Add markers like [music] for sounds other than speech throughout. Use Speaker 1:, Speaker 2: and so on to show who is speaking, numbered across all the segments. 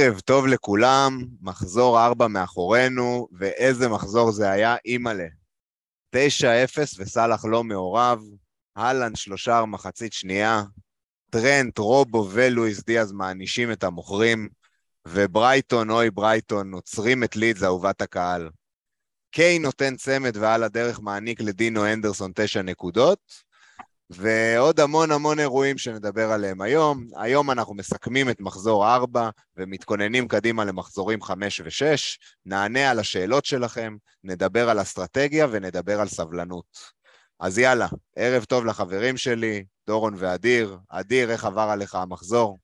Speaker 1: ערב טוב לכולם, מחזור ארבע מאחורינו, ואיזה מחזור זה היה, אימא'לה. תשע אפס וסאלח לא מעורב, אהלן שלושה מחצית שנייה, טרנט, רובו ולואיס דיאז מענישים את המוכרים, וברייטון, אוי ברייטון, עוצרים את לידס, אהובת הקהל. קיי נותן צמד ועל הדרך מעניק לדינו אנדרסון תשע נקודות, ועוד המון המון אירועים שנדבר עליהם היום. היום אנחנו מסכמים את מחזור 4 ומתכוננים קדימה למחזורים 5 ו-6. נענה על השאלות שלכם, נדבר על אסטרטגיה ונדבר על סבלנות. אז יאללה, ערב טוב לחברים שלי, דורון ואדיר. אדיר, איך עבר עליך המחזור?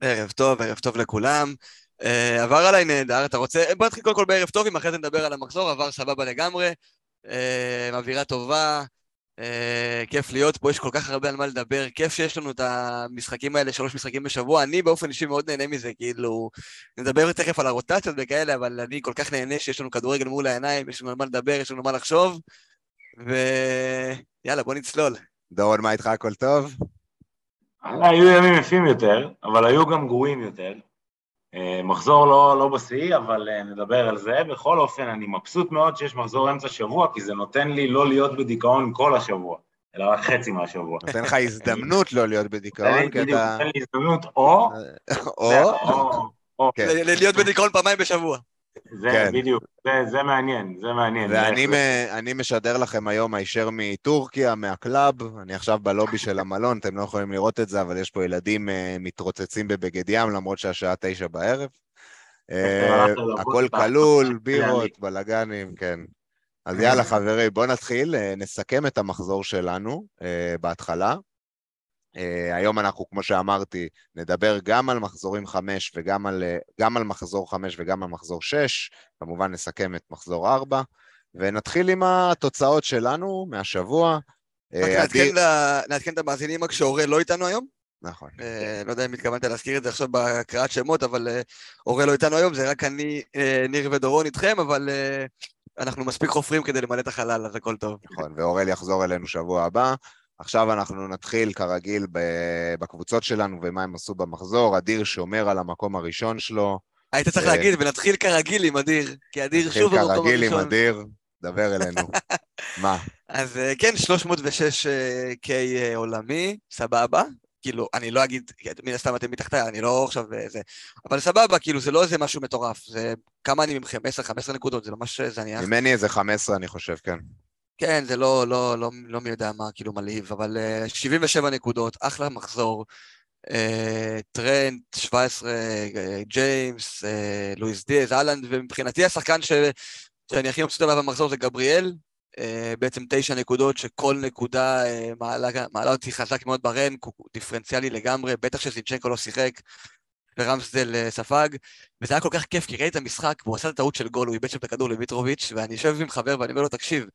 Speaker 2: ערב טוב, ערב טוב לכולם. Uh, עבר עליי נהדר, אתה רוצה... בוא נתחיל קודם כל בערב טוב, אם אחרי זה נדבר על המחזור, עבר סבבה לגמרי. Uh, אווירה טובה, Uh, כיף להיות פה, יש כל כך הרבה על מה לדבר, כיף שיש לנו את המשחקים האלה, שלוש משחקים בשבוע, אני באופן אישי מאוד נהנה מזה, כאילו, נדבר תכף על הרוטציות וכאלה, אבל אני כל כך נהנה שיש לנו כדורגל מול העיניים, יש לנו על מה לדבר, יש לנו מה לחשוב, ויאללה, בוא נצלול.
Speaker 1: דורון, מה איתך, הכל טוב?
Speaker 3: היו ימים יפים יותר, אבל היו גם גרועים יותר. אה, מחזור לא, לא בשיא, אבל אה, נדבר על זה. בכל אופן, אני מבסוט מאוד שיש מחזור אמצע שבוע, כי זה נותן לי לא להיות בדיכאון כל השבוע, אלא רק חצי מהשבוע.
Speaker 1: נותן לך הזדמנות לא להיות בדיכאון,
Speaker 3: כי אתה... נותן לי הזדמנות או...
Speaker 2: או... כן. להיות בדיכאון פעמיים בשבוע.
Speaker 3: זה כן. בדיוק, זה, זה מעניין, זה מעניין.
Speaker 1: ואני מ, משדר לכם היום הישר מטורקיה, מה club, אני עכשיו בלובי של המלון, אתם לא יכולים לראות את זה, אבל יש פה ילדים אה, מתרוצצים בבגד ים, למרות שהשעה תשע בערב. אה, הכל כלול, בירות, בלאגנים, כן. אז יאללה חברים, בואו נתחיל, אה, נסכם את המחזור שלנו אה, בהתחלה. Uh, היום אנחנו, כמו שאמרתי, נדבר גם על מחזורים חמש וגם על, uh, גם על מחזור חמש וגם על מחזור שש, כמובן נסכם את מחזור ארבע, ונתחיל עם התוצאות שלנו מהשבוע.
Speaker 2: רק uh, נעדכן, נעדכן את המאזינים רק שאורל לא איתנו היום.
Speaker 1: נכון.
Speaker 2: Uh, לא יודע אם התכוונת להזכיר את זה עכשיו בהקראת שמות, אבל uh, לא איתנו היום, זה רק אני, uh, ניר ודורון איתכם, אבל uh, אנחנו מספיק חופרים כדי למלא את החלל, אז הכל טוב.
Speaker 1: נכון, ואורל יחזור אלינו שבוע הבא. עכשיו אנחנו נתחיל כרגיל בקבוצות שלנו ומה הם עשו במחזור. אדיר שומר על המקום הראשון שלו.
Speaker 2: היית צריך להגיד, ונתחיל כרגיל עם אדיר, כי אדיר שוב במקום הראשון.
Speaker 1: נתחיל כרגיל עם אדיר, דבר אלינו. [laughs] מה?
Speaker 2: אז אה, כן, 306 K אה, עולמי, סבבה. כאילו, אני לא אגיד, מן הסתם אתם מתחתיי, אני לא עכשיו זה, אבל סבבה, כאילו, זה לא איזה משהו מטורף, זה כמה אני ממכם, 10-15 נקודות, זה ממש זניח.
Speaker 1: ממני איזה 15, אני חושב, כן.
Speaker 2: כן, זה לא, לא, לא, לא מי יודע מה, כאילו מלהיב, אבל uh, 77 נקודות, אחלה מחזור. Uh, טרנט, 17, uh, ג'יימס, uh, לואיס דיאז, אהלנד, ומבחינתי השחקן ש... שאני הכי מבסוט עליו במחזור זה גבריאל, בעצם תשע נקודות, שכל נקודה מעלה, מעלה אותי חזק מאוד ברן, הוא דיפרנציאלי לגמרי, בטח שזינצ'נקו לא שיחק, ורמסדל ספג, וזה היה כל כך כיף, כי ראיתי את המשחק, והוא עשה את הטעות של גול, הוא איבד שם את הכדור למיטרוביץ', ואני יושב עם חבר ואני אומר לו, תקשיב,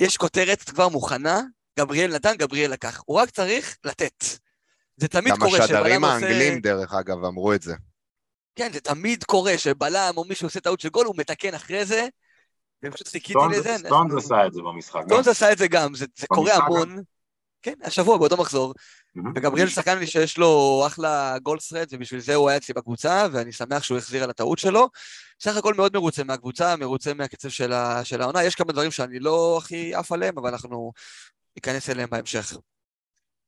Speaker 2: יש כותרת כבר מוכנה, גבריאל נתן, גבריאל לקח. הוא רק צריך לתת. זה תמיד קורה
Speaker 1: שבלם עושה... גם השדרים האנגלים, דרך אגב, אמרו את זה.
Speaker 2: כן, זה תמיד קורה שבלם או מישהו עושה טעות של גול, הוא מתקן אחרי זה, ופשוט חיכיתי לזה.
Speaker 3: סטונס עשה את זה במשחק.
Speaker 2: סטונס עשה את זה גם, זה, זה קורה המון. כן, השבוע, באותו מחזור. וגבריאל שחקן לי שיש לו אחלה גולדסרד, ובשביל זה הוא היה אצלי בקבוצה, ואני שמח שהוא החזיר על הטעות שלו. סך הכל מאוד מרוצה מהקבוצה, מרוצה מהקצב של, ה, של העונה. יש כמה דברים שאני לא הכי עף עליהם, אבל אנחנו ניכנס אליהם בהמשך.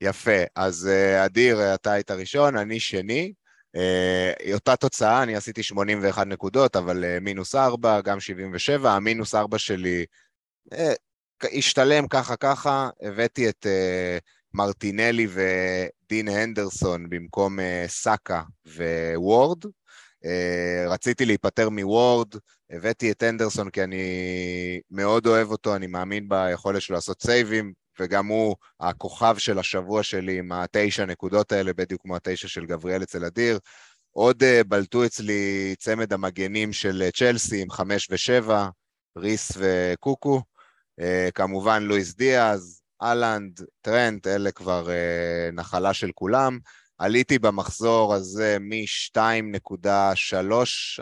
Speaker 1: יפה, אז אה, אדיר, אתה היית ראשון, אני שני. Uh, אותה תוצאה, אני עשיתי 81 נקודות, אבל uh, מינוס 4, גם 77, המינוס 4 שלי השתלם ככה ככה, הבאתי את מרטינלי ודין הנדרסון במקום סאקה ווורד. Uh, רציתי להיפטר מוורד, הבאתי את הנדרסון כי אני מאוד אוהב אותו, אני מאמין ביכולת שלו לעשות סייבים, וגם הוא הכוכב של השבוע שלי עם התשע נקודות האלה, בדיוק כמו התשע של גבריאל אצל אדיר. עוד uh, בלטו אצלי צמד המגנים של צ'לסי עם חמש ושבע, ריס וקוקו. כמובן לואיס דיאז, אהלנד, טרנט, אלה כבר נחלה של כולם. עליתי במחזור הזה מ-2.3,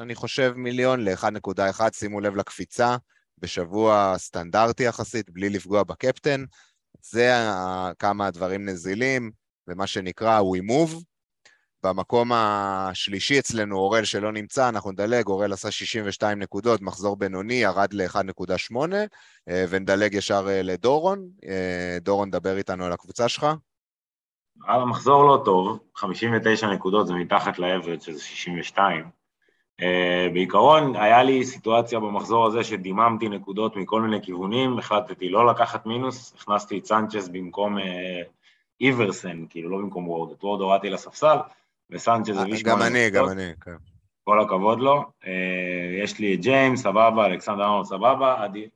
Speaker 1: אני חושב, מיליון ל-1.1, שימו לב לקפיצה, בשבוע סטנדרטי יחסית, בלי לפגוע בקפטן. זה כמה הדברים נזילים, ומה שנקרא we move. במקום השלישי אצלנו אורל שלא נמצא, אנחנו נדלג, אורל עשה 62 נקודות, מחזור בינוני, ירד ל-1.8, ונדלג ישר לדורון. דורון, דבר איתנו על הקבוצה שלך.
Speaker 3: המחזור לא טוב, 59 נקודות זה מתחת ל average, שזה 62. אה, בעיקרון, היה לי סיטואציה במחזור הזה שדיממתי נקודות מכל מיני כיוונים, החלטתי לא לקחת מינוס, הכנסתי את סנצ'ס במקום אה, איברסן, כאילו לא במקום וורד, את וורד הורדתי לספסל, וסנצ'ס הביא
Speaker 1: שמונה גם אני, גם אני, כן.
Speaker 3: כל הכבוד לו. אה, יש לי את ג'יימס, סבבה, אלכסנדר ארנולד, סבבה, עדי...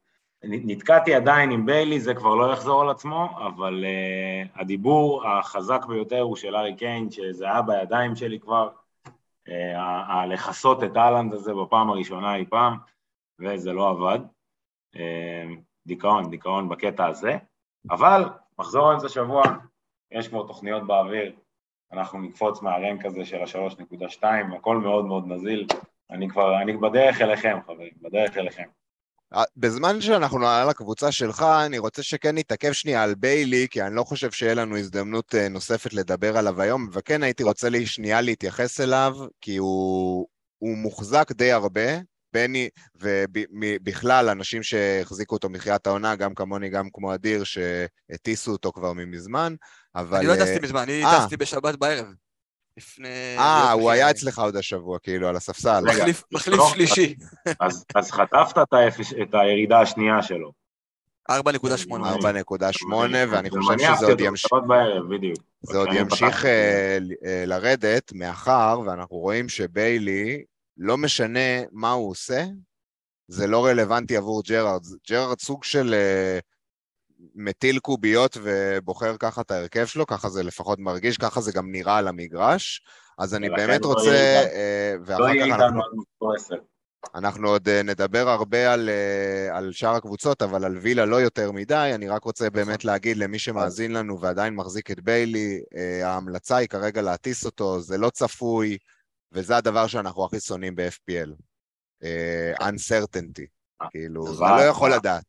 Speaker 3: נתקעתי עדיין עם ביילי, זה כבר לא יחזור על עצמו, אבל uh, הדיבור החזק ביותר הוא של ארי קיין, שזה היה בידיים שלי כבר, uh, לכסות את אהלנד הזה בפעם הראשונה אי פעם, וזה לא עבד. Uh, דיכאון, דיכאון בקטע הזה, אבל מחזור אמצע שבוע, יש כבר תוכניות באוויר, אנחנו נקפוץ מהרנק הזה של ה-3.2, הכל מאוד מאוד נזיל, אני כבר, אני בדרך אליכם חברים, בדרך אליכם.
Speaker 1: אה, בזמן שאנחנו על הקבוצה שלך, אני רוצה שכן נתעכב שנייה על ביילי, כי אני לא חושב שיהיה לנו הזדמנות אה, נוספת לדבר עליו היום, וכן הייתי רוצה לי שנייה להתייחס אליו, כי הוא, הוא מוחזק די הרבה, בני, ובכלל, אנשים שהחזיקו אותו מתחילת העונה, גם כמוני, גם כמו אדיר, שהטיסו אותו כבר ממזמן, אבל...
Speaker 2: אני לא טסתי מזמן, אני טסתי בשבת בערב. לפני...
Speaker 1: אה, הוא היה אצלך עוד השבוע, כאילו, על הספסל.
Speaker 2: מחליף שלישי.
Speaker 3: אז חטפת את הירידה השנייה שלו.
Speaker 2: 4.8.
Speaker 1: 4.8, ואני חושב שזה עוד ימשיך... זה עוד ימשיך אה, אה, לרדת, מאחר ואנחנו רואים שביילי, לא משנה מה הוא עושה, זה לא רלוונטי עבור ג'רארד. ג'רארד סוג של... Uh, מטיל קוביות ובוחר ככה את ההרכב שלו, ככה זה לפחות מרגיש, ככה זה גם נראה על המגרש. אז אני באמת לא רוצה...
Speaker 3: אה, ואחר לא כך אנחנו...
Speaker 1: עוד אה, נדבר הרבה על, אה, על שאר הקבוצות, אבל על וילה לא יותר מדי. אני רק רוצה באמת נכון. להגיד למי שמאזין לנו ועדיין מחזיק את ביילי, ההמלצה היא כרגע להטיס אותו, זה לא צפוי, וזה הדבר שאנחנו הכי שונאים ב-FPL. uncertainty, כאילו, אתה לא יכול לדעת.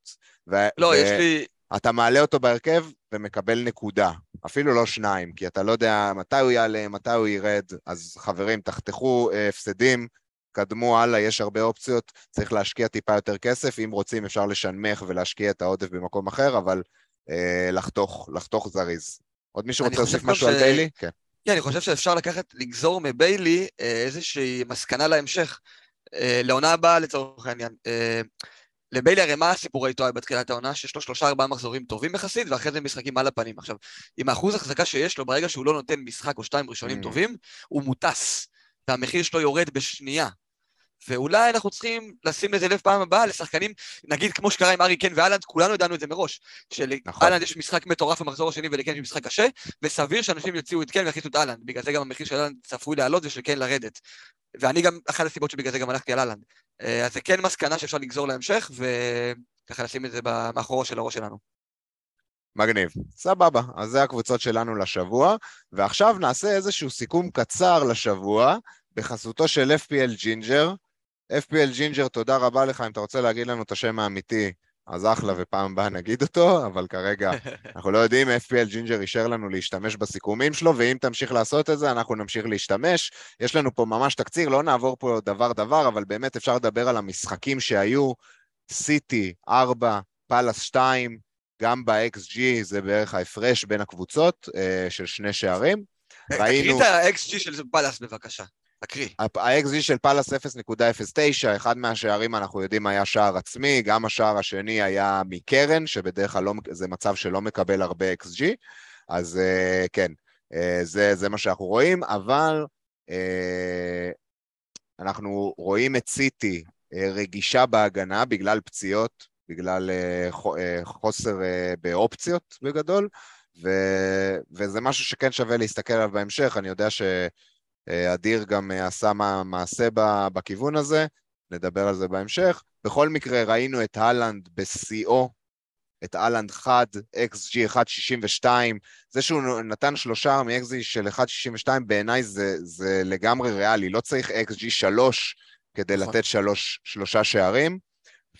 Speaker 2: לא, יש לי...
Speaker 1: אתה מעלה אותו בהרכב ומקבל נקודה, אפילו לא שניים, כי אתה לא יודע מתי הוא יעלה, מתי הוא ירד, אז חברים, תחתכו אה, הפסדים, קדמו הלאה, יש הרבה אופציות, צריך להשקיע טיפה יותר כסף, אם רוצים אפשר לשנמך ולהשקיע את העודף במקום אחר, אבל אה, לחתוך, לחתוך זריז. עוד מישהו רוצה להוסיף משהו ש... על ביילי?
Speaker 2: כן. כן, אני חושב שאפשר לקחת, לגזור מביילי אה, איזושהי מסקנה להמשך. אה, לעונה הבאה לצורך העניין. אה, לביילי הרי מה הסיפור איתו בתחילת העונה? שיש לו שלושה ארבעה מחזורים טובים יחסית, ואחרי זה משחקים על הפנים. עכשיו, עם האחוז החזקה שיש לו, ברגע שהוא לא נותן משחק או שתיים ראשונים mm. טובים, הוא מוטס, והמחיר שלו יורד בשנייה. ואולי אנחנו צריכים לשים לזה לב פעם הבאה לשחקנים, נגיד כמו שקרה עם ארי קן ואלנד, כולנו ידענו את זה מראש. שלאלנד נכון. יש משחק מטורף במחזור השני ולקן יש משחק קשה, וסביר שאנשים יוציאו את קן ויכניסו את אהלנד. בגלל זה גם המחיר של אהלנד צפוי לעלות ושל קן לרדת. ואני גם, אחת הסיבות שבגלל זה גם הלכתי על האלנד. אה, אז זה כן מסקנה שאפשר לגזור להמשך, וככה לשים את זה מאחורו של הראש שלנו.
Speaker 1: מגניב, סבבה. אז זה הקבוצות שלנו לשבוע, ועכשיו נעשה איזשהו סיכום קצר לשבוע, בחסותו של FPL ג'ינג'ר. FPL ג'ינג'ר, תודה רבה לך, אם אתה רוצה להגיד לנו את השם האמיתי, אז אחלה ופעם הבאה נגיד אותו, אבל כרגע [laughs] אנחנו לא יודעים, FPL ג'ינג'ר אישר לנו להשתמש בסיכומים שלו, ואם תמשיך לעשות את זה, אנחנו נמשיך להשתמש. יש לנו פה ממש תקציר, לא נעבור פה דבר-דבר, אבל באמת אפשר לדבר על המשחקים שהיו, סיטי, 4, פאלאס 2, גם ב-XG זה בערך ההפרש בין הקבוצות אה, של שני שערים.
Speaker 2: ראינו... תקריא את ה-XG של פאלאס בבקשה. תקריא.
Speaker 1: ה-XG של פאלאס 0.09, אחד מהשערים אנחנו יודעים היה שער עצמי, גם השער השני היה מקרן, שבדרך כלל לא, זה מצב שלא מקבל הרבה XG, אז uh, כן, uh, זה, זה מה שאנחנו רואים, אבל uh, אנחנו רואים את סיטי רגישה בהגנה בגלל פציעות, בגלל חוסר באופציות בגדול, ו, וזה משהו שכן שווה להסתכל עליו בהמשך, אני יודע ש... אה, אדיר גם אה, עשה מעשה בכיוון הזה, נדבר על זה בהמשך. בכל מקרה, ראינו את הלנד בשיאו, את הלנד חד, XG 1.62, זה שהוא נתן שלושה מ-XG של 1.62 בעיניי זה, זה לגמרי ריאלי, לא צריך XG 3 כדי נכון. לתת שלוש, שלושה שערים,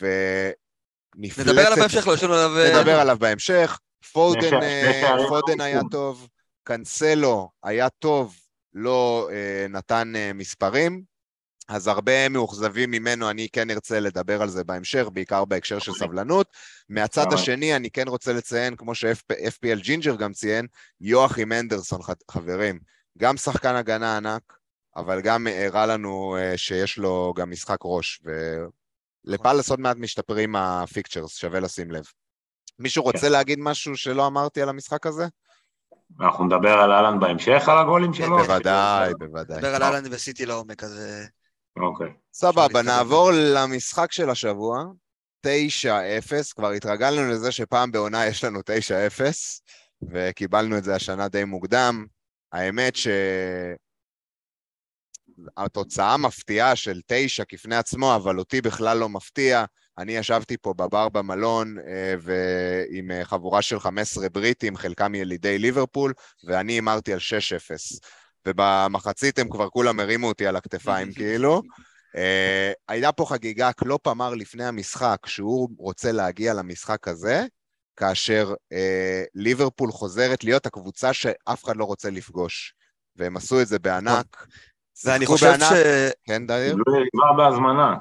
Speaker 2: ונפלצת... נדבר עליו בהמשך, לא יש לנו עליו...
Speaker 1: אה, נדבר עליו בהמשך. פודן, פודן היה טוב, קאנסלו היה טוב, לא נתן מספרים, אז הרבה מאוכזבים ממנו, אני כן ארצה לדבר על זה בהמשך, בעיקר בהקשר של אוקיי. סבלנות. מהצד השני, אני כן רוצה לציין, כמו ש-FPL ג'ינג'ר גם ציין, יואכים אנדרסון, חברים. גם שחקן הגנה ענק, אבל גם הראה לנו אה, שיש לו גם משחק ראש, ולפאלס עוד מעט משתפרים ה fixtures, שווה לשים לב. מישהו רוצה כן. להגיד משהו שלא אמרתי על המשחק הזה?
Speaker 3: אנחנו נדבר על האלנד בהמשך, על הגולים שלו?
Speaker 1: בוודאי, בוודאי.
Speaker 2: נדבר על האלנד וסיטי לעומק, אז... אה,
Speaker 3: אוקיי.
Speaker 1: סבבה, נעבור למשחק של השבוע. 9-0, כבר התרגלנו לזה שפעם בעונה יש לנו 9-0, וקיבלנו את זה השנה די מוקדם. האמת שהתוצאה מפתיעה של 9 כפני עצמו, אבל אותי בכלל לא מפתיע. אני ישבתי פה בבר במלון אה, ועם אה, חבורה של 15 בריטים, חלקם ילידי ליברפול, ואני הימרתי על 6-0. ובמחצית הם כבר כולם הרימו אותי על הכתפיים, [laughs] כאילו. Uh, הייתה פה חגיגה, קלופ אמר לפני המשחק שהוא רוצה להגיע למשחק הזה, כאשר uh, ליברפול חוזרת להיות הקבוצה שאף אחד לא רוצה לפגוש. והם עשו את זה בענק.
Speaker 2: ואני חושב בענק. ש...
Speaker 1: כן, דאיר?
Speaker 3: קיבלו יריבה בהזמנה.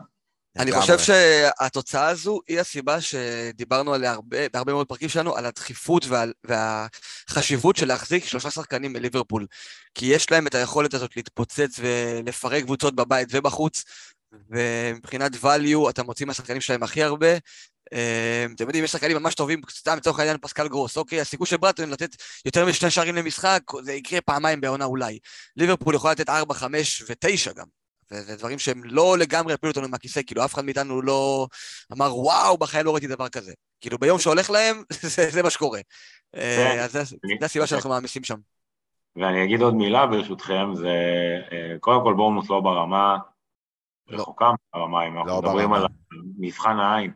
Speaker 2: אני חושב שהתוצאה הזו היא הסיבה שדיברנו עליה הרבה, בהרבה מאוד פרקים שלנו, על הדחיפות ועל, והחשיבות של להחזיק שלושה שחקנים מליברפול. כי יש להם את היכולת הזאת להתפוצץ ולפרק קבוצות בבית ובחוץ, ומבחינת value אתה מוציא מהשחקנים שלהם הכי הרבה. אה, אתם יודעים, יש שחקנים ממש טובים, סתם לצורך העניין פסקל גרוס, אוקיי, הסיכוי של ברטון לתת יותר משני שערים למשחק, זה יקרה פעמיים בעונה אולי. ליברפול יכולה לתת 4, 5 ו-9 גם. וזה דברים שהם לא לגמרי הפילו אותנו מהכיסא, כאילו אף אחד מאיתנו לא אמר, וואו, בחיים לא ראיתי דבר כזה. כאילו ביום שהולך להם, [laughs] זה, זה מה שקורה. אה, כן. אז זו הסיבה שאנחנו מעמיסים שם.
Speaker 3: ואני אגיד עוד מילה ברשותכם, זה אה, קודם כל בורמוס לא ברמה, לא. רחוקה ברמה, אם אנחנו לא מדברים. על מבחן העין.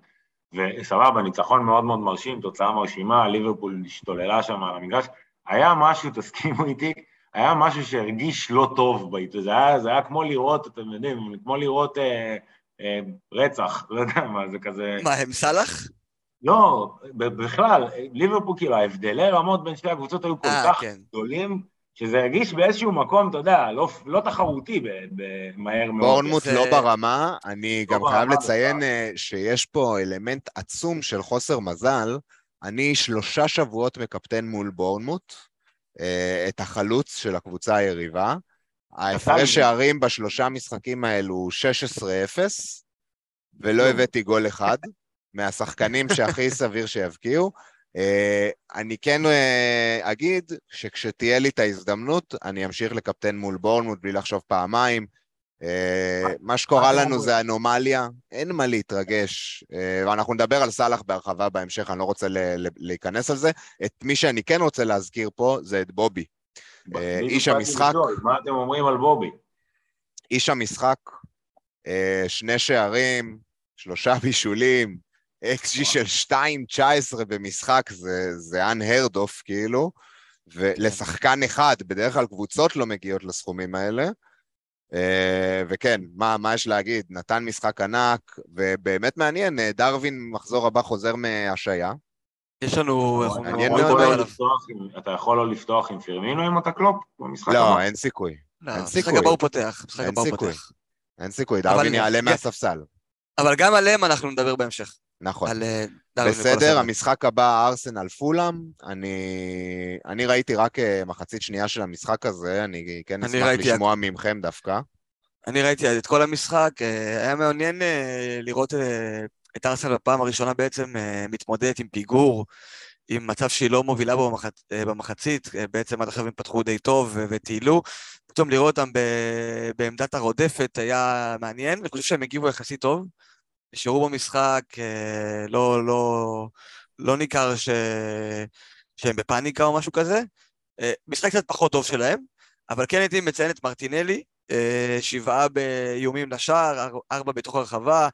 Speaker 3: וסבבה, ניצחון מאוד מאוד מרשים, תוצאה מרשימה, ליברפול השתוללה שם על המגרש. היה משהו, תסכימו איתי, היה משהו שהרגיש לא טוב בעיתון, זה היה, זה היה כמו לראות, אתם יודעים, כמו לראות אה, אה, רצח, [laughs] לא יודע מה, זה כזה...
Speaker 2: מה, הם סאלח?
Speaker 3: לא, בכלל, ליברפול, כאילו, ההבדלי רמות בין שתי הקבוצות היו כל 아, אה, כך כן. גדולים, שזה הרגיש באיזשהו מקום, אתה יודע, לא, לא תחרותי מהר מאוד.
Speaker 1: בורנמוט זה... לא ברמה, אני לא גם ברמה חייב לציין בכלל. אה, שיש פה אלמנט עצום של חוסר מזל. אני שלושה שבועות מקפטן מול בורנמוט, את החלוץ של הקבוצה היריבה. ההפרש שערים בשלושה משחקים האלו 16-0, ולא הבאתי גול אחד, [laughs] מהשחקנים שהכי [laughs] סביר שיבקיעו. אה, אני כן אה, אגיד שכשתהיה לי את ההזדמנות, אני אמשיך לקפטן מול בורנמוט בלי לחשוב פעמיים. אה, מה שקורה לנו זה אנומליה, אין מה להתרגש, ואנחנו נדבר על סאלח בהרחבה בהמשך, אני לא רוצה להיכנס על זה. את מי שאני כן רוצה להזכיר פה זה את בובי. איש המשחק...
Speaker 3: מה אתם אומרים על בובי?
Speaker 1: איש המשחק, שני שערים, שלושה [laughs] בישולים, XG של 2.19 במשחק זה, זה unheard of כאילו, ולשחקן אחד, בדרך כלל קבוצות לא מגיעות לסכומים האלה. Uh, וכן, מה, מה יש להגיד? נתן משחק ענק, ובאמת מעניין, אה, דרווין מחזור הבא חוזר מהשעיה.
Speaker 2: יש לנו...
Speaker 3: מעניין מאוד. אתה יכול לא לפתוח עם פירמינו אם אתה קלופ במשחק
Speaker 1: לא, הבא? לא, אין סיכוי.
Speaker 2: לא, אין סיכוי. משחק הבא הוא פותח.
Speaker 1: אין סיכוי. אין סיכוי, דרווין יעלה מהספסל.
Speaker 2: אבל גם עליהם אנחנו נדבר בהמשך.
Speaker 1: נכון. על אה, בסדר, המשחק הבא, ארסנל פולאם, אני, אני ראיתי רק אה, מחצית שנייה של המשחק הזה, אני כן אשמח לשמוע את... ממכם דווקא.
Speaker 2: אני ראיתי את כל המשחק, אה, היה מעוניין לראות את ארסנל בפעם הראשונה בעצם מתמודדת עם פיגור, עם מצב שהיא לא מובילה בו במח... במחצית, בעצם עד עכשיו הם פתחו די טוב וטיילו, פתאום לראות אותם בעמדת הרודפת היה מעניין, אני חושב שהם הגיבו יחסית טוב. נשארו במשחק, אה, לא, לא, לא ניכר ש... שהם בפאניקה או משהו כזה. אה, משחק קצת פחות טוב שלהם, אבל כן הייתי מציין את מרטינלי, אה, שבעה באיומים לשער, ארבע בתוך הרחבה,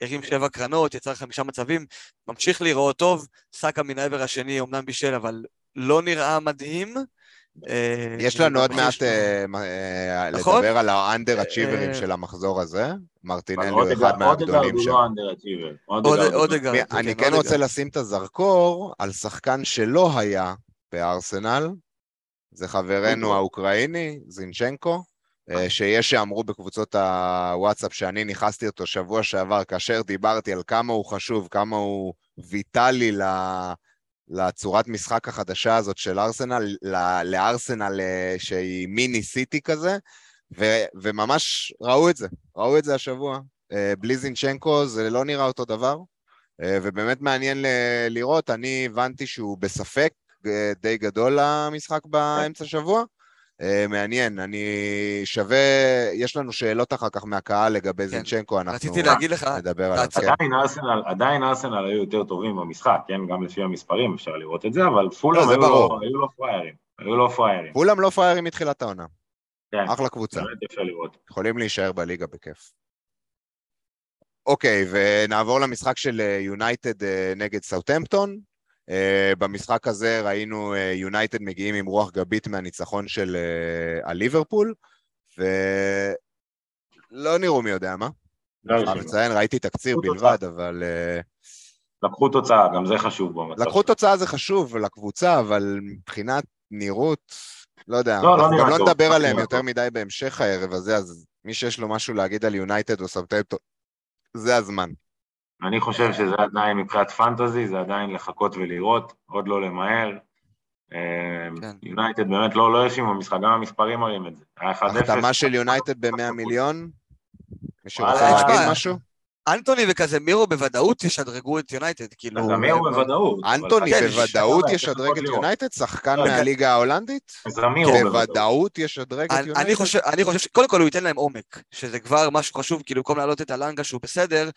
Speaker 2: הרים שבע קרנות, יצר חמישה מצבים, ממשיך להיראות טוב, סאקה מן העבר השני אמנם בישל, אבל לא נראה מדהים.
Speaker 1: אה, יש לנו עוד מעט אה, אה, נכון? לדבר על האנדר אצ'יברים של המחזור הזה. מרטינלי הוא אחד מהגדולים שם. אני כן רוצה לשים את הזרקור על שחקן שלא היה בארסנל, זה חברנו. האוקראיני, זינצ'נקו, שיש שאמרו בקבוצות הוואטסאפ שאני נכנסתי אותו שבוע שעבר, כאשר דיברתי על כמה הוא חשוב, כמה הוא ויטאלי לצורת משחק החדשה הזאת של ארסנל, לארסנל אה, שהיא מיני סיטי כזה, ו- וממש ראו את זה, ראו את זה השבוע. אה, בלי זינצ'נקו זה לא נראה אותו דבר, ובאמת מעניין ל- לראות, אני הבנתי שהוא בספק די גדול למשחק באמצע השבוע. Uh, מעניין, אני שווה, יש לנו שאלות אחר כך מהקהל לגבי כן. זינצ'נקו, אנחנו
Speaker 2: רציתי להגיד לך,
Speaker 1: נדבר עליו.
Speaker 3: כן. עדיין ארסנל, עדיין ארסנל היו יותר טובים במשחק, כן? גם לפי המספרים אפשר לראות את זה, אבל פולאם לא, היו, לא, היו לא פריירים. היו לא פריירים.
Speaker 1: פולאם לא פריירים מתחילת העונה.
Speaker 3: כן.
Speaker 1: אחלה קבוצה.
Speaker 3: באמת יפה לראות.
Speaker 1: יכולים להישאר בליגה בכיף. אוקיי, ונעבור למשחק של יונייטד אה, נגד סאוטהמפטון. Uh, במשחק הזה ראינו יונייטד uh, מגיעים עם רוח גבית מהניצחון של uh, הליברפול, ולא נראו מי יודע מה. לא מציין, ראיתי תקציר בלבד. אבל... Uh...
Speaker 3: לקחו תוצאה, גם זה חשוב במצב.
Speaker 1: לקחו תוצאה זה חשוב לקבוצה, אבל מבחינת נראות, לא יודע, לא, לא גם לא נדבר לא עליהם יותר מדי בהמשך הערב הזה, אז מי שיש לו משהו להגיד על יונייטד או סבטלטו, זה הזמן.
Speaker 3: אני חושב שזה עדיין מבחינת פנטזי, זה עדיין לחכות ולראות, עוד לא למהר. כן. יונייטד באמת לא, לא במשחק, גם המספרים מראים את זה. היה 1-0.
Speaker 1: החתמה של יונייטד ב-100 מיליון? מישהו רוצה להגיד משהו?
Speaker 2: אנטוני וקזמירו בוודאות ישדרגו את יונייטד, כאילו...
Speaker 3: קזמירו בוודאות.
Speaker 1: אנטוני בוודאות ישדרג את יונייטד? שחקן לא, מהליגה ההולנדית?
Speaker 3: קזמירו
Speaker 1: בוודאות ישדרג את יונייטד?
Speaker 2: אני חושב שקודם כל הוא ייתן להם עומק, שזה כבר משהו חשוב, כאילו במקום להעלות את הלנגה שהוא בסדר,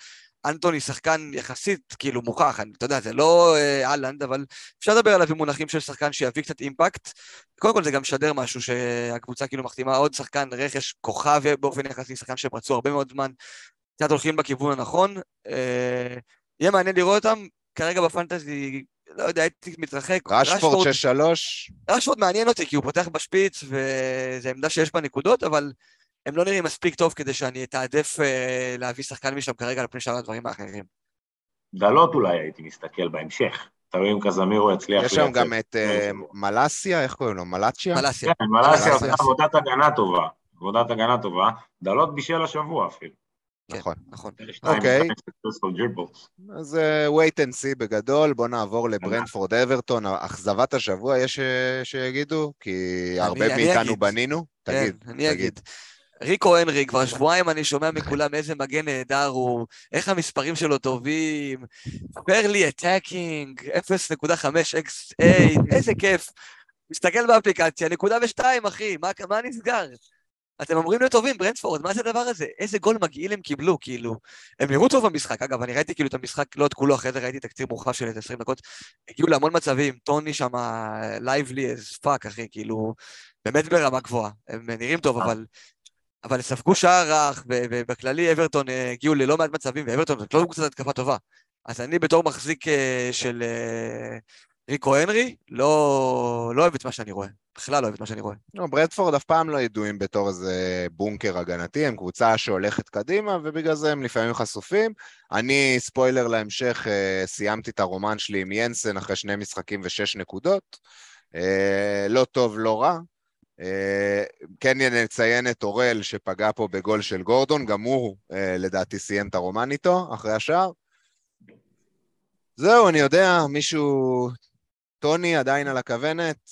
Speaker 2: אנטוני שחקן יחסית כאילו מוכח, אני, אתה יודע, זה לא אה, אהלנד, אבל אפשר לדבר עליו במונחים של שחקן שיביא קצת אימפקט. קודם כל זה גם משדר משהו שהקבוצה כאילו מחתימה עוד שחקן רכש כוכב באופן יחסי, שחקן שהם רצו הרבה מאוד זמן, קצת הולכים בכיוון הנכון. אה, יהיה מעניין לראות אותם, כרגע בפנטזי, לא יודע, הייתי מתרחק.
Speaker 1: רשפורד 6-3.
Speaker 2: רשפורד מעניין אותי, כי הוא פותח בשפיץ, וזו עמדה שיש בה נקודות, אבל הם לא נראים מספיק טוב כדי שאני אתעדף אה, להביא שחקן משם כרגע על פני שאר הדברים האחרים.
Speaker 3: דלות אולי הייתי מסתכל בהמשך. תראי אם קזמירו יצליח...
Speaker 1: יש שם גם את אה, מלאסיה, איך קוראים לו? מלאצ'יה?
Speaker 2: מלאסיה.
Speaker 3: כן, מלאסיה עושה עבודת הגנה טובה. עבודת הגנה טובה. דלות בישל השבוע אפילו.
Speaker 1: כן, נכון, נכון. אוקיי. אז uh, wait and see בגדול, בואו נעבור לברנדפורד אברטון, אכזבת השבוע יש שיגידו? כי הרבה מאיתנו בנינו.
Speaker 2: כן, תגיד, אני אגיד. ריקו הנרי, כבר שבועיים אני שומע מכולם איזה מגן נהדר הוא, איך המספרים שלו טובים, purely attacking, 0.5 XA, איזה כיף. מסתכל באפליקציה, נקודה ושתיים, אחי, מה, מה נסגר? אתם אומרים לי טובים, ברנטפורד, מה זה הדבר הזה? איזה גול מגעיל הם קיבלו, כאילו. הם נראו טוב במשחק, אגב, אני ראיתי כאילו את המשחק, לא את כולו, אחרי זה ראיתי תקציר מורחב של איזה 20 דקות, הגיעו להמון מצבים, טוני שם lively as fuck, אחי, כאילו, באמת ברמה גבוהה. הם נראים טוב, אבל אבל ספגו שער רך, ובכללי אברטון אה, הגיעו ללא מעט מצבים, ואברטון זאת לא קבוצת התקפה טובה. אז אני בתור מחזיק אה, של אה, ריקו הנרי, לא, לא אוהב את מה שאני רואה. בכלל לא אוהב את מה שאני רואה.
Speaker 1: לא, ברנטפורד אף פעם לא ידועים בתור איזה בונקר הגנתי, הם קבוצה שהולכת קדימה, ובגלל זה הם לפעמים חשופים. אני, ספוילר להמשך, סיימתי את הרומן שלי עם ינסן אחרי שני משחקים ושש נקודות. לא טוב, לא רע. אה, כן נציין את אורל שפגע פה בגול של גורדון, גם הוא אה, לדעתי סיים את הרומן איתו אחרי השער. זהו, אני יודע, מישהו... טוני עדיין על הכוונת,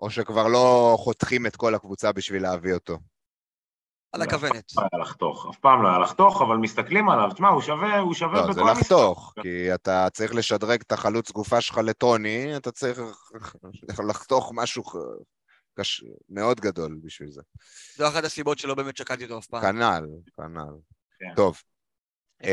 Speaker 1: או שכבר לא חותכים את כל הקבוצה בשביל להביא אותו?
Speaker 2: על הכוונת.
Speaker 3: אף פעם לא היה לחתוך, אף פעם לא היה לחתוך, אבל מסתכלים עליו, תשמע, הוא שווה, הוא שווה
Speaker 1: לא, בכל משחק. זה לחתוך, כי אתה צריך לשדרג את החלוץ גופה שלך לטוני, אתה צריך לחתוך משהו קש... מאוד גדול בשביל זה.
Speaker 2: זו אחת הסיבות שלא באמת שקלתי אותו אף פעם.
Speaker 1: כנ"ל, כנ"ל. כן. טוב. Uh,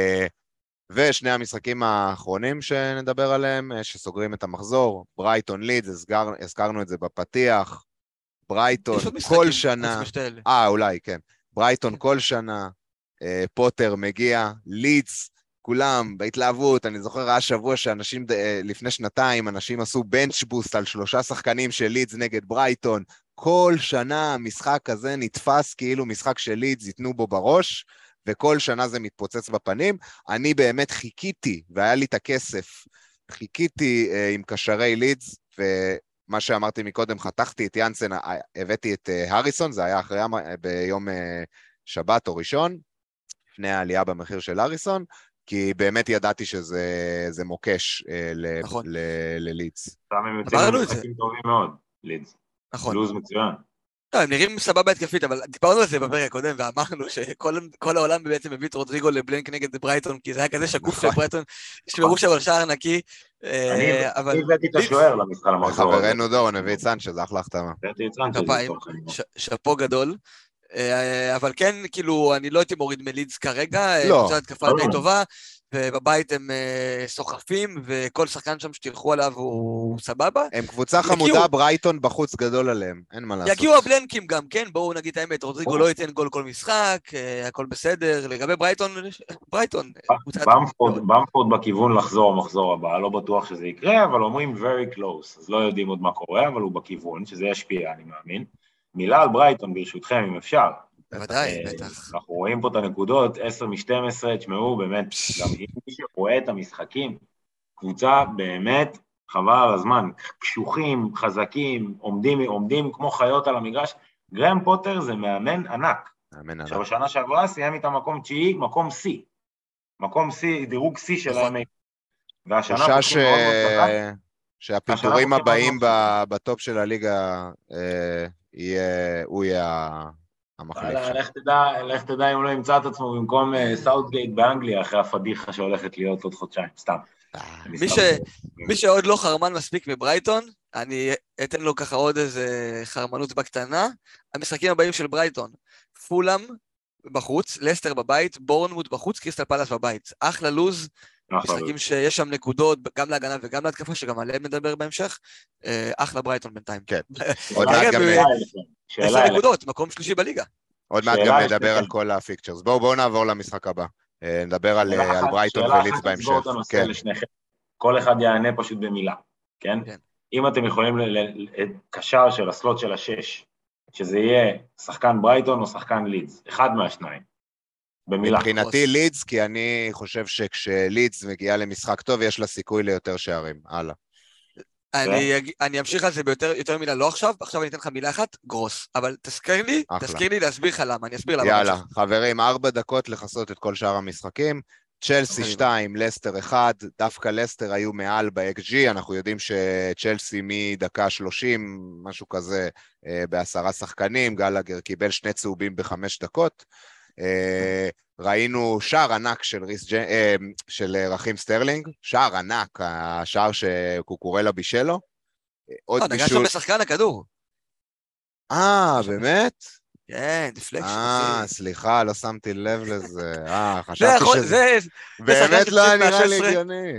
Speaker 1: ושני המשחקים האחרונים שנדבר עליהם, uh, שסוגרים את המחזור, ברייטון לידס, הזכר, הזכרנו את זה בפתיח, ברייטון כל שנה, אה אולי, כן, ברייטון כל שנה, uh, פוטר מגיע, לידס כולם בהתלהבות, אני זוכר היה שבוע שאנשים, אה, לפני שנתיים, אנשים עשו bench boost על שלושה שחקנים של לידס נגד ברייטון. כל שנה המשחק הזה נתפס כאילו משחק של לידס, ייתנו בו בראש, וכל שנה זה מתפוצץ בפנים. אני באמת חיכיתי, והיה לי את הכסף, חיכיתי אה, עם קשרי לידס, מה שאמרתי מקודם, חתכתי את יאנסן, אה, הבאתי את הריסון, זה היה אחרי, ביום שבת או ראשון, לפני העלייה במחיר של הריסון, כי באמת ידעתי שזה זה מוקש אה, ל-
Speaker 2: נכון.
Speaker 1: ל- ללידס.
Speaker 3: סתם הם יוצאים במשחקים טובים מאוד, לידס.
Speaker 2: נכון.
Speaker 3: לוז מצוין.
Speaker 2: לא, הם נראים סבבה התקפית, אבל דיברנו על זה בפרק הקודם, ואמרנו שכל כל העולם בעצם הביא את רודריגו לבלנק נגד ברייטון, כי זה היה כזה שקוף
Speaker 1: נכון.
Speaker 2: שברייטון, ישמרו שם על שער נקי, אה,
Speaker 3: אני הבאתי את השוער למשחק למחזור הזה.
Speaker 1: חברנו דורון הביא את סנצ'ז, אחלה החתמה.
Speaker 2: שאפו גדול. אה, אבל כן, כאילו, אני לא הייתי מוריד מלידס כרגע,
Speaker 1: לא.
Speaker 2: קבוצת התקפה. די טובה, ובבית הם אה, סוחפים, וכל שחקן שם שתלכו עליו הוא סבבה.
Speaker 1: הם קבוצה
Speaker 2: יגיעו.
Speaker 1: חמודה, ברייטון בחוץ גדול עליהם, אין מה לעשות.
Speaker 2: יגיעו הבלנקים גם, כן? בואו נגיד את האמת, רודריגו. לא ייתן גול כל משחק, אה, הכל בסדר. לגבי ברייטון, ברייטון,
Speaker 3: אה, במפורד בכיוון לחזור המחזור הבא, לא בטוח שזה יקרה, אבל אומרים very close, אז לא יודעים עוד מה קורה, אבל הוא בכיוון, שזה ישפיע, אני מאמין. מילה על ברייטון, ברשותכם, אם אפשר.
Speaker 2: בוודאי,
Speaker 3: אה,
Speaker 2: בטח.
Speaker 3: אנחנו רואים פה את הנקודות, 10 מ-12, תשמעו, באמת, גם מי שרואה את המשחקים, קבוצה באמת, חבל על הזמן, קשוחים, חזקים, עומדים, עומדים כמו חיות על המגרש. גרם פוטר זה מאמן ענק.
Speaker 1: מאמן ענק.
Speaker 3: עכשיו, בשנה שעברה סיים איתם מקום תשיעי, מקום שיא. מקום שיא, דירוג שיא של
Speaker 2: נכון.
Speaker 3: ה-MA. והשנה
Speaker 1: תחושה
Speaker 3: חזק.
Speaker 1: שהפיטורים הבאים בטופ של הליגה, אה, יהיה- הוא יהיה המחליף שם.
Speaker 3: לך תדע, לך תדע אם הוא לא ימצא את עצמו במקום אה, סאוטגייט באנגליה, אחרי הפדיחה שהולכת להיות עוד חודשיים, סתם.
Speaker 1: אה,
Speaker 2: מי ש- מי שעוד לא חרמן מספיק מברייטון, אני אתן לו ככה עוד איזה חרמנות בקטנה. המשחקים הבאים של ברייטון, פולאם בחוץ, לסטר בבית, בורנמוט בחוץ, קריסטל פלאס בבית. אחלה לוז. משחקים שיש שם נקודות, גם להגנה וגם להתקפה, שגם עליהם נדבר בהמשך. אה, אחלה ברייטון בינתיים.
Speaker 1: כן. [laughs] עוד מעט גם-
Speaker 3: שאלה אליכם, שאלה
Speaker 2: עשר. נקודות, מקום שלישי בליגה.
Speaker 1: עוד מעט
Speaker 3: שאלה
Speaker 1: גם נדבר. על כל ה fixtures. בואו בואו נעבור למשחק הבא. אה, נדבר על
Speaker 3: שאלה
Speaker 1: אה, ברייטון
Speaker 3: שאלה אחת לסגור
Speaker 1: בהמשך.
Speaker 3: את הנושא
Speaker 1: כן.
Speaker 3: לשניכם. כל אחד יענה פשוט במילה, כן?
Speaker 2: כן.
Speaker 3: אם אתם יכולים, ל- ל- ל- קשר של ה slot של השש, שזה יהיה שחקן ברייטון או שחקן לידס, אחד מהשניים, במילה.
Speaker 1: מבחינתי
Speaker 2: חוס.
Speaker 1: לידס, כי אני חושב שכשלידס מגיעה למשחק טוב, יש לה סיכוי ליותר שערים. הלאה.
Speaker 2: אני, אג- אני אמשיך על זה ביותר יותר מילה, לא עכשיו, עכשיו אני אתן לך מילה אחת, גרוס. אבל תזכיר לי,
Speaker 1: אחלה.
Speaker 2: תזכיר לי להסביר לך למה, אני אסביר למה.
Speaker 1: יאללה,
Speaker 2: בהמשך.
Speaker 1: חברים, ארבע דקות לכסות את כל שאר המשחקים. צ'לסי
Speaker 2: קדימה.
Speaker 1: 2, לסטר 1, דווקא לסטר היו מעל ב-XG, אנחנו יודעים שצ'לסי מדקה 30, משהו כזה, אה, בעשרה שחקנים, גלגר קיבל שני צהובים בחמש דקות. אה, ראינו שער ענק של, ריס ג'... אה, של אה, רכים סטרלינג, שער ענק, השער שקוקורלה בישל לו. עוד
Speaker 2: לא, נגע
Speaker 1: בישול...
Speaker 2: שם בשחקן הכדור.
Speaker 1: אה, באמת?
Speaker 2: כן, deflection.
Speaker 1: אה. סליחה, לא שמתי לב לזה. אה, [laughs]
Speaker 2: זה
Speaker 1: חשבתי שזה...
Speaker 2: זה,
Speaker 1: באמת לא היה נראה לי
Speaker 2: מה-16.
Speaker 1: הגיוני.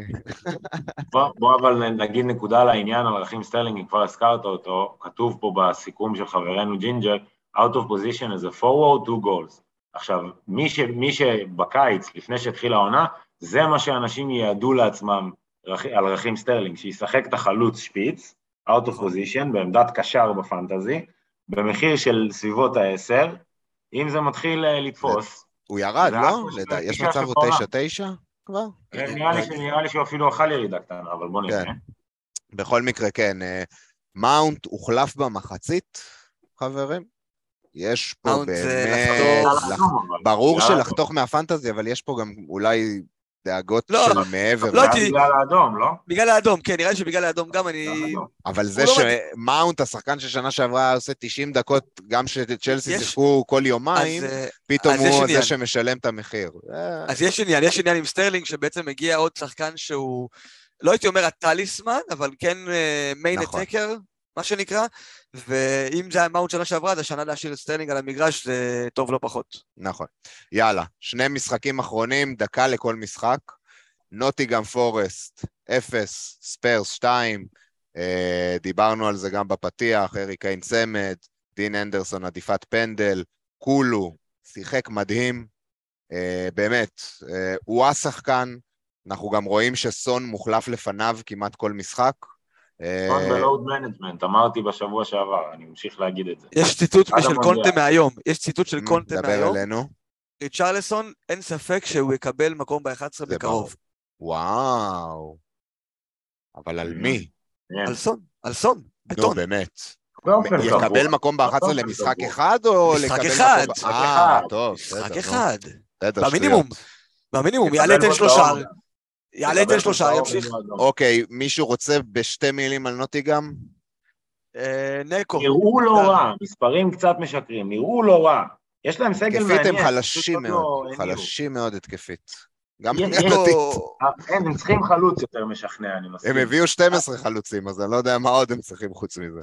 Speaker 3: בוא, בוא אבל נגיד נקודה על העניין על רכים סטרלינג, אם כבר הזכרת אותו, כתוב פה בסיכום של חברנו ג'ינג'ר, out of position as a forward, two goals. עכשיו, מי, ש, מי שבקיץ, לפני שהתחילה העונה, זה מה שאנשים ייעדו לעצמם רכ, על רכים סטרלינג, שישחק את החלוץ שפיץ, out of position, בעמדת קשר בפנטזי, במחיר של סביבות העשר, אם זה מתחיל אה, לתפוס,
Speaker 1: הוא ירד, לא? לדע- יש מצב הוא
Speaker 3: בעולם.
Speaker 1: 9-9 כבר?
Speaker 3: נראה לי, ש- נראה לי שהוא אפילו אכל ירידה קטנה, אבל בוא נראה.
Speaker 1: כן. בכל מקרה, כן. אה, מאונט הוחלף במחצית, חברים. יש פה באמת... ברור. שלחתוך מהפנטזי, אבל יש פה גם אולי דאגות
Speaker 2: לא,
Speaker 1: של מעבר.
Speaker 2: לא, תי-
Speaker 3: היה בגלל האדום, לא?
Speaker 2: בגלל האדום, כן, נראה לי שבגלל האדום גם אני...
Speaker 1: אבל זה
Speaker 2: לא
Speaker 1: שמאונט, השחקן ששנה שעברה עושה 90 דקות, גם שצ'לסי שיחקו כל יומיים,
Speaker 2: אה,
Speaker 1: פתאום הוא. זה שמשלם את המחיר. אה,
Speaker 2: אז יש עניין, יש עניין עם סטרלינג, שבעצם מגיע עוד שחקן שהוא, לא הייתי אומר הטליסמן, אבל כן מיין
Speaker 1: נכון.
Speaker 2: מה שנקרא, ואם זה היה מאונט שנה שעברה, אז השנה להשאיר את סטרלינג על המגרש זה טוב לא פחות.
Speaker 1: נכון. יאללה, שני משחקים אחרונים, דקה לכל משחק. נוטינגהאם פורסט, 0, ספרס 2, אה, דיברנו על זה גם בפתיח, הארי קיין צמד, דין הנדרסון הדף פנדל, כולו, שיחק מדהים, אה, באמת, אה, הוא השחקן, אנחנו גם רואים שסון מוחלף לפניו כמעט כל משחק. אה,
Speaker 3: נכון, ב load management, אמרתי בשבוע שעבר, אני ממשיך להגיד את זה.
Speaker 2: יש ציטוט של. קונטה מהיום, יש ציטוט של קונטה
Speaker 1: דבר
Speaker 2: מהיום,
Speaker 1: אלינו.
Speaker 2: ריצ'רלסון, אין ספק שהוא יקבל מקום ב-11
Speaker 1: זה
Speaker 2: בקרוב.
Speaker 1: וואו. אבל על
Speaker 3: Mm.
Speaker 1: מי?
Speaker 3: כן.
Speaker 2: על סון, על סון.
Speaker 1: נו. באמת.
Speaker 3: קבוע.
Speaker 1: יקבל מקום ב-11
Speaker 3: באופן
Speaker 1: למשחק. אחד, או לקבל. מקום...
Speaker 3: משחק
Speaker 1: אה,
Speaker 3: אחד.
Speaker 1: טוב,
Speaker 2: משחק. אחד. במינימום. במינימום, יעלה תן שלושה. יעלה תן שלושה,
Speaker 3: יקבל
Speaker 2: ימשיך.
Speaker 1: אוקיי, מישהו רוצה בשתי מילים על נוטיגם?
Speaker 2: אה, נקו.
Speaker 3: נראו לא רע, מספרים קצת משקרים, נראו לא רע. יש להם סגל
Speaker 1: התקפית
Speaker 3: מעניין.
Speaker 1: הם חלשים מאוד,
Speaker 3: לא.
Speaker 1: חלשים מאוד התקפית. גם הגנתית.
Speaker 3: אה, אין, הם צריכים חלוץ יותר משכנע, אני מסכים.
Speaker 1: הם הביאו 12 חלוצים, אז אני לא יודע מה עוד הם צריכים חוץ מזה.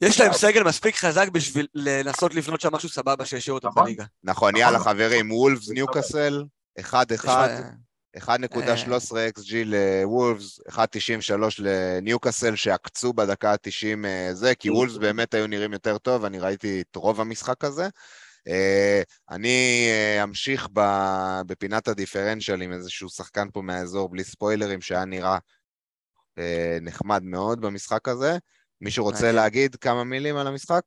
Speaker 2: יש להם סגל מספיק חזק בשביל לנסות לבנות שם משהו סבבה שישאיר אותם
Speaker 3: נכון.
Speaker 2: בליגה.
Speaker 1: נכון, יאללה חברים, וולפס ניוקאסל, 1-1,
Speaker 2: יש
Speaker 1: 1.13 XG לוולפס, 1.93 לניוקאסל שעקצו בדקה ה-90 זה, כי וולפס באמת היו נראים יותר טוב, אני ראיתי את רוב המשחק הזה. אה, אני אה, אמשיך בפינת הדיפרנציאל עם איזשהו שחקן פה מהאזור בלי ספוילרים שהיה נראה אה, נחמד מאוד במשחק הזה. מישהו רוצה. להגיד כמה מילים על המשחק?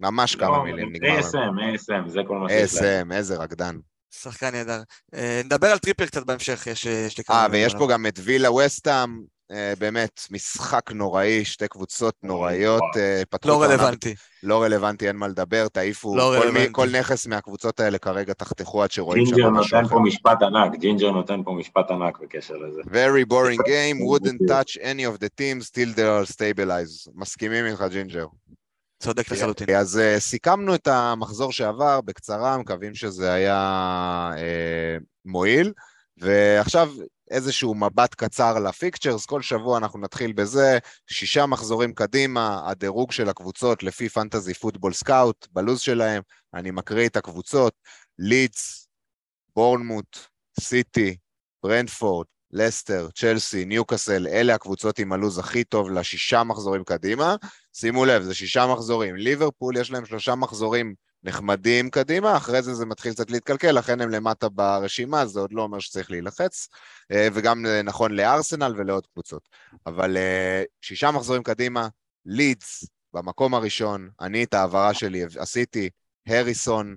Speaker 1: ממש כמה
Speaker 3: לא,
Speaker 1: מילים, נגמר.
Speaker 3: ASM, ASM, זה כל מה שיש להם.
Speaker 1: ASM, איזה רקדן.
Speaker 2: שחקן נהדר. אה, נדבר על טריפר קצת בהמשך, יש יש לי כמה...
Speaker 1: אה, ויש. פה גם את וילה וסטאם, אה, באמת, משחק נוראי, שתי קבוצות נוראיות. אה,
Speaker 2: לא רלוונטי.
Speaker 1: לא רלוונטי, אין מה לדבר, תעיפו,
Speaker 2: לא
Speaker 1: כל, מי. כל נכס מהקבוצות האלה כרגע תחתכו עד שרואים
Speaker 3: ג'ינג'ר
Speaker 1: שם משהו
Speaker 3: נותן
Speaker 1: אחר.
Speaker 3: פה משפט ענק, ג'ינג'ר נותן פה משפט ענק בקשר לזה.
Speaker 1: Very boring [laughs] game, wouldn't touch any of the teams till they are stabilized. מסכימים איתך, ג'ינג'ר.
Speaker 2: צודק לחלוטין.
Speaker 1: אז uh, סיכמנו את המחזור שעבר בקצרה, מקווים שזה היה uh, מועיל, ועכשיו איזשהו מבט קצר ל fixtures, כל שבוע אנחנו נתחיל בזה, שישה מחזורים קדימה, הדירוג של הקבוצות לפי Fantasy Football Scout, בלוז שלהם, אני מקריא את הקבוצות, לידס, בורנמוט, סיטי, ברנדפורד, לסטר, צ'לסי, ניוקאסל, אלה הקבוצות עם הלוז הכי טוב לשישה מחזורים קדימה. שימו לב, זה שישה מחזורים. ליברפול יש להם שלושה מחזורים נחמדים קדימה, אחרי זה זה מתחיל קצת להתקלקל, לכן הם למטה ברשימה, זה עוד לא אומר שצריך להילחץ, אה, וגם אה, נכון לארסנל ולעוד קבוצות. אבל אה, שישה מחזורים קדימה, לידס במקום הראשון, אני את ההעברה שלי עשיתי, הריסון,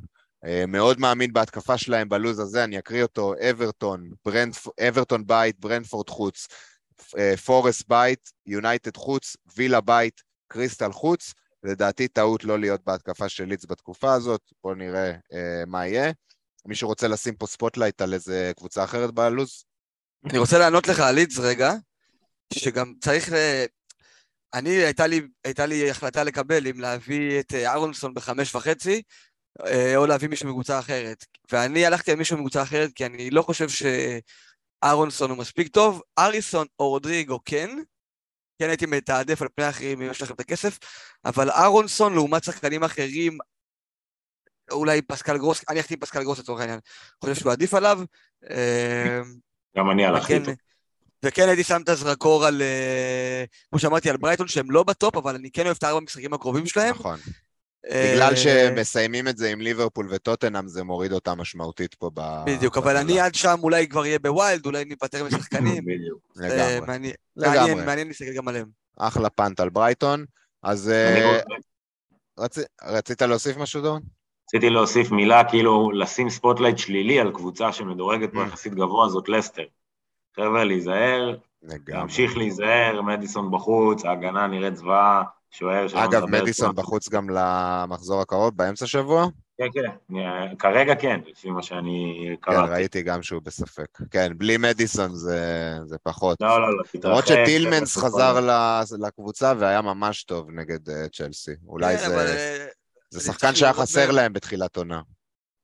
Speaker 1: מאוד מאמין בהתקפה שלהם בלוז הזה, אני אקריא אותו, אברטון, ברנדפ... אברטון בית, ברנדפורד חוץ, אה, פורסט בית, יונייטד חוץ, וילה בית, קריסטל חוץ, לדעתי טעות לא להיות בהתקפה של לידס בתקופה הזאת, בואו נראה אה, מה יהיה. מישהו רוצה לשים פה spotlight על איזה קבוצה אחרת בלוז?
Speaker 2: אני רוצה לענות לך על לידס רגע, שגם צריך ל... אני, הייתה לי, הייתה לי החלטה לקבל אם להביא את אה, אהרונסון בחמש וחצי, אה, או להביא מישהו מקבוצה אחרת. ואני הלכתי על מישהו מקבוצה אחרת, כי אני לא חושב שאהרונסון הוא מספיק טוב. אריסון או רודריגו כן, כן הייתי מתעדף על פני האחרים אם יש לכם את הכסף, אבל אהרונסון לעומת שחקנים אחרים, אולי פסקל גרוס, אני הלכתי עם פסקל גרוס לצורך העניין, חושב שהוא עדיף עליו. אה,
Speaker 3: גם אני הלכתי איתו.
Speaker 2: וכן הייתי שם את הזרקור על, אה, כמו שאמרתי, על ברייטון שהם לא בטופ, אבל אני כן אוהב את הארבע המשחקים הקרובים שלהם.
Speaker 1: נכון.
Speaker 2: אה,
Speaker 1: בגלל שמסיימים את זה עם ליברפול וטוטנאם, זה מוריד אותה משמעותית פה ב...
Speaker 2: בדיוק, אבל אני עד שם אולי כבר אהיה ב wild, אולי ניפטר משחקנים. [laughs]
Speaker 3: בדיוק.
Speaker 2: אה,
Speaker 1: לגמרי,
Speaker 2: מעניין-. מעניין, להסתכל גם עליהם.
Speaker 1: אחלה punt על ברייטון. אז אה, רצית להוסיף משהו, דורון?
Speaker 3: רציתי להוסיף מילה, כאילו לשים spotlight שלילי על קבוצה שמדורגת פה
Speaker 1: Mm.
Speaker 3: יחסית גבוה, זאת לסטר. חבר'ה, להיזהר,
Speaker 1: לגמרי.
Speaker 3: להמשיך להיזהר, מדיסון בחוץ, ההגנה נראית זוועה, שוער שלא
Speaker 1: אגב, מדיסון. בחוץ גם למחזור הקרוב, באמצע שבוע?
Speaker 3: כן, כן, אני- כרגע כן, לפי מה שאני
Speaker 1: כן,
Speaker 3: קראתי.
Speaker 1: ראיתי גם שהוא בספק. כן, בלי מדיסון זה, זה פחות.
Speaker 3: לא, לא, לא,
Speaker 1: למרות
Speaker 3: תתרחק,
Speaker 1: שטילמנס
Speaker 3: תתרחק.
Speaker 1: חזר ל- לקבוצה והיה ממש טוב נגד אה, צ'לסי. אולי
Speaker 2: כן, אבל,
Speaker 1: זה,
Speaker 2: אה,
Speaker 1: זה שחקן שהיה חסר
Speaker 2: מהם.
Speaker 1: להם בתחילת עונה.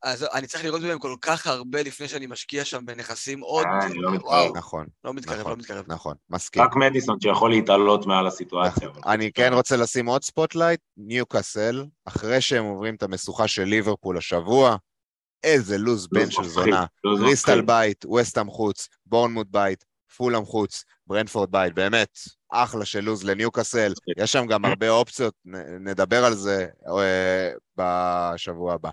Speaker 2: אז אני צריך לראות בהם כל כך הרבה לפני שאני משקיע שם בנכסים עוד...
Speaker 3: אה, אני לא מתקרב.
Speaker 1: נכון,
Speaker 2: לא מתקרב,
Speaker 1: נכון.
Speaker 2: לא מתקרב.
Speaker 1: נכון, מסכים.
Speaker 3: רק מדיסון שיכול להתעלות מעל הסיטואציה. אבל-
Speaker 1: אני כן רוצה לשים עוד spotlight, ניוקאסל, אחרי שהם עוברים את המשוכה של ליברפול השבוע, איזה לוז בן של זונה. קריסטל
Speaker 3: מפחיד.
Speaker 1: בית, וסטאם חוץ, בורנמוט בית, פולאם חוץ, ברנפורד בית, באמת, אחלה של לוז לניוקאסל, יש שם גם הרבה אופציות, נדבר על זה אה, בשבוע הבא.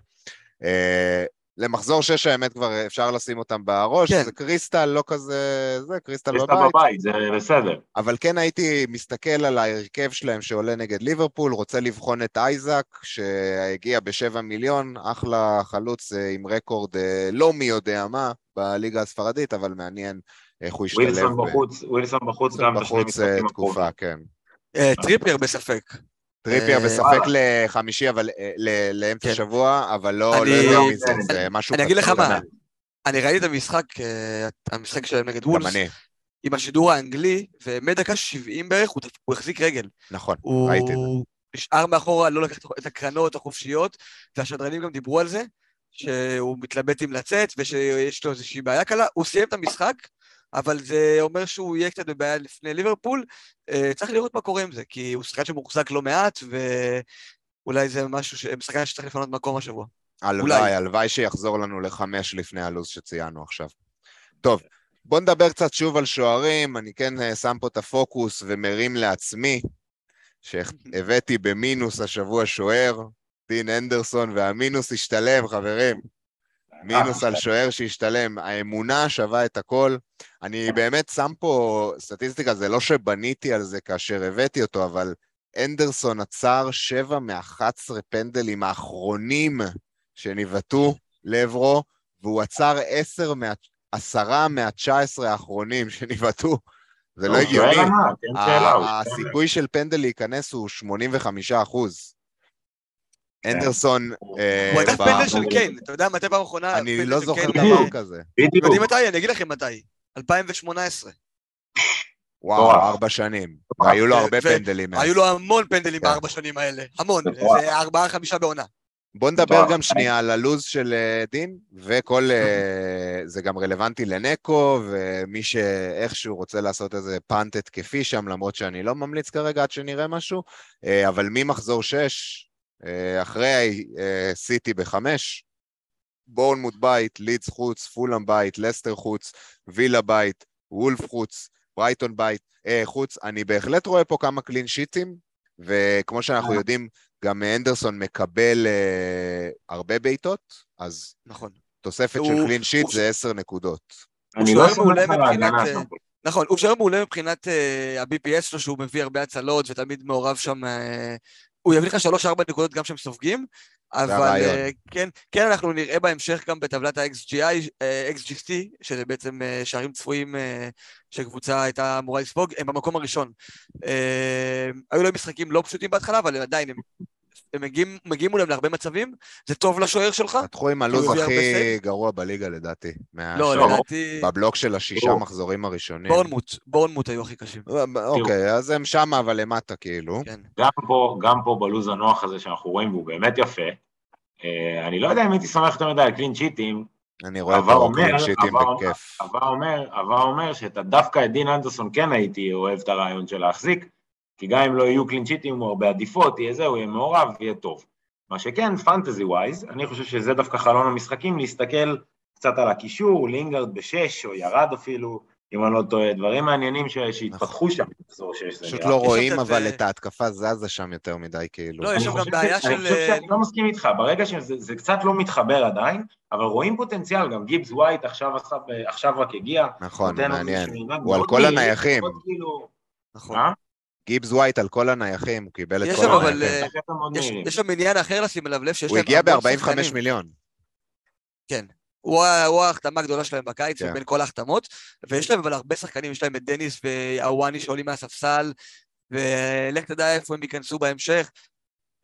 Speaker 1: אה, למחזור 6 האמת כבר אפשר לשים אותם בראש,
Speaker 2: כן.
Speaker 1: זה קריסטל לא כזה, זה קריסטל
Speaker 3: קריסטל
Speaker 1: בבית,
Speaker 3: בבית, זה בסדר.
Speaker 1: אבל כן הייתי מסתכל על ההרכב שלהם שעולה נגד ליברפול, רוצה לבחון את אייזק, שהגיע בשבע מיליון, אחלה חלוץ אה, עם רקורד אה, לא מי יודע מה בליגה הספרדית, אבל מעניין איך הוא ישתלב.
Speaker 3: ווילסון בחוץ, ווילסון בחוץ גם בשני משחקים
Speaker 1: תקופה,
Speaker 3: הקרובים.
Speaker 1: כן.
Speaker 2: טריפייר בספק.
Speaker 1: טריפייר
Speaker 2: אה,
Speaker 1: בספק לחמישי, אבל אה, לאמצע
Speaker 2: כן.
Speaker 1: שבוע, אבל לא לא יותר מזה, זה משהו...
Speaker 2: אני אגיד לך. מה, אני ראיתי את המשחק, אה, המשחק שלהם נגד
Speaker 1: גם
Speaker 2: וולס,
Speaker 1: אני,
Speaker 2: עם השידור האנגלי, ומדקה 70 בערך הוא הוא החזיק רגל.
Speaker 1: נכון, ראיתי את זה.
Speaker 2: הוא נשאר מאחורה, לא לקח את הקרנות החופשיות, והשדרנים גם דיברו על זה, שהוא מתלבט אם לצאת, ושיש לו איזושהי בעיה קלה. הוא סיים את המשחק, אבל זה אומר שהוא יהיה קצת בבעיה לפני ליברפול. אה, צריך לראות מה קורה עם זה, כי הוא שחקן שמוחזק לא מעט, ואולי זה משהו, ש- שחקן שצריך לפנות מקום השבוע.
Speaker 1: הלוואי. הלוואי שיחזור לנו לחמש לפני הלו"ז שציינו עכשיו. טוב, בוא נדבר קצת שוב על שוערים, אני כן אה, שם פה את הפוקוס ומרים לעצמי, שהבאתי במינוס השבוע שוער, דין אנדרסון, והמינוס השתלם, חברים. מינוס על שוער שהשתלם. האמונה שווה את הכל. אני באמת שם פה סטטיסטיקה, זה לא שבניתי על זה כאשר הבאתי אותו, אבל אנדרסון עצר שבע מ-11 פנדלים האחרונים שניבטו לעברו, והוא עצר עשר מה... עשרה מה-19 האחרונים שניבטו. זה לא
Speaker 3: הוא
Speaker 1: הגיוני.
Speaker 3: ענק.
Speaker 1: הסיכוי של פנדל להיכנס הוא 85 אחוז. אנדרסון... אה,
Speaker 2: הוא הדף
Speaker 1: ב-
Speaker 2: פנדל של קיין, אתה יודע מתי פעם אחרונה...
Speaker 1: אני לא זוכר? דבר כזה.
Speaker 2: אתם
Speaker 3: בדיוק.
Speaker 2: יודעים מתי? אני אגיד לכם מתי. 2018.
Speaker 1: וואו. ארבע שנים. והיו לו הרבה פנדלים.
Speaker 2: היו לו המון פנדלים
Speaker 1: כן.
Speaker 2: בארבע שנים האלה. המון. זה ארבעה, חמישה בעונה.
Speaker 1: בוא נדבר. גם שנייה על הלו"ז של אה, דין, וכל... אה, זה גם רלוונטי לנקו, ומי שאיכשהו רוצה לעשות איזה פאנט התקפי שם, למרות שאני לא ממליץ כרגע עד שנראה משהו, אה, אבל ממחזור 6, אחרי אה, סיטי בחמש, בורנמוט בית, לידס חוץ, פולאם בית, לסטר חוץ, וילה בית, וולף חוץ, ברייטון בית, אה, חוץ, אני בהחלט רואה פה כמה קלין שיטים, וכמו שאנחנו יודעים, גם אנדרסון מקבל אה, הרבה בעיטות, אז
Speaker 2: נכון.
Speaker 1: תוספת
Speaker 2: הוא-
Speaker 1: של קלין שיט
Speaker 2: הוא-
Speaker 1: זה עשר נקודות.
Speaker 3: אני לא
Speaker 2: מעולה
Speaker 3: על ההגנה
Speaker 2: מבחינת. נכון, הוא שוער מעולה מבחינת אה, ה-BPS שלו, שהוא מביא הרבה הצלות ותמיד מעורב שם. אה, הוא יביא לך שלוש-ארבע נקודות גם כשהם סופגים, אבל. אה, כן, כן, אנחנו נראה בהמשך גם בטבלת ה-XGI, אה, XGC, שזה בעצם אה, שערים צפויים אה, שקבוצה הייתה אמורה לספוג, הם במקום הראשון. אה, היו להם משחקים לא פשוטים בהתחלה, אבל עדיין הם, הם מגיעים, מגיעים מולם להרבה מצבים, זה טוב לשוער שלך.
Speaker 1: פתחו עם הלו"ז הכי? גרוע בליגה לדעתי.
Speaker 2: לא, לדעתי,
Speaker 1: בבלוק של השישה. מחזורים הראשונים.
Speaker 2: בורנמוט, בורנמוט היו הכי קשים.
Speaker 1: אוקיי, אז הם שמה אבל למטה כאילו.
Speaker 2: כן.
Speaker 3: גם פה, גם פה בלוז הנוח הזה שאנחנו רואים, והוא באמת יפה. אה, אני לא יודע אם הייתי סומך יותר מדי על קלין שיטים,
Speaker 1: אני רואה
Speaker 3: אומר,
Speaker 1: קלין שיטים
Speaker 3: עבר-
Speaker 1: בכיף.
Speaker 3: עבר אומר, עבר אומר שדווקא את דין אנדרסון כן הייתי אוהב את הרעיון של להחזיק, כי גם אם לא יהיו קלין שיטים או הרבה עדיפות, יהיה זה, הוא יהיה מעורב, יהיה טוב. מה שכן, פנטזי ווייז, אני חושב שזה דווקא חלון המשחקים, להסתכל קצת על הקישור, לינגרד בשש, או ירד אפילו, אם אני לא טועה, דברים מעניינים ש- שהתפתחו שם במחזור שש,
Speaker 1: פשוט. לא רואים אבל
Speaker 2: אה,
Speaker 1: את ההתקפה זזה שם יותר מדי כאילו.
Speaker 2: לא, יש שם גם בעיה
Speaker 3: ש- אני
Speaker 2: של,
Speaker 3: חושב
Speaker 2: אה,
Speaker 3: שאני לא מסכים איתך, ברגע שזה זה קצת לא מתחבר עדיין, אבל רואים פוטנציאל, גם גיבס ווייט עכשיו, רק הגיע.
Speaker 1: נכון, מעניין. הוא על כל הנייחים.
Speaker 3: כאילו-
Speaker 2: נכון.
Speaker 1: גיבס ווייט על כל הנייחים, הוא קיבל את כל
Speaker 2: שם אבל,
Speaker 1: הנייחים.
Speaker 2: אה, יש. יש שם עניין אחר לשים אליו לב שיש
Speaker 1: הוא
Speaker 2: להם
Speaker 1: הגיע
Speaker 2: המון
Speaker 1: ב-45
Speaker 2: שחקנים.
Speaker 1: מיליון.
Speaker 2: כן. הוא, הוא ההחתמה הגדולה שלהם בקיץ,
Speaker 1: כן.
Speaker 2: בין כל ההחתמות, ויש להם אבל הרבה שחקנים, יש להם את דניס והוואני שעולים מהספסל, ולך תדע איפה הם ייכנסו בהמשך.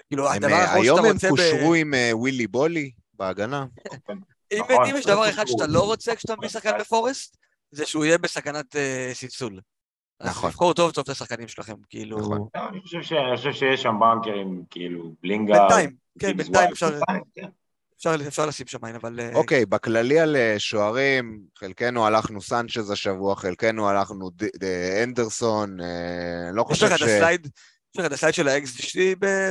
Speaker 2: כאילו,
Speaker 1: הם,
Speaker 2: הדבר
Speaker 1: אה,
Speaker 2: האחרון
Speaker 1: היום
Speaker 2: שאתה
Speaker 1: הם
Speaker 2: רוצה...
Speaker 1: קושרו עם אה, ווילי בולי בהגנה.
Speaker 2: אם,
Speaker 3: נכון,
Speaker 2: אם יש דבר אחד. שאתה לא רוצה כשאתה מביא שחקן בפורסט, זה שהוא יהיה בסכנת אה, סלסול. אז
Speaker 1: נכון.
Speaker 2: לבחור טוב טוב את השחקנים שלכם, כאילו...
Speaker 1: נכון.
Speaker 3: לא, אני חושב שיש שם בנקרים, כאילו, בלינגרד.
Speaker 2: בינתיים, כן, בינתיים אפשר. אפשר, אפשר לשים שם עין, אבל... אה,
Speaker 1: אוקיי, בכללי על אה, שוערים, חלקנו הלכנו סנצ'ז השבוע, חלקנו הלכנו ד- ד- אנדרסון, אה, לא חושב ש...
Speaker 2: יש לך את הסלייד של ה-XGC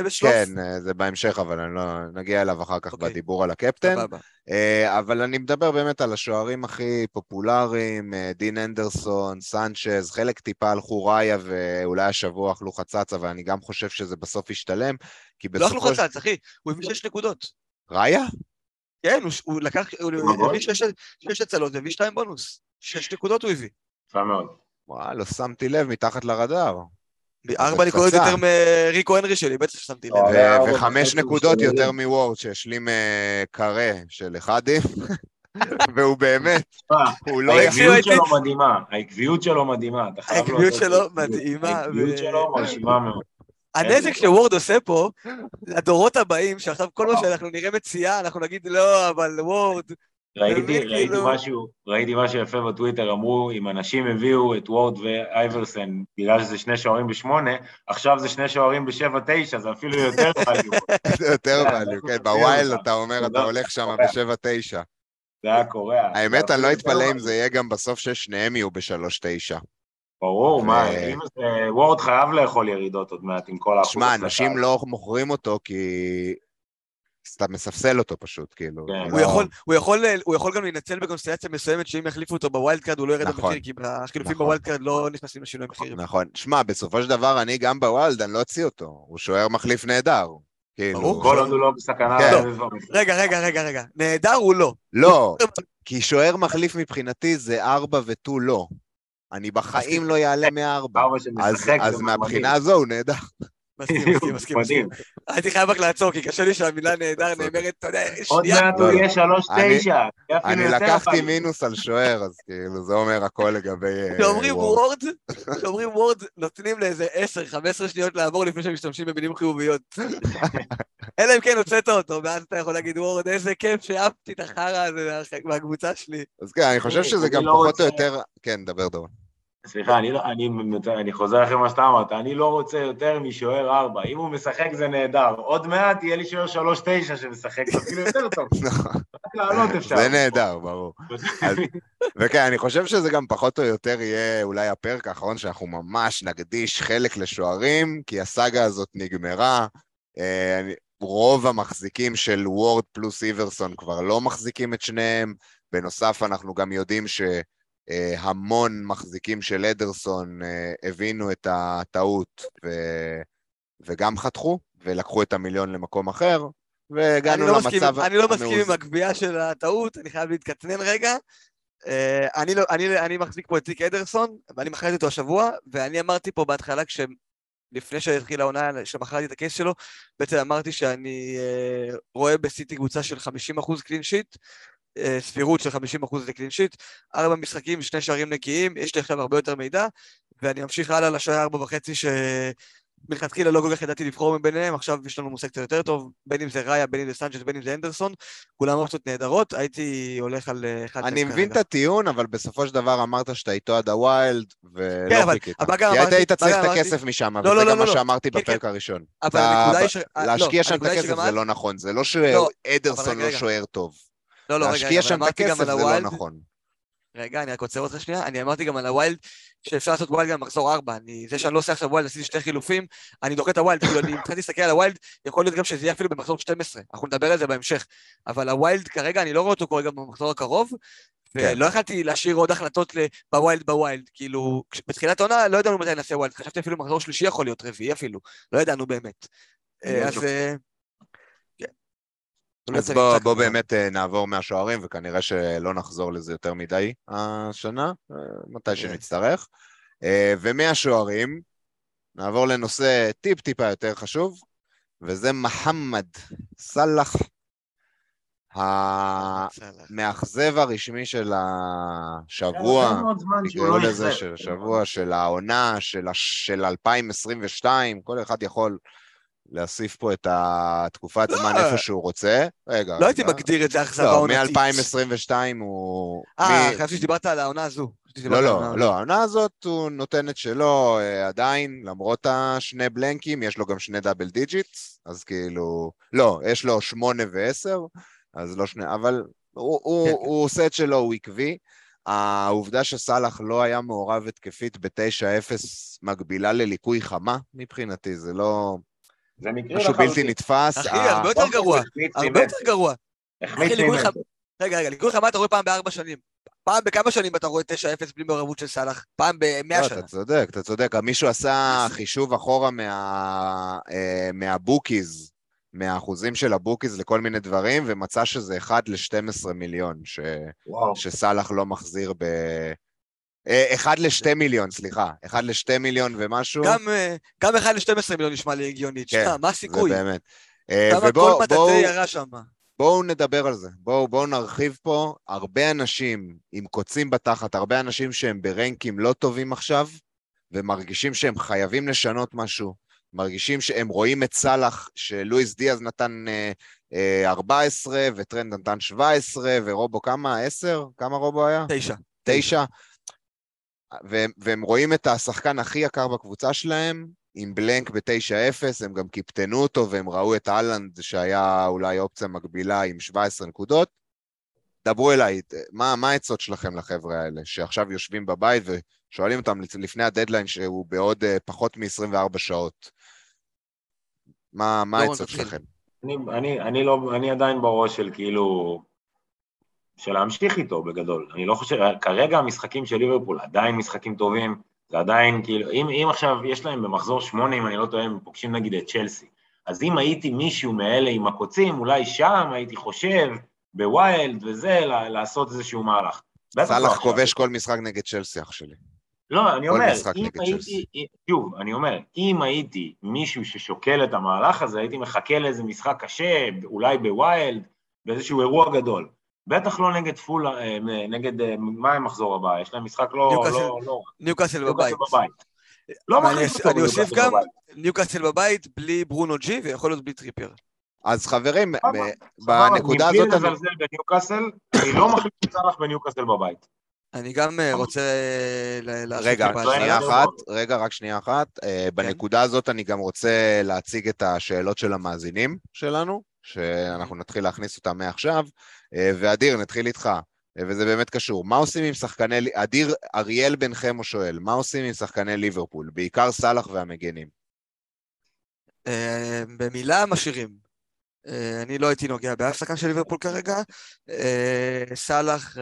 Speaker 2: בשלוף?
Speaker 1: כן, אה, זה בהמשך, אבל אני לא... נגיע אליו אחר כך
Speaker 2: אוקיי.
Speaker 1: בדיבור על הקפטן.
Speaker 2: סבבה.
Speaker 1: אה, אבל אני מדבר באמת על השוערים הכי פופולריים, אה, דין אנדרסון, סנצ'ז, חלק טיפה הלכו ראיה ואולי השבוע אכלו חצץ, אבל אני גם חושב שזה בסוף ישתלם, כי
Speaker 2: לא אכלו
Speaker 1: בסופו.
Speaker 2: חצץ, אחי, הוא הביא שש נקודות.
Speaker 1: ראיה?
Speaker 2: כן, הוא- הוא לקח, הוא
Speaker 3: הגול?
Speaker 2: הביא שש שש הצלות והביא שתיים בונוס. שש נקודות הוא הביא.
Speaker 3: יפה מאוד.
Speaker 1: וואי, לא שמתי לב, מתחת לרדאר.
Speaker 2: ארבע נקודות. יותר מריקו הנרי שלי, בטח ששמתי לב.
Speaker 3: ארבע
Speaker 1: וחמש נקודות. יותר מוורד, שהשלים אה, קארה של אחדים. [laughs] והוא באמת, הוא לא...
Speaker 2: היה-
Speaker 3: העקביות שלו מדהימה, העקביות שלו מדהימה, אתה חייב
Speaker 2: העקביות
Speaker 3: להודות
Speaker 2: שלו
Speaker 3: לו.
Speaker 2: מדהימה,
Speaker 3: העקביות שלו מרשימה מאוד.
Speaker 2: הנזק
Speaker 3: אין
Speaker 2: שוורד עושה פה, לדורות הבאים, שעכשיו כל
Speaker 3: לא.
Speaker 2: מה שאנחנו נראה מציאה, אנחנו נגיד, לא, אבל וורד,
Speaker 3: ראיתי, ראיתי,
Speaker 2: כאילו-
Speaker 3: משהו, ראיתי משהו יפה בטוויטר, אמרו, אם אנשים הביאו את וורד ואייברסן בגלל שזה שני שוערים בשמונה, עכשיו זה שני שוערים בשבע תשע, זה אפילו יותר value. [laughs]
Speaker 1: זה יותר value, כן, ב
Speaker 3: wild.
Speaker 1: אתה אומר, אתה
Speaker 3: תודה.
Speaker 1: הולך שם
Speaker 3: קורע.
Speaker 1: בשבע תשע.
Speaker 3: זה היה קורע.
Speaker 1: האמת, אני לא אתפלא אם זה יהיה גם בסוף ששניהם יהיו בשלוש תשע.
Speaker 3: ברור, מה, וורד חייב לאכול ירידות עוד מעט עם כל האחוז.
Speaker 1: שמע. אנשים לא מוכרים אותו כי... סתם מספסל אותו פשוט, כאילו.
Speaker 3: כן.
Speaker 2: הוא
Speaker 1: לא-
Speaker 2: יכול, הוא, יכול, הוא יכול גם להינצל בקונסטלציה מסוימת שאם יחליפו אותו ב wild card הוא לא ירד
Speaker 1: נכון.
Speaker 2: במחיר, כי החילופים
Speaker 1: נכון.
Speaker 2: ב wild card לא נכנסים לשינוי מחיר.
Speaker 1: נכון. שמע, בסופו של דבר, אני גם בווילד, אני לא אוציא אותו. הוא שוער מחליף נהדר. כאילו...
Speaker 3: כל עוד הוא לא בסכנה
Speaker 1: כן.
Speaker 2: רגע, רגע, רגע, רגע. נהדר הוא לא.
Speaker 1: לא, כי שוער מחליף מבחינתי זה ארבע ותו לא. אני בחיים. לא יעלה מארבע.
Speaker 3: ארבע
Speaker 1: אז, מהבחינה הזו הוא נהדר.
Speaker 2: מסכים, מסכים, מסכים. הייתי חייב רק לעצור, כי קשה לי שהמילה נהדר נאמרת, אתה יודע,
Speaker 3: עוד
Speaker 2: שנייה.
Speaker 3: מעט
Speaker 1: לא,
Speaker 3: הוא
Speaker 1: לא.
Speaker 3: יהיה שלוש
Speaker 1: אני-
Speaker 3: תשע.
Speaker 1: אני לקחתי. מינוס על שוער, אז כאילו, זה אומר הכל לגבי... אה,
Speaker 2: כשאומרים
Speaker 1: וורד.
Speaker 2: וורד, כשאומרים וורד, נותנים לאיזה 10-15 שניות לעבור לפני שהם משתמשים במילים חיוביות. [laughs] אלא אם כן הוצאת אותו, ואז אתה יכול להגיד, וורד, איזה כיף שאהבתי את החרא הזה מה- מהקבוצה שלי.
Speaker 1: אז כן, אני חושב
Speaker 3: אני-
Speaker 1: שזה גם
Speaker 3: לא
Speaker 1: פחות או יותר... כן, דבר דורון.
Speaker 3: סליחה, אני, לא, אני, אני חוזר אחרי מה שאתה אמרת, אני לא רוצה יותר משוער ארבע. אם הוא משחק זה נהדר. עוד מעט יהיה לי שוער שלוש תשע שמשחק, זה אפילו יותר טוב. [laughs] רק לעלות אפשר.
Speaker 1: זה נהדר, ברור. [laughs] אז- וכן, אני חושב שזה גם פחות או יותר יהיה אולי הפרק האחרון שאנחנו ממש נקדיש חלק לשוערים, כי הסאגה הזאת נגמרה. אה, רוב המחזיקים של וורד פלוס איברסון כבר לא מחזיקים את שניהם. בנוסף, אנחנו גם יודעים שהמון מחזיקים של אדרסון אה, הבינו את הטעות ו... וגם חתכו, ולקחו את המיליון למקום אחר,
Speaker 2: אני
Speaker 1: והגענו
Speaker 2: לא מסכים-
Speaker 1: למצב
Speaker 2: אני לא מסכים. עם הגבייה של הטעות, אני חייב להתקטנן רגע. אה, אני, לא, אני, אני מחזיק פה את טיק אדרסון, ואני מכרתי אותו השבוע, ואני אמרתי פה בהתחלה, כש... לפני שהתחילה העונה, שמכרתי את ה case שלו, בעצם אמרתי שאני אה, רואה בסיטי קבוצה של 50% clean sheet, אה, סבירות של 50% ל clean sheet, ארבע משחקים, שני שערים נקיים, יש לי עכשיו הרבה יותר מידע, ואני ממשיך הלאה לשוער ארבע וחצי, שמלכתחילה לא כל כך ידעתי לבחור מביניהם, עכשיו יש לנו מושג קצת יותר טוב, בין אם זה ראיה, בין אם זה סנצ'ס, בין אם זה אנדרסון, כולם אופציות נהדרות, הייתי הולך על אה, אחד
Speaker 1: אני מבין את. הטיעון, אבל בסופו של דבר אמרת שאתה איתו עד ה wild,
Speaker 2: כן,
Speaker 1: ולא
Speaker 2: אבל-
Speaker 1: חיכית.
Speaker 2: גם
Speaker 1: כי היית צריך את הכסף משם,
Speaker 2: לא,
Speaker 1: וזה
Speaker 2: לא,
Speaker 1: גם
Speaker 2: לא,
Speaker 1: מה
Speaker 2: לא.
Speaker 1: שאמרתי
Speaker 2: כן,
Speaker 1: בפרק הראשון.
Speaker 2: היא ש... אה,
Speaker 1: להשקיע שם את הכסף זה לא נכון, זה לא שאדרסון לא. שוער טוב.
Speaker 2: לא, לא, רגע,
Speaker 1: שם את
Speaker 2: אמרתי גם
Speaker 1: הכסף
Speaker 2: על
Speaker 1: זה לא
Speaker 2: ה wild,
Speaker 1: נכון.
Speaker 2: רגע, אני רק עוצר אותך שנייה, אני אמרתי גם על ה wild, שאפשר לעשות wild גם במחזור 4, אני, זה שאני לא עושה עכשיו wild, עשיתי שתי חילופים, אני דוחה את ה wild, כאילו אני התחלתי להסתכל על ה wild, יכול להיות גם שזה יהיה אפילו במחזור 12, אנחנו נדבר על זה בהמשך, אבל ה wild כרגע, אני לא רואה אותו גם במחזור הקרוב,
Speaker 1: כן.
Speaker 2: ולא יכלתי להשאיר עוד החלטות ב wild ב wild, כאילו, בתחילת העונה לא ידענו מתי נעשה wild, חשבתי אפילו מחזור שלישי יכול להיות, רביעי אפילו, לא ידענו באמת. אה, אז... כן.
Speaker 1: אז
Speaker 2: לא
Speaker 1: בוא, בוא. באמת אה, נעבור מהשוערים, וכנראה שלא נחזור לזה יותר מדי השנה, אה, מתי שנצטרך. אה, ומהשוערים, נעבור לנושא טיפ-טיפה יותר חשוב, וזה מוחמד סאלח, המאכזב הרשמי של השבוע.
Speaker 3: שהוא
Speaker 1: תקראו
Speaker 3: לא
Speaker 1: לזה
Speaker 3: אכזב.
Speaker 1: של השבוע, של העונה, של, הש- של 2022, כל אחד יכול להוסיף פה את התקופת
Speaker 2: לא.
Speaker 1: זמן איפה שהוא רוצה. רגע.
Speaker 2: לא הייתי
Speaker 1: רגע.
Speaker 2: מגדיר את זה אכזבה
Speaker 1: לא,
Speaker 2: עונתית.
Speaker 1: מ-2022 הוא...
Speaker 2: אה,
Speaker 1: מ-
Speaker 2: חשבתי שדיברת על העונה הזו.
Speaker 1: לא, לא. לא, העונה הזאת הוא נותן את שלו אה, עדיין, למרות השני בלנקים, יש לו גם שני double digits, אז כאילו... לא, יש לו שמונה ועשר, אז לא שני... אבל הוא, הוא,
Speaker 2: כן,
Speaker 1: הוא,
Speaker 2: כן.
Speaker 1: הוא עושה את שלו, הוא עקבי. העובדה שסאלח לא היה מעורב התקפית ב-9-0 מקבילה לליקוי חמה, מבחינתי, זה לא...
Speaker 3: זה מקרי
Speaker 1: משהו. בלתי נתפס.
Speaker 2: אחי, הרבה יותר גרוע. הרבה. יותר גרוע. רגע, רגע, ליקוי חמה אתה רואה פעם בארבע שנים. פעם בכמה שנים אתה רואה 9-0 בלי מעורבות של סאלח? פעם
Speaker 1: לא,
Speaker 2: במאה שנה.
Speaker 1: אתה צודק, אתה צודק. מישהו עשה חישוב אחורה מה, אה, מהבוקיז, מהאחוזים של הבוקיז לכל מיני דברים, ומצא שזה 1 ל-12 מיליון. שסאלח לא מחזיר ב... אה, 1 ל-2 מיליון, סליחה. 1 ל-2 מיליון ומשהו.
Speaker 2: גם, אה, גם 1 ל-12 מיליון נשמע לי הגיוני.
Speaker 1: כן,
Speaker 2: תשמע, מה
Speaker 1: זה
Speaker 2: הסיכוי?
Speaker 1: באמת. אה,
Speaker 2: כמה כל מטאטא ירה שם.
Speaker 1: בואו נדבר על זה, בואו בוא נרחיב פה. הרבה אנשים עם קוצים בתחת, הרבה אנשים שהם ברנקים לא טובים עכשיו, ומרגישים שהם חייבים לשנות משהו, מרגישים שהם רואים את סאלח, שלואיס דיאז נתן אה, אה, 14, וטרנד נתן 17, ורובו כמה? 10? כמה רובו היה?
Speaker 2: 9.
Speaker 1: 9. והם, והם רואים את השחקן הכי יקר בקבוצה שלהם, עם בלנק ב-9-0, הם גם קיפטנו אותו והם ראו את אהלנד שהיה אולי אופציה מקבילה עם 17 נקודות. דברו אליי, מה העצות שלכם לחבר'ה האלה, שעכשיו יושבים בבית ושואלים אותם לפני הדדליין שהוא בעוד uh, פחות מ-24 שעות? מה העצות שלכם?
Speaker 3: אני, אני, אני, לא, אני עדיין בראש של כאילו, של להמשיך איתו בגדול. אני לא חושב, כרגע המשחקים של ליברפול עדיין משחקים טובים, זה עדיין כאילו, אם, אם עכשיו יש להם במחזור שמונה, אם אני לא טועה, הם פוגשים נגיד את צ'לסי, אז אם הייתי מישהו מאלה עם הקוצים, אולי שם הייתי חושב, בוויילד וזה, לעשות איזשהו מהלך.
Speaker 1: סאלח כובש כל משחק נגד צ'לסי, אח שלי.
Speaker 3: לא, אני אומר, אם הייתי, שוב, אני אומר, אם הייתי מישהו ששוקל את המהלך הזה, הייתי מחכה לאיזה משחק קשה, אולי בוויילד, באיזשהו אירוע גדול. בטח לא נגד פול, אה, נגד, אה, מה המחזור הבא? יש להם משחק לא...
Speaker 2: ניוקאסל, לא, ניוקאסל בבית.
Speaker 3: לא מחליף
Speaker 2: אותו אני אוסיף גם ניוקאסל בבית בלי ברונו ג'י ויכול להיות בלי טריפר.
Speaker 1: אז חברים, בנקודה הזאת...
Speaker 3: מבלי לזלזל בניוקאסל, אני לא מחליף את סאלח בניוקאסל בבית.
Speaker 2: אני גם אה, רוצה...
Speaker 1: רגע, שנייה אחת, רגע, רק שנייה אחת. כן. בנקודה הזאת אני גם רוצה להציג את השאלות של המאזינים שלנו, שאנחנו נתחיל להכניס אותם מעכשיו. אה, ואדיר, נתחיל איתך, אה, וזה באמת קשור. מה עושים עם שחקני... אדיר, אריאל בן חמו שואל, מה עושים עם שחקני ליברפול, בעיקר סאלח והמגנים?
Speaker 2: אה, במילה משאירים. אני לא הייתי נוגע באף שחקן של ליברפול כרגע. סאלח,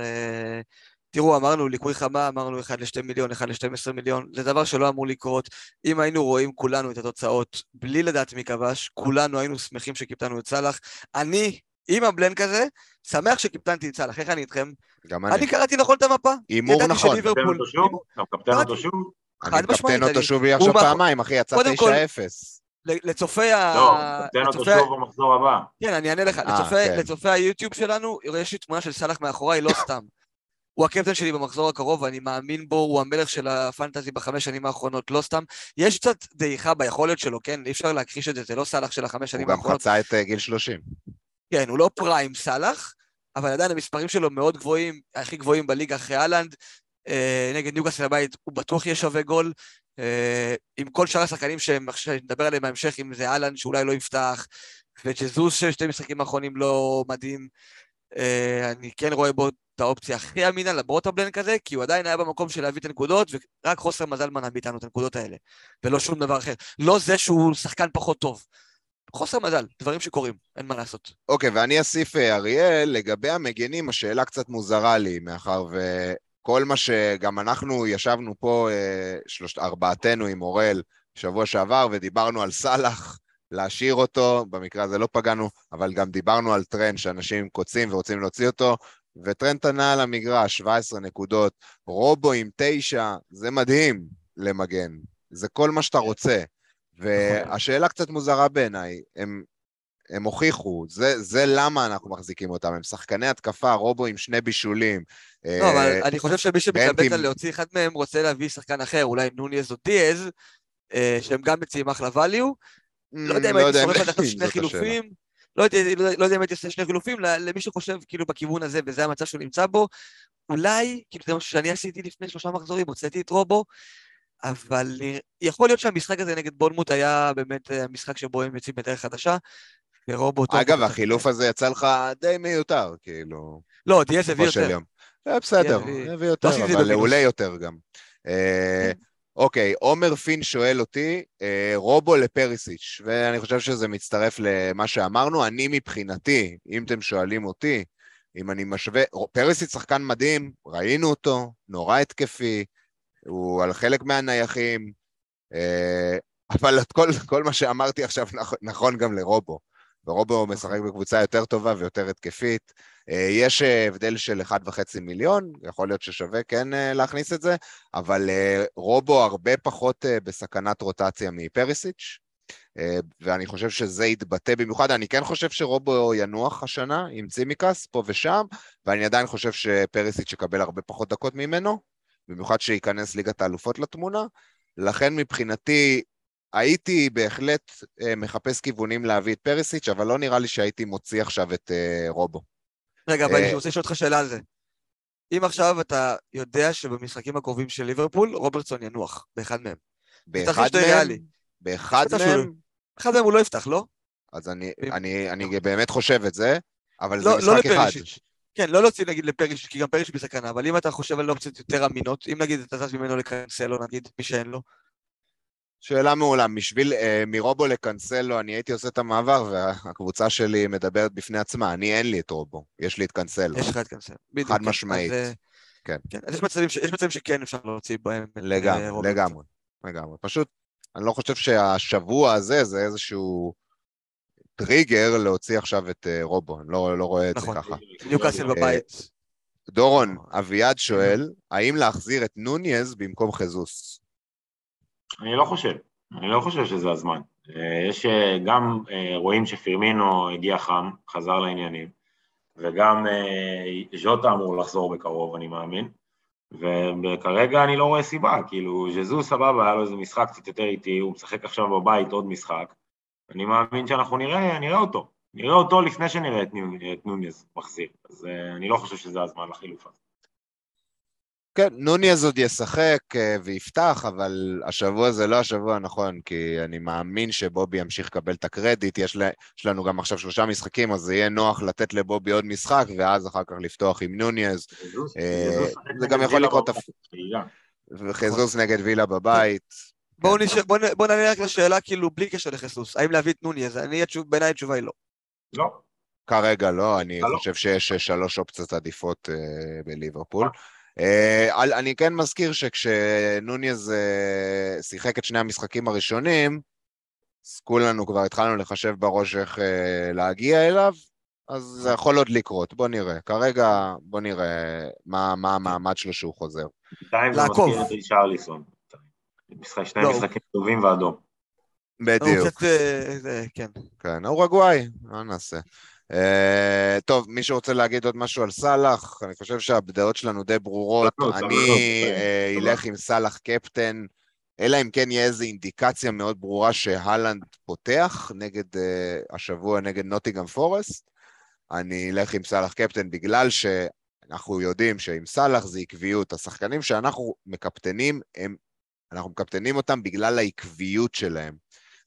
Speaker 2: תראו, אמרנו ליקוי חמה, אמרנו 1 ל-2 מיליון, 1 ל-12 מיליון, זה דבר שלא אמור לקרות. אם היינו רואים כולנו את התוצאות בלי לדעת מי כבש, כולנו היינו שמחים שקיפטנו את סאלח. אני, עם הבלנק הזה, שמח שקיפטנתי את סאלח, איך אני איתכם?
Speaker 1: גם אני.
Speaker 2: אני קראתי נכון את המפה.
Speaker 1: הימור נכון.
Speaker 3: אתה מקפטן אותו שוב?
Speaker 1: אני מקפטן אותו שוב עכשיו פעמיים, אחי, יצא 9-0.
Speaker 2: לצופי ה...
Speaker 3: לא, תן אותו שוב במחזור הבא.
Speaker 2: כן, אני אענה לך. אה, כן. לצופי היוטיוב שלנו, יש לי תמונה של סאלח מאחוריי, לא [coughs] סתם. הוא הקפטן שלי במחזור הקרוב, ואני מאמין בו, הוא המלך של הפנטזי בחמש שנים האחרונות, לא סתם. יש קצת דעיכה ביכולת שלו, כן? אי אפשר להכחיש את זה, זה לא סאלח של החמש שנים האחרונות.
Speaker 1: הוא גם חצה את אה, גיל 30.
Speaker 2: כן, הוא לא פריים סאלח, אבל עדיין המספרים שלו מאוד גבוהים, הכי גבוהים בליגה אחרי אהלנד. אה, נגד ניוגסל הבית הוא בטוח יהיה שווה גול. אה, עם כל שאר השחקנים שנדבר עליהם בהמשך, אם זה אהלנד שאולי לא יפתח, וג'זוס ששתי משחקים האחרונים לא מדהים. אה, אני כן רואה בו את האופציה הכי אמינה למרות הבלנק הזה, כי הוא עדיין היה במקום של להביא את הנקודות, ורק חוסר מזל מנע מאיתנו את הנקודות האלה, ולא שום דבר אחר. לא זה שהוא שחקן פחות טוב. חוסר מזל, דברים שקורים, אין מה לעשות.
Speaker 1: אוקיי, okay, ואני אוסיף, אה, אריאל, לגבי המגנים, השאלה קצת מוזרה לי, מאחר וכל מה שגם אנחנו ישבנו פה, אה, שלושת, ארבעתנו עם אורל, שבוע שעבר, ודיברנו על סאלח, להשאיר אותו, במקרה הזה לא פגענו, אבל גם דיברנו על טרנד שאנשים קוצים ורוצים להוציא אותו, וטרנד ענה על המגרש, 17 נקודות, רובו עם 9, זה מדהים למגן, זה כל מה שאתה רוצה. והשאלה קצת מוזרה בעיניי, הם, הם הוכיחו, זה, זה למה אנחנו מחזיקים אותם, הם שחקני התקפה, רובו עם שני בישולים.
Speaker 2: לא, אבל אה, אני חושב שמי שמתלבט על להוציא אחד מהם רוצה להביא שחקן אחר, אולי נוניאז או דיאז, אה, שהם גם מציעים אחלה value. לא יודע אם לא הייתי שורף עד שני חילופים, לא, לא, לא יודע אם הייתי עושה שני חילופים, למי שחושב כאילו בכיוון הזה וזה המצב שהוא נמצא בו, אולי, כאילו זה משהו שאני עשיתי לפני שלושה מחזורים, הוצאתי את רובו, אבל יכול להיות שהמשחק הזה נגד בונמוט היה באמת המשחק שבו הם יוצאים בדרך חדשה, ורובוט...
Speaker 1: אגב, החילוף הזה יצא לך די מיותר, כאילו...
Speaker 2: לא, דיאס הביא יותר.
Speaker 1: אה, בסדר, הביא יותר, אבל עולה יותר גם. אוקיי, עומר פין שואל אותי, אה, רובו לפריסיץ', ואני חושב שזה מצטרף למה שאמרנו. אני מבחינתי, אם אתם שואלים אותי, אם אני משווה, פריסיץ' שחקן מדהים, ראינו אותו, נורא התקפי, הוא על חלק מהנייחים, אה, אבל כל, כל מה שאמרתי עכשיו נכון גם לרובו. ורובו משחק בקבוצה יותר טובה ויותר התקפית. אה, יש אה, הבדל של 1.5 מיליון, יכול להיות ששווה כן להכניס את זה, אבל רובו הרבה פחות בסכנת רוטציה מפריסיץ'. אה, ואני חושב שזה יתבטא במיוחד. אני כן חושב שרובו ינוח השנה עם צימקס פה ושם, ואני עדיין חושב שפריסיץ' יקבל הרבה פחות דקות ממנו, במיוחד שייכנס ליגת האלופות לתמונה. לכן מבחינתי הייתי בהחלט אה, מחפש כיוונים להביא את פריסיץ', אבל לא נראה לי שהייתי מוציא עכשיו את אה, רובו.
Speaker 2: רגע, אבל אני רוצה לשאול אותך שאלה על זה. אם עכשיו אתה יודע שבמשחקים הקרובים של ליברפול, רוברטסון ינוח באחד מהם.
Speaker 1: באחד מהם? באחד מהם?
Speaker 2: אחד מהם הוא לא יפתח, לא?
Speaker 1: אז אני, אני, אני באמת חושב את זה, אבל לא, זה לא משחק לא אחד.
Speaker 2: כן, לא להוציא נגיד לפריש, כי גם פריש בסכנה, אבל אם אתה חושב על אופציות יותר אמינות, אם נגיד אתה זז ממנו לקנסלו נגיד, מי שאין לו.
Speaker 1: שאלה מעולה, בשביל, אה, מרובו לקנסלו, אני הייתי עושה את המעבר, והקבוצה שלי מדברת בפני עצמה, אני אין לי את רובו, יש לי את קנסלו.
Speaker 2: יש לך את קנסלו,
Speaker 1: בדיוק. חד כן. משמעית. אז,
Speaker 2: כן. כן. אז יש מצבים, ש, יש מצבים שכן אפשר להוציא בהם
Speaker 1: לגמרי, את לגמרי, לגמרי. פשוט, אני לא חושב שהשבוע הזה זה איזשהו טריגר להוציא עכשיו את uh, רובו, אני לא, לא רואה את נכון, זה ככה.
Speaker 2: ניוקאסל בבית.
Speaker 1: דורון, אביעד שואל, האם להחזיר את נוניז במקום חזוס?
Speaker 3: אני לא חושב, אני לא חושב שזה הזמן. אה, יש אה, גם, רואים שפירמינו הגיע חם, חזר לעניינים, וגם ז'וטה אמור לחזור בקרוב, אני מאמין. וכרגע אני לא רואה סיבה, כאילו, ז'זו סבבה, היה לו איזה משחק קצת יותר איטי, הוא משחק עכשיו בבית עוד משחק, אני מאמין שאנחנו נראה, נראה אותו. נראה אותו לפני שנראה את, נוניז מחזיר, אז אני לא חושב שזה הזמן לחילוף הזה.
Speaker 1: כן, נוניז עוד ישחק uh, ויפתח, אבל השבוע זה לא השבוע הנכון, כי אני מאמין שבובי ימשיך לקבל את הקרדיט, יש, לה, יש לנו גם עכשיו שלושה משחקים, אז זה יהיה נוח לתת לבובי עוד משחק, ואז אחר כך לפתוח עם נוניז. Uh, זה גם יכול לקרות... וחזוס נגד וילה בבית.
Speaker 2: בואו. נשאר, בואו בוא נענה רק לשאלה כאילו בלי קשר לחיסוס, האם להביא את נוני הזה? אני, בעיניי התשובה היא לא.
Speaker 3: לא.
Speaker 1: כרגע לא, אני לא. חושב שיש שלוש אופציות עדיפות בליברפול. Uh, אני כן מזכיר שכשנוניז uh, שיחק את שני המשחקים הראשונים, אז כולנו כבר התחלנו לחשב בראש איך uh, להגיע אליו, אז זה יכול עוד לקרות, בוא נראה. כרגע בוא נראה מה, מה המעמד שלו שהוא חוזר.
Speaker 3: בינתיים זה מזכיר את רישרליסון. שני לא. משחקים טובים ואדום.
Speaker 1: בדיוק. אה, כן. כן, אורוגוואי, מה נעשה? Uh, טוב, מישהו רוצה להגיד עוד משהו על סאלח? אני חושב שהדעות שלנו די ברורות. אני uh, אלך עם סאלח קפטן, אלא אם כן יהיה איזו אינדיקציה מאוד ברורה שהלנד פותח נגד, uh, השבוע נגד נוטיגם פורסט. אני אלך עם סאלח קפטן בגלל שאנחנו יודעים שעם סאלח זה עקביות. השחקנים שאנחנו מקפטנים הם אנחנו מקפטנים אותם בגלל העקביות שלהם.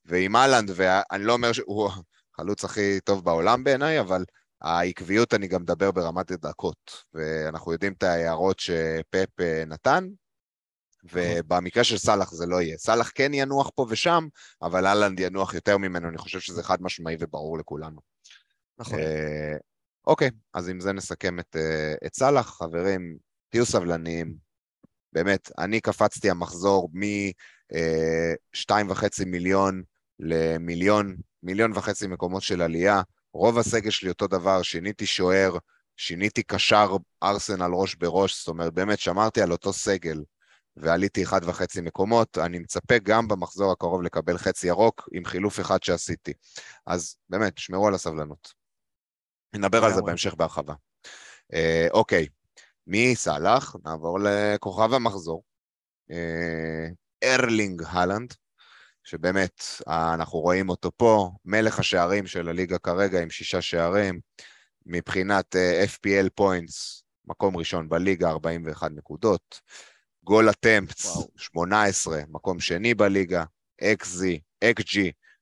Speaker 1: ועם אהלנד, ואני לא אומר שהוא החלוץ הכי טוב בעולם בעיניי, אבל העקביות, אני גם מדבר ברמת הדקות. ואנחנו יודעים את ההערות שפפ אה, נתן, ובמקרה של סאלח זה לא יהיה. סאלח כן ינוח פה ושם, אבל אהלנד ינוח יותר ממנו, אני חושב שזה חד משמעי וברור לכולנו.
Speaker 2: נכון. אה,
Speaker 1: אוקיי, אז עם זה נסכם את, אה, את סאלח. חברים, תהיו סבלניים, באמת, אני קפצתי המחזור מ-2.5 מיליון למיליון, מיליון וחצי מקומות של עלייה. רוב הסגל שלי אותו דבר, שיניתי שוער, שיניתי קשר ארסנל ראש בראש, זאת אומרת, באמת שמרתי על אותו סגל ועליתי אחד וחצי מקומות. אני מצפה גם במחזור הקרוב לקבל חצי ירוק עם חילוף אחד שעשיתי. אז באמת, שמרו על הסבלנות. נדבר על זה בהמשך בהרחבה. אה, אוקיי, מסאלח נעבור לכוכב המחזור, אה, ארלינג הלנד, שבאמת אנחנו רואים אותו פה, מלך השערים של הליגה כרגע עם שישה שערים, מבחינת אה, FPL points, מקום ראשון בליגה, 41 נקודות, גול הטמפס, 18, מקום שני בליגה, XZ, XG,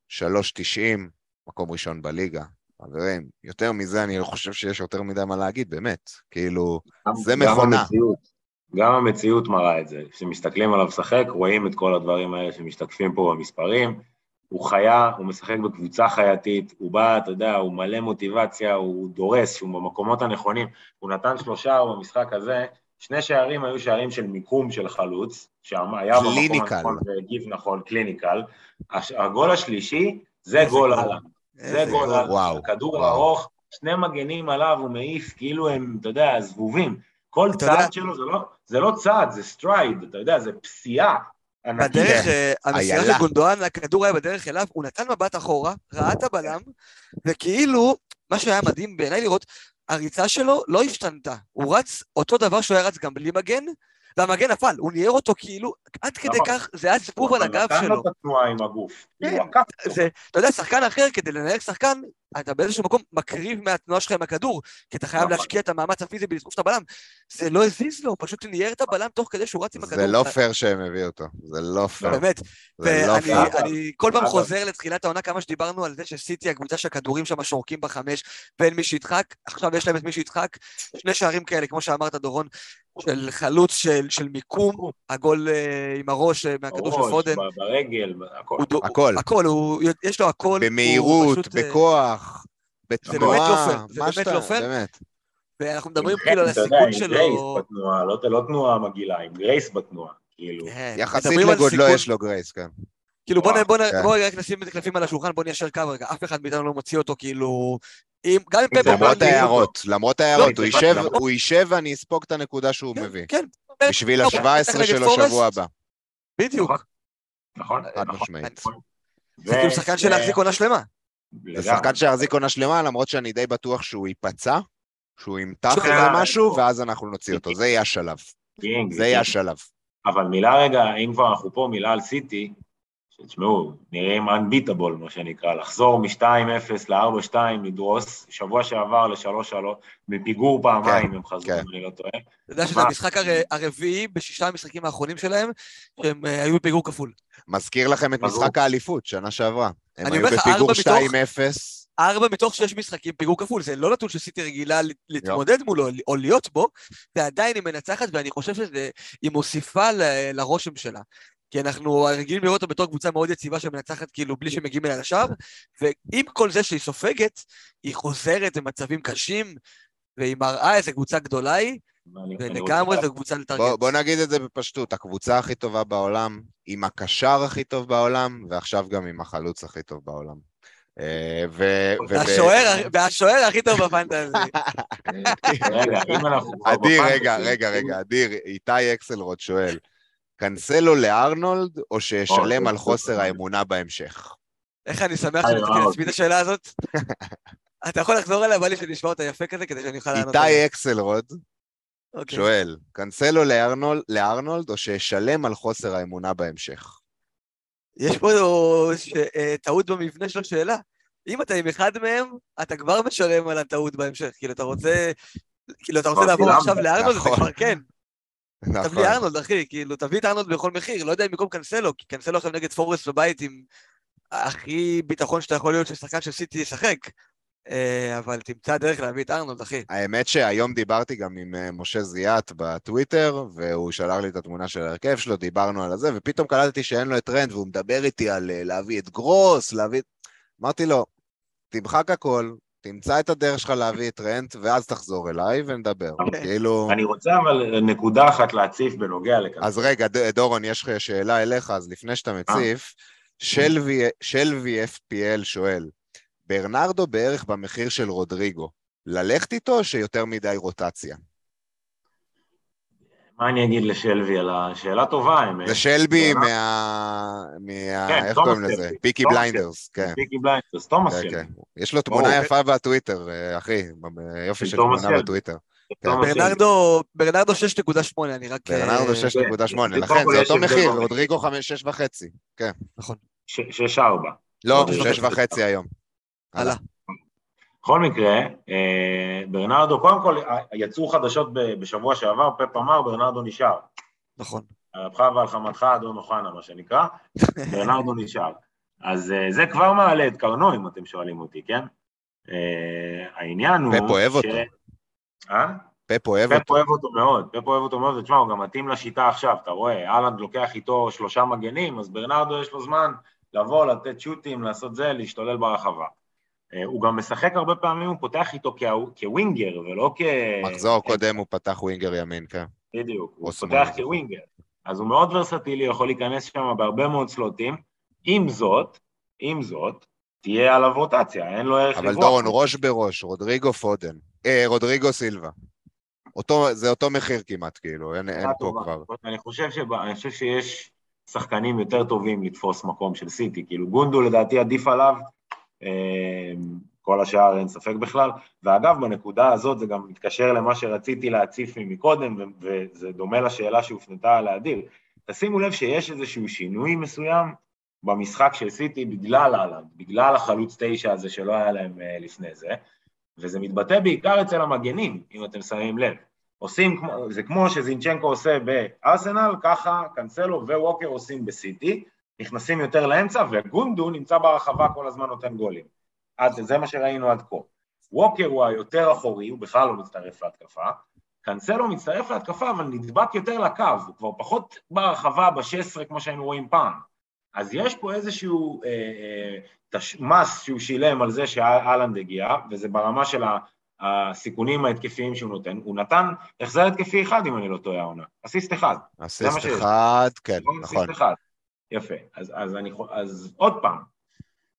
Speaker 1: 3.90, מקום ראשון בליגה, חברים, יותר מזה אני לא חושב שיש יותר מדי מה להגיד, באמת. כאילו, זה מכונה. המציאות,
Speaker 3: גם המציאות מראה את זה. כשמסתכלים עליו משחק, רואים את כל הדברים האלה שמשתקפים פה במספרים. הוא חיה, הוא משחק בקבוצה חייתית, הוא בא, אתה יודע, הוא מלא מוטיבציה, הוא דורס, הוא במקומות הנכונים. הוא נתן שלושה במשחק הזה, שני שערים היו שערים של מיקום של חלוץ, שהיה במקום הנכון והגיב נכון, clinical. הגול השלישי, זה גול הלאה. זה גול, כדור ארוך, שני מגנים עליו, הוא מעיף כאילו הם, אתה יודע, זבובים. כל צעד שלו זה לא, זה לא צעד, זה stride, אתה יודע, זה פסיעה.
Speaker 2: בדרך, אה, המסירה
Speaker 1: העילאית.
Speaker 2: של גונדואן, הכדור היה בדרך אליו, הוא נתן מבט אחורה, ראה את הבלם, וכאילו, מה שהיה מדהים בעיניי לראות, הריצה שלו לא השתנתה. הוא רץ אותו דבר שהוא היה רץ גם בלי מגן, והמגן נפל, הוא ניער אותו כאילו, עד כדי. כך, זה היה סיבוב על הגב
Speaker 3: נתן
Speaker 2: שלו.
Speaker 3: לו את התנועה עם הגוף.
Speaker 2: כן,
Speaker 3: כאילו,
Speaker 2: אתה יודע, שחקן אחר, כדי לנהל שחקן, אתה באיזשהו מקום מקריב מהתנועה שלך עם הכדור, כי אתה חייב
Speaker 3: נכון.
Speaker 2: להשקיע את המאמץ הפיזי בלתקוף את הבלם. זה לא הזיז לו, הוא פשוט ניער את הבלם תוך כדי שהוא רץ עם הכדור.
Speaker 1: זה לא פייר שהם הביאו אותו, זה לא פייר.
Speaker 2: באמת,
Speaker 1: זה לא
Speaker 2: ואני כל פעם. חוזר לתחילת העונה, כמה שדיברנו על זה שסיטי, הקבוצה שהכדורים שם שורקים ברחבה, ואין מי שידחק, עכשיו יש להם את מי שידחק. שני שערים כאלה, כמו שאמרת, דורון, של חלוץ של, של מיקום, הגול אה, עם הראש אה, מהכדור של פודן.
Speaker 3: ב- ברגל, הכל.
Speaker 2: הוא
Speaker 1: הכל.
Speaker 2: הכל, הוא, יש לו הכל. הוא
Speaker 1: במהירות,
Speaker 2: פשוט, אה,
Speaker 1: בכוח,
Speaker 2: לא
Speaker 1: בתנועה,
Speaker 2: זה באמת לא פייר.
Speaker 1: באמת.
Speaker 2: ואנחנו מדברים כאילו על
Speaker 3: חן, אתה יודע,
Speaker 2: הסיכון
Speaker 3: עם grace
Speaker 2: שלו.
Speaker 3: בתנועה, לא, לא תנועה מגעילה, עם grace בתנועה, כאילו.
Speaker 2: כן,
Speaker 1: יחסית לגודלו יש לו grace, כן.
Speaker 2: כאילו בוא,
Speaker 1: כן.
Speaker 2: בוא רק נשים את הקלפים על השולחן, בוא ניישר קו רגע, אף אחד מאיתנו לא מוציא אותו, כאילו... אם, גם אם פפר
Speaker 1: למרות. ההערות, למרות ההערות,
Speaker 3: לא,
Speaker 1: הוא יישב,
Speaker 3: למרות-
Speaker 1: הוא יישב ואני אספוג את הנקודה שהוא
Speaker 2: כן,
Speaker 1: מביא.
Speaker 2: כן.
Speaker 1: בשביל
Speaker 2: לא,
Speaker 1: ה-17
Speaker 2: בטח
Speaker 1: שלו. שבוע הבא.
Speaker 2: בדיוק.
Speaker 3: נכון. נכון,
Speaker 1: חד
Speaker 3: נכון.
Speaker 1: משמעית.
Speaker 2: זה כאילו שחקן של להחזיק עונה שלמה.
Speaker 1: זה שחקן שיחזיק עונה שלמה, למרות שאני די בטוח שהוא ייפצע, שהוא ימתח איזה משהו, ואז אנחנו נוציא אותו. זה יהיה השלב.
Speaker 3: קינג,
Speaker 1: זה יהיה השלב.
Speaker 3: אבל מילה רגע, אם כבר אנחנו פה, מילה על סיטי, שתשמעו, נראים unbeatable, מה שנקרא, לחזור מ-2-0 ל-4-2, לדרוס, שבוע שעבר ל-3-3, מפיגור פעמיים
Speaker 1: כן,
Speaker 3: הם חזרו,
Speaker 1: כן.
Speaker 3: אם אני לא טועה.
Speaker 2: אתה יודע שזה? המשחק הר- הרביעי בשישה המשחקים האחרונים שלהם, שהם אה, היו בפיגור כפול.
Speaker 1: מזכיר לכם את. משחק האליפות, שנה שעברה. הם היו בפיגור
Speaker 2: ארבע מתוך-
Speaker 1: 2-0,
Speaker 2: ארבע מתוך שש משחקים פיגור כפול, זה לא נתון שסיטי רגילה להתמודד מולו או להיות בו, ועדיין היא מנצחת, ואני חושב שהיא מוסיפה ל- לרושם שלה. כי אנחנו רגילים לראות אותה בתור קבוצה מאוד יציבה שמנצחת כאילו בלי שמגיעים אליה לשער, ועם כל זה שהיא סופגת, היא חוזרת במצבים קשים, והיא מראה איזה קבוצה גדולה היא, ולגמרי זו קבוצה
Speaker 1: בוא,
Speaker 2: לטרגט.
Speaker 1: בוא נגיד את זה בפשטות, הקבוצה הכי טובה בעולם, עם הקשר הכי טוב בעולם, ועכשיו גם עם החלוץ הכי טוב בעולם. אה,
Speaker 2: והשוער- הכי טוב בפנטזי. [laughs]
Speaker 3: רגע, אם אנחנו בפנטזי,
Speaker 1: רגע, רגע, רגע, אדיר, איתי אקסלרוד שואל, קנסלו לארנולד, או שישלם על חוסר
Speaker 3: זה-
Speaker 1: האמונה בהמשך?
Speaker 2: איך אני שמח
Speaker 3: היי,
Speaker 2: שנתתי
Speaker 3: וואו.
Speaker 2: לעצמי את השאלה הזאת. [laughs] אתה יכול לחזור אליה, בא לי שנשמע אותה יפה כזה, כדי שאני אוכל לענות.
Speaker 1: איתי אקסלרוד
Speaker 2: אוקיי.
Speaker 1: שואל, קנסלו לארנולד, לארנולד, או שישלם על חוסר האמונה בהמשך?
Speaker 2: יש פה אה, טעות במבנה של השאלה. אם אתה עם אחד מהם, אתה כבר משלם על הטעות בהמשך. כאילו, אתה רוצה... כאילו, אתה רוצה לעבור. עכשיו לארנולד, זה
Speaker 1: נכון.
Speaker 2: כבר כן. תביא
Speaker 1: נכון.
Speaker 2: ארנולד, אחי, כאילו, תביא את ארנולד בכל מחיר. לא יודע אם במקום קנסלו, כי קנסלו עכשיו נגד פורסט בבית עם הכי ביטחון שאתה יכול להיות ששחקן של סיטי ישחק. אה, אבל תמצא דרך להביא את ארנולד, אחי.
Speaker 1: האמת שהיום דיברתי גם עם אה, משה זיאת בטוויטר, והוא שלח לי את התמונה של ההרכב שלו, דיברנו על זה, ופתאום קלטתי שאין לו את טרנד, והוא מדבר איתי על אה, להביא את גרוס, להביא... אמרתי לו, תמחק הכל, תמצא את הדרך שלך להביא את טרנד, ואז תחזור אליי ונדבר.
Speaker 3: אוקיי.
Speaker 1: כאילו...
Speaker 3: אני רוצה אבל נקודה אחת להציף בנוגע לכאן.
Speaker 1: אז רגע, דורון, יש לך שאלה אליך, אז לפני שאתה מציף, שלווי שלווי FPL שואל, ברנרדו בערך במחיר של רודריגו, ללכת איתו או שיותר מדי רוטציה?
Speaker 3: מה אני אגיד לשלוי על השאלה טובה, האמת.
Speaker 1: זה שלבי מה... מה...
Speaker 3: כן,
Speaker 1: איך קוראים לזה?
Speaker 3: שלבי.
Speaker 1: פיקי בליינדרס, כן.
Speaker 3: פיקי בליינדרס, תומאס
Speaker 1: כן,
Speaker 3: שלוי.
Speaker 1: כן. יש לו תמונה
Speaker 3: ברור.
Speaker 1: יפה בטוויטר, אה, אחי, יופי
Speaker 3: של
Speaker 1: תמונה
Speaker 3: שלבי.
Speaker 1: בטוויטר.
Speaker 2: ברנרדו, ברנרדו 6.8, אני רק...
Speaker 1: ברנרדו
Speaker 2: אה,
Speaker 1: 6.8,
Speaker 3: קודם
Speaker 1: לכן זה אותו מחיר. רודריגו 5, 6.5.
Speaker 2: נכון.
Speaker 3: ש- שש ארבע.
Speaker 1: לא,
Speaker 3: רודריגו
Speaker 1: 6.5 היום.
Speaker 2: הלאה.
Speaker 3: בכל מקרה, אה, ברנרדו, קודם כל, אה, יצאו חדשות בשבוע שעבר, פפ אמר, ברנרדו נשאר.
Speaker 2: נכון.
Speaker 3: על אפך ועל חמתך, אדון אוחנה, מה שנקרא, ברנרדו [laughs] נשאר. אז אה, זה כבר מעלה את קרנו, אם אתם שואלים אותי, כן? העניין הוא...
Speaker 1: פפ אוהב אותו.
Speaker 3: אה?
Speaker 1: פפ אוהב
Speaker 3: פפ
Speaker 1: אותו.
Speaker 3: אוהב אותו מאוד, פפ אוהב אותו מאוד, ותשמע, הוא גם מתאים לשיטה עכשיו, אתה רואה, אהלנד לוקח איתו שלושה מגנים, אז ברנרדו יש לו זמן לבוא, לתת שוטים, לעשות זה, להשתולל ברחבה. אה, הוא גם משחק הרבה פעמים, הוא פותח איתו כווינגר, ולא כ...
Speaker 1: מחזור קודם הוא פתח ווינגר ימין, כן.
Speaker 3: בדיוק, הוא. פותח כווינגר. אז הוא מאוד ורסטילי, יכול להיכנס שם בהרבה מאוד סלוטים. עם זאת, עם זאת, תהיה עליו רוטציה, אין לו ערך
Speaker 1: אבל
Speaker 3: לברוח.
Speaker 1: דורון, ראש בראש, רודריגו פודן. אה, רודריגו סילבה. אותו, זה אותו מחיר כמעט, כאילו, אין, אין פה
Speaker 3: טובה.
Speaker 1: כבר.
Speaker 3: אני חושב, שבא, אני חושב שיש שחקנים יותר טובים לתפוס מקום של סיטי, כאילו גונדו לדעתי עדיף עליו, כל השאר אין ספק בכלל, ואגב בנקודה הזאת זה גם מתקשר למה שרציתי להציף מקודם, וזה דומה לשאלה שהופנתה על האדיר, תשימו לב שיש איזשהו שינוי מסוים במשחק של סיטי בגלל אהלנד, בגלל החלוץ תשע הזה שלא היה להם אה, לפני זה, וזה מתבטא בעיקר אצל המגנים, אם אתם שמים לב. עושים, זה כמו שזינצ'נקו עושה בארסנל, ככה קנסלו וווקר עושים בסיטי, נכנסים יותר לאמצע, וגונדו נמצא ברחבה כל הזמן נותן גולים. עד, זה מה שראינו עד כה. ווקר הוא היותר אחורי, הוא בכלל לא מצטרף להתקפה, קנסלו מצטרף להתקפה, אבל נדבק יותר לקו, הוא כבר פחות ברחבה ב-16 כמו שהיינו רואים פעם. אז יש פה איזשהו אה, אה, תש... מס שהוא שילם על זה שאלנד הגיע, וזה ברמה של הסיכונים ההתקפיים שהוא נותן. הוא נתן החזר התקפי אחד, אם אני לא טועה העונה. אסיסט אחד.
Speaker 1: אסיסט אחד, כן, נכון. אסיסט אחד.
Speaker 3: יפה. אז, אז, אני, אז עוד פעם,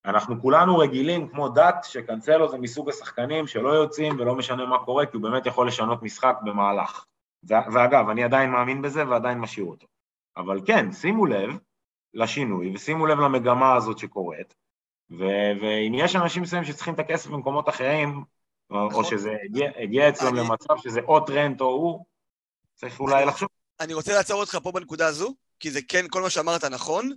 Speaker 3: אנחנו כולנו רגילים כמו דת שקנצלו זה מסוג השחקנים שלא יוצאים ולא משנה מה קורה, כי הוא באמת יכול לשנות משחק במהלך. ואגב, אני עדיין מאמין בזה ועדיין משאיר אותו. אבל כן, שימו לב לשינוי ושימו לב למגמה הזאת שקורית, ו- ואם יש אנשים מסוימים שצריכים את הכסף במקומות אחרים, או, או שזה הגיע, הגיע אצלם אני... למצב שזה או טרנט או הוא, צריך אולי לחשוב.
Speaker 2: אני רוצה לעצור אותך פה בנקודה הזו, כי זה כן, כל מה שאמרת נכון,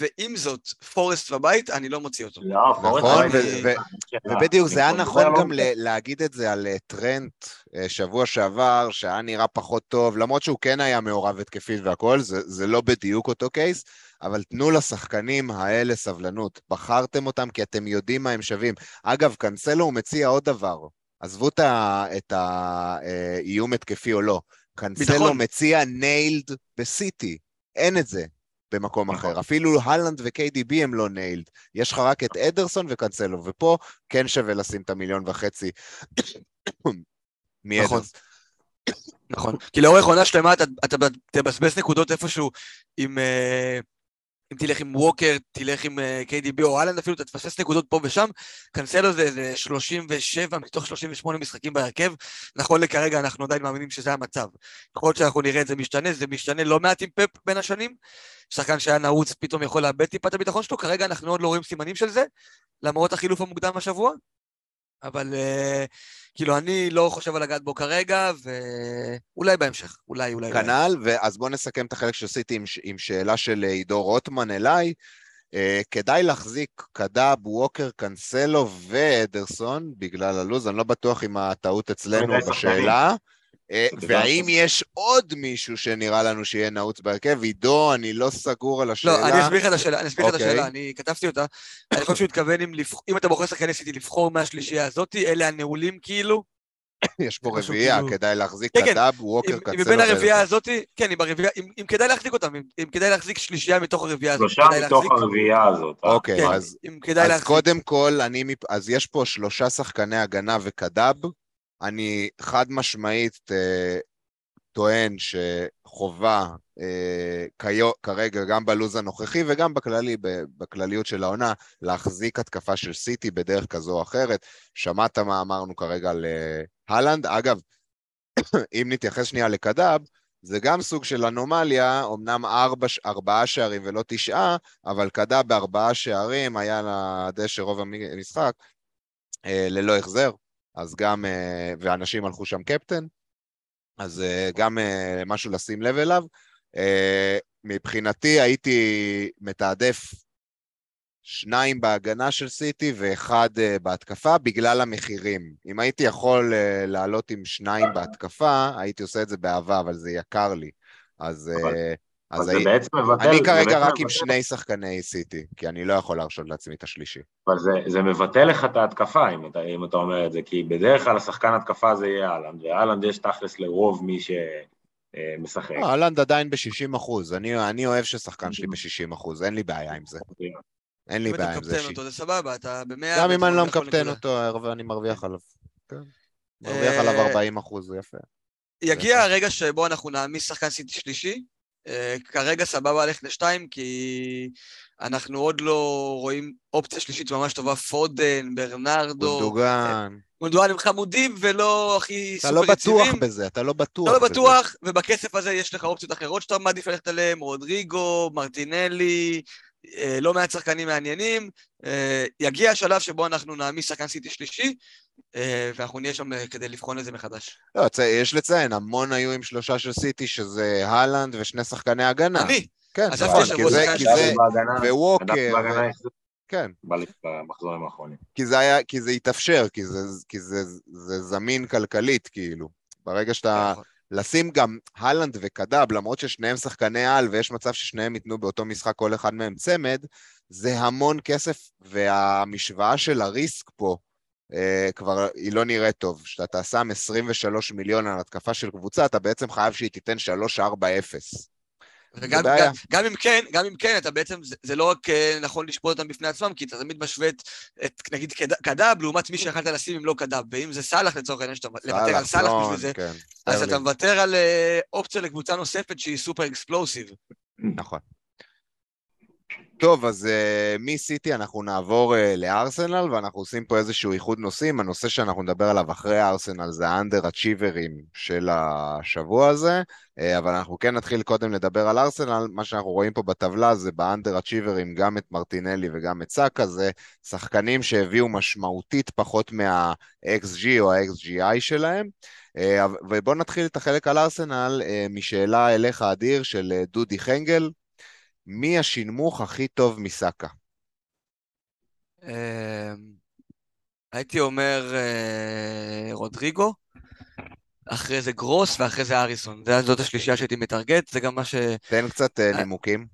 Speaker 2: ועם זאת, פורסט בבית, אני לא מוציא אותו.
Speaker 3: לא, פורסט
Speaker 1: נכון, בבית. ובדיוק, זה היה נכון גם להגיד את זה על אה, טרנט אה, שבוע שעבר, שהיה נראה פחות טוב, למרות שהוא כן היה מעורב התקפית והכל, זה לא בדיוק אותו קייס, אבל תנו לשחקנים האלה סבלנות. בחרתם אותם כי אתם יודעים מה הם שווים. אגב, קנסלו הוא מציע עוד דבר. עזבו את האיום התקפי או לא. קנסלו מציע nailed בסיטי. אין את זה. במקום נכון. אחר. אפילו הלנד ו-KDB הם לא nailed. יש לך רק את אדרסון וקנסלו, ופה כן שווה לשים את המיליון וחצי [coughs]
Speaker 2: נכון. נכון. כי לאורך עונה שלמה אתה תבזבז נקודות איפשהו עם... אם תלך עם ווקר, תלך עם uh, KDB או אהלנד אפילו, אתה תפספס נקודות פה ושם. קנסלו זה, זה 37 מתוך 38 משחקים בהרכב. נכון לכרגע אנחנו עדיין מאמינים שזה המצב. יכול להיות שאנחנו נראה את זה משתנה, זה משתנה לא מעט עם פפ בין השנים. שחקן שהיה נעוץ פתאום יכול לאבד טיפה את הביטחון שלו, כרגע אנחנו עוד לא רואים סימנים של זה, למרות החילוף המוקדם השבוע. אבל uh, כאילו, אני לא חושב על לגעת בו כרגע, ואולי בהמשך, אולי, אולי.
Speaker 1: כנ"ל, ואז בואו נסכם את החלק שעשיתי עם, עם שאלה של עידו רוטמן אליי. Uh, כדאי להחזיק קדאב, ווקר, קנסלו ואדרסון בגלל הלו"ז, אני לא בטוח אם הטעות אצלנו בשאלה. אה, והאם יש עוד מישהו שנראה לנו שיהיה נעוץ בהרכב? עידו, אני לא סגור על השאלה.
Speaker 2: לא, אני אסביר לך את השאלה, אני אסביר לך את אוקיי. השאלה, אני כתבתי אותה. אני חושב שהוא התכוון אם אתה בוחר שחקני סיטי לבחור מהשלישייה הזאתי, אלה הנעולים כאילו.
Speaker 1: יש פה רביעייה, כאילו- כדאי להחזיק כן, כן. קדאב, ווקר, קצלו.
Speaker 2: מבין הרביעייה הזאתי, כן, אם כדאי להחזיק אותם, אם כדאי להחזיק שלישייה מתוך הרביעייה הזאת.
Speaker 3: שלושה מתוך הרביעייה הזאת.
Speaker 1: אה. אוקיי, כן, אז קודם כל, אז יש פה שלושה שחקני הגנה וקדאב, אני חד משמעית אה, טוען שחובה אה, כיו, כרגע, גם בלו"ז הנוכחי וגם בכללי, בכלליות של העונה, להחזיק התקפה של סיטי בדרך כזו או אחרת. שמעת מה אמרנו כרגע על אה, הלנד? אגב, [coughs] אם נתייחס שנייה לקדאב, זה גם סוג של אנומליה, אמנם ארבע, ארבעה שערים ולא תשעה, אבל קדאב בארבעה שערים, היה לדשא רוב המשחק, ללא החזר. אז גם, אה, ואנשים הלכו שם קפטן, אז אה, גם אה, משהו לשים לב אליו. מבחינתי הייתי מתעדף שניים בהגנה של סיטי ואחד בהתקפה בגלל המחירים. אם הייתי יכול לעלות עם שניים בהתקפה, הייתי עושה את זה באהבה, אבל זה יקר לי. אז... אבל...
Speaker 3: אז זה בעצם מבטל...
Speaker 1: אני כרגע רק עם שני שחקני סיטי, כי אני לא יכול להרשות לעצמי את השלישי.
Speaker 3: אבל זה, זה מבטל לך את ההתקפה, אם אתה, אם אתה אומר את זה, כי בדרך כלל השחקן התקפה זה יהיה אהלנד, ואהלנד יש תכלס לרוב מי שמשחק.
Speaker 1: לא, אהלנד עדיין ב-60 אחוז, אני, אני אוהב ששחקן שלי ב-60 אחוז, אין לי בעיה עם זה. אין לי בעיה עם זה. אם אתה
Speaker 2: מקפטן אותו, זה סבבה, אתה במאה...
Speaker 1: גם אם אני לא מקפטן אותו, אני מרוויח עליו. כן. מרוויח עליו 40 אחוז, זה יפה.
Speaker 2: יגיע הרגע שבו אנחנו נעמיס שחקן סיטי שלישי, כרגע סבבה ללכת לשתיים, כי אנחנו עוד לא רואים אופציה שלישית ממש טובה, פודן, ברנרדו.
Speaker 1: גונדוגן.
Speaker 2: גונדואן הם חמודים ולא הכי
Speaker 1: אתה
Speaker 2: סופר
Speaker 1: לא בטוח
Speaker 2: יציבים.
Speaker 1: בזה, אתה לא בטוח
Speaker 2: אתה לא. בטוח, ובכסף הזה יש לך אופציות אחרות שאתה מעדיף ללכת עליהן, רודריגו, מרטינלי, אה, לא מעט שחקנים מעניינים. אה, יגיע השלב שבו אנחנו נעמיס שחקן סיטי שלישי, אה, ואנחנו נהיה שם אה, כדי לבחון את זה מחדש.
Speaker 1: לא, יש לציין, המון היו עם שלושה של סיטי, שזה הלנד ושני שחקני הגנה.
Speaker 2: אני,
Speaker 1: כן, נכון, כי זה, כי. זה, וווקר, כן,
Speaker 3: במחזורים האחרונים.
Speaker 1: כי זה היה, כי זה התאפשר, כי זה, כי זה, זה זמין כלכלית, כאילו. ברגע שאתה,
Speaker 2: נכון.
Speaker 1: לשים גם הלנד וקדאב, למרות ששניהם שחקני על ויש מצב ששניהם ייתנו באותו משחק כל אחד מהם צמד, זה המון כסף, והמשוואה של הריסק פה אה, כבר היא לא נראית טוב. כשאתה שם 23 מיליון על התקפה של קבוצה, אתה בעצם חייב שהיא תיתן 3-4-0.
Speaker 2: וגם. גם, גם אם כן, גם אם כן, אתה בעצם, זה, זה לא רק אה, נכון לשפוט אותם בפני עצמם, כי אתה תמיד משווה את, את נגיד קד- קדאב לעומת מי שיכלת לשים אם לא קדאב, ואם זה סאלח לצורך העניין, שאתה לוותר על סאלח
Speaker 1: סון,
Speaker 2: בשביל זה,
Speaker 1: כן,
Speaker 2: אז. אתה מוותר על אה, אופציה לקבוצה נוספת שהיא סופר אקספלוסיב.
Speaker 1: נכון. טוב, אז uh, מסיטי אנחנו נעבור uh, לארסנל, ואנחנו עושים פה איזשהו איחוד נושאים. הנושא שאנחנו נדבר עליו אחרי הארסנל זה האנדר אצ'יברים של השבוע הזה, uh, אבל אנחנו כן נתחיל קודם לדבר על ארסנל. מה שאנחנו רואים פה בטבלה זה באנדר אצ'יברים גם את מרטינלי וגם את סאקה, זה שחקנים שהביאו משמעותית פחות מה-XG או ה-XGI שלהם. ובואו נתחיל את החלק על ארסנל משאלה אליך, אדיר, של דודי חנגל. מי השנמוך הכי טוב מסאקה?
Speaker 2: אה, הייתי אומר אה, רודריגו, אחרי זה גרוס ואחרי זה אריסון. זאת השלישייה שהייתי מטרגט, זה גם מה ש...
Speaker 1: תן קצת uh, נימוקים.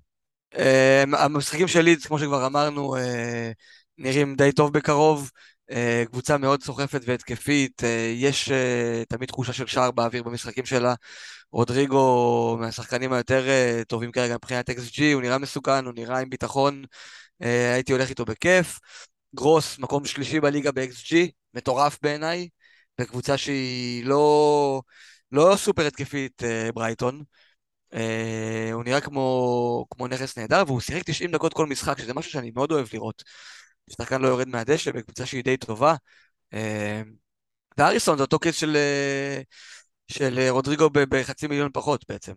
Speaker 2: אה, המשחקים של לידס, כמו שכבר אמרנו, אה, נראים די טוב בקרוב. אה, קבוצה מאוד סוחפת והתקפית, אה, יש אה, תמיד תחושה של שער באוויר במשחקים שלה. רודריגו מהשחקנים היותר טובים כרגע מבחינת XG, הוא נראה מסוכן, הוא נראה עם ביטחון, הייתי הולך איתו בכיף. גרוס, מקום שלישי בליגה ב-XG, מטורף בעיניי, בקבוצה שהיא לא, לא סופר התקפית, ברייטון. הוא נראה כמו, כמו נכס נהדר, והוא שיחק 90 דקות כל משחק, שזה משהו שאני מאוד אוהב לראות. שחקן לא יורד מהדשא בקבוצה שהיא די טובה. אה, ואריסון זה אותו קייס של, אה, של אה, רודריגו בחצי מיליון פחות בעצם.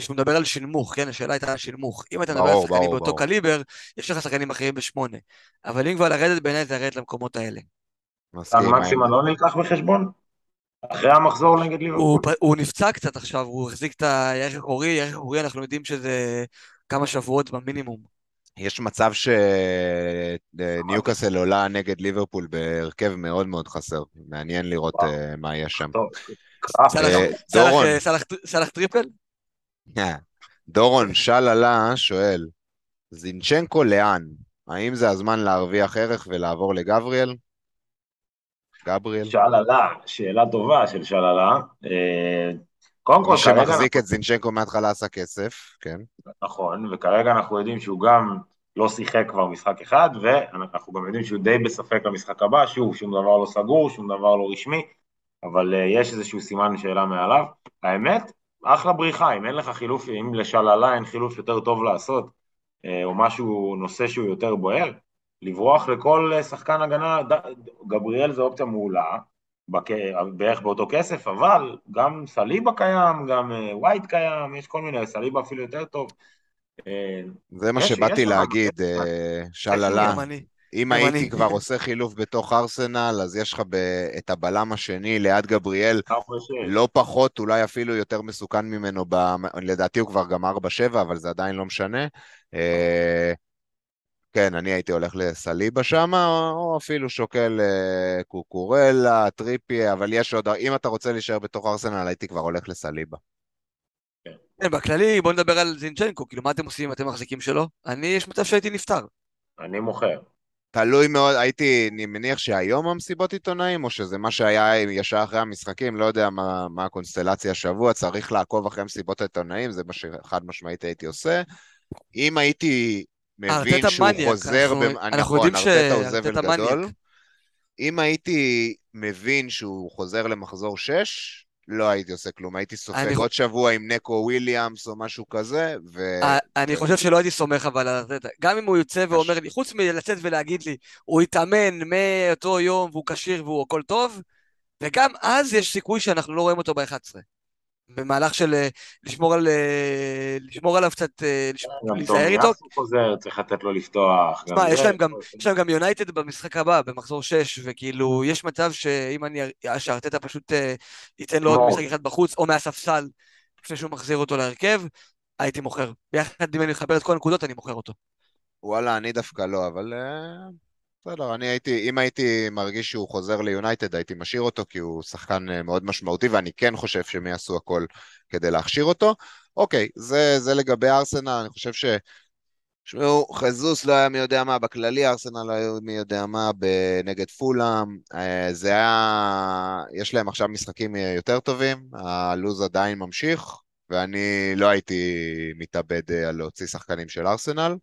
Speaker 2: שהוא מדבר על שילמוך, כן? השאלה הייתה על שילמוך. אם אתה מדבר על שחקנים באותו
Speaker 1: ברור.
Speaker 2: קליבר, יש לך שחקנים אחרים בשמונה. אבל אם כבר לרדת בעיניי זה לרדת למקומות האלה.
Speaker 1: מסכים.
Speaker 3: סן מקסימן לא נלקח בחשבון? אחרי המחזור נגד
Speaker 2: הוא,
Speaker 3: ליברפול?
Speaker 2: פ- הוא נפצע קצת עכשיו, הוא החזיק את הירך האחורי, ירך האחורי אנחנו יודעים שזה כמה שבועות במינימום.
Speaker 1: יש מצב שניוקאסל עולה נגד ליברפול בהרכב מאוד מאוד חסר. מעניין לראות uh, מה יהיה שם. אה, דורון.
Speaker 2: אה, סלאח triple?
Speaker 1: דורון שללה שואל, זינצ'נקו לאן? האם זה הזמן להרוויח ערך ולעבור לגבריאל? גבריאל?
Speaker 3: שללה, שאלה טובה של שללה. אה, קודם כל,
Speaker 1: מי
Speaker 3: כרגע
Speaker 1: שמחזיק את זינצ'נקו מההתחלה עשה כסף, כן.
Speaker 3: נכון, וכרגע אנחנו יודעים שהוא גם לא שיחק כבר משחק אחד, ואנחנו גם יודעים שהוא די בספק למשחק הבא, שוב, שום דבר לא סגור, שום דבר לא רשמי, אבל uh, יש איזשהו סימן שאלה מעליו. האמת, אחלה בריחה, אם אין לך חילוף, אם לשללה אין חילוף יותר טוב לעשות, uh, או משהו, נושא שהוא יותר בוער, לברוח לכל uh, שחקן הגנה, ד... גבריאל זה אופציה מעולה, בק... בערך באותו כסף, אבל גם סליבה קיים, גם ווייט קיים, יש כל מיני, סליבה אפילו יותר טוב. אה,
Speaker 1: זה מה שבאתי להגיד, אה, שללה. אם הייתי
Speaker 2: אני.
Speaker 1: כבר עושה חילוף בתוך ארסנל, אז יש לך ב- את הבלם השני ליד גבריאל. לא פחות, אולי אפילו יותר מסוכן ממנו, ב... לדעתי הוא כבר גם 4-7, אבל זה עדיין לא משנה. כן, אני הייתי הולך לסליבה שם, או אפילו שוקל אה, קוקורלה, טריפי, אבל יש עוד, אם אתה רוצה להישאר בתוך ארסנל, הייתי כבר הולך לסליבה.
Speaker 2: כן, בכללי, בוא נדבר על זינצ'נקו, כאילו, מה אתם עושים אם אתם מחזיקים שלו? אני, יש מצב שהייתי נפטר.
Speaker 3: אני מוכר.
Speaker 1: תלוי מאוד, הייתי, אני מניח שהיום המסיבות עיתונאים, או שזה מה שהיה ישר אחרי המשחקים, לא יודע מה, מה הקונסטלציה השבוע, צריך לעקוב אחרי מסיבות העיתונאים, זה מה שחד משמעית הייתי עושה. אם הייתי מבין
Speaker 2: ארטטה
Speaker 1: שהוא
Speaker 2: מניאק,
Speaker 1: חוזר,
Speaker 2: אנחנו-
Speaker 1: במ-
Speaker 2: אנחנו
Speaker 1: נכון,
Speaker 2: יודעים ש-
Speaker 1: ארטטה הוא
Speaker 2: ארטטה
Speaker 1: זבל
Speaker 2: מניאק.
Speaker 1: גדול. אם הייתי מבין שהוא חוזר למחזור 6, לא הייתי עושה כלום, הייתי סופג
Speaker 2: אני-
Speaker 1: עוד שבוע עם נקו וויליאמס או משהו כזה, ו...
Speaker 2: אה, אני חושב שלא הייתי סומך אבל על זה, גם אם הוא יוצא ואומר לי, חוץ מלצאת ולהגיד לי, הוא התאמן מאותו יום והוא כשיר והוא הכל טוב, וגם אז יש סיכוי שאנחנו לא רואים אותו ב-11. במהלך של אה, לשמור על... אה, לשמור עליו קצת, אה, להיזהר איתו.
Speaker 3: חוזר, צריך לתת לו לפתוח.
Speaker 2: תשמע, יש
Speaker 3: זה-
Speaker 2: להם גם- יש להם גם יונייטד במשחק הבא, במחזור 6, וכאילו, יש מצב שאם אני, שארטטה פשוט ייתן לו עוד. משחק אחד בחוץ, או מהספסל, לפני שהוא מחזיר אותו להרכב, הייתי מוכר. ביחד, אם אני מחבר את כל הנקודות, אני מוכר אותו.
Speaker 1: וואלה, אני דווקא לא, אבל בסדר, אני הייתי, אם הייתי מרגיש שהוא חוזר ליונייטד, הייתי משאיר אותו, כי הוא שחקן אה, מאוד משמעותי, ואני כן חושב שהם יעשו הכל כדי להכשיר אותו. אוקיי, זה, זה לגבי ארסנל, אני חושב ש... תשמעו, חזוס לא היה מי יודע מה, בכללי ארסנל לא היו מי יודע מה נגד פולאם, אה, זה היה... יש להם עכשיו משחקים אה, יותר טובים, הלו"ז עדיין ממשיך, ואני לא הייתי מתאבד על להוציא שחקנים של ארסנל.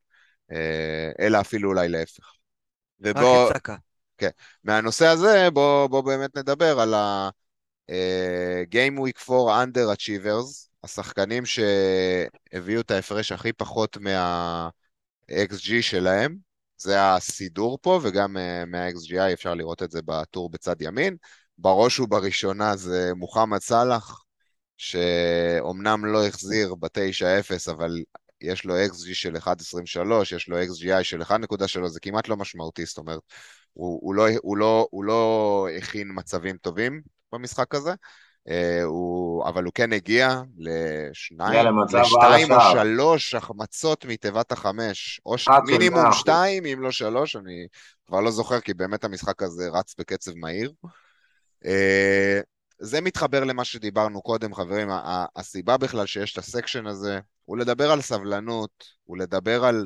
Speaker 1: אלא אפילו אולי להפך.
Speaker 2: רק
Speaker 1: ובוא,
Speaker 2: את סאקה.
Speaker 1: מהנושא הזה, בוא, בוא באמת נדבר על ה-Game Week 4 Under Achievers, השחקנים שהביאו את ההפרש הכי פחות מה-XG שלהם, זה הסידור פה, וגם אה, מה-XGI אפשר לראות את זה בטור בצד ימין. בראש ובראשונה זה מוחמד סאלח, שאומנם לא החזיר ב-9-0, אבל יש לו XG של 1.23, יש לו XGI של 1.3, זה כמעט לא משמעותי, זאת אומרת, הוא, הוא, לא, הוא, לא, הוא לא הכין מצבים טובים במשחק הזה, אה, הוא, אבל הוא כן הגיע לשניים, לשתיים או. שלוש החמצות מתיבת החמש, או ש... מינימום. שתיים, אם לא שלוש, אני כבר לא זוכר, כי באמת המשחק הזה רץ בקצב מהיר. זה מתחבר למה שדיברנו קודם, חברים, הסיבה בכלל שיש את הסקשן הזה, הוא לדבר על סבלנות, הוא לדבר על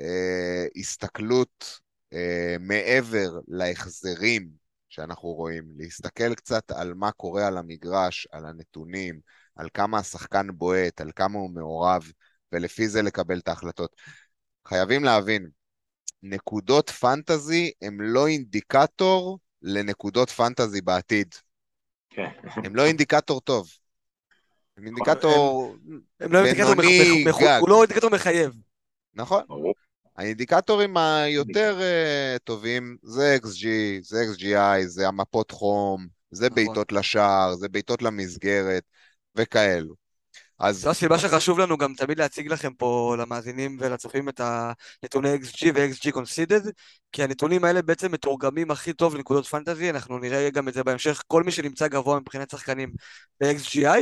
Speaker 1: אה, הסתכלות אה, מעבר להחזרים שאנחנו רואים, להסתכל קצת על מה קורה על המגרש, על הנתונים, על כמה השחקן בועט, על כמה הוא מעורב, ולפי זה לקבל את ההחלטות. חייבים להבין, נקודות פנטזי הם לא אינדיקטור לנקודות פנטזי בעתיד.
Speaker 3: כן.
Speaker 1: הם לא אינדיקטור טוב. הם אינדיקטור
Speaker 2: לא
Speaker 1: בינוני גג.
Speaker 2: הוא לא אינדיקטור מחייב.
Speaker 1: נכון. האינדיקטורים היותר uh, טובים זה XG, זה XGI, זה המפות חום, זה
Speaker 2: נכון.
Speaker 1: בעיטות לשער, זה בעיטות למסגרת וכאלו. אז
Speaker 2: זו הסיבה שחשוב לנו גם תמיד להציג לכם פה למאזינים ולצופים את הנתוני XG ו-XG Considered, כי הנתונים האלה בעצם מתורגמים הכי טוב לנקודות פנטזי, אנחנו נראה גם את זה בהמשך, כל מי שנמצא גבוה מבחינת שחקנים ב-XGI,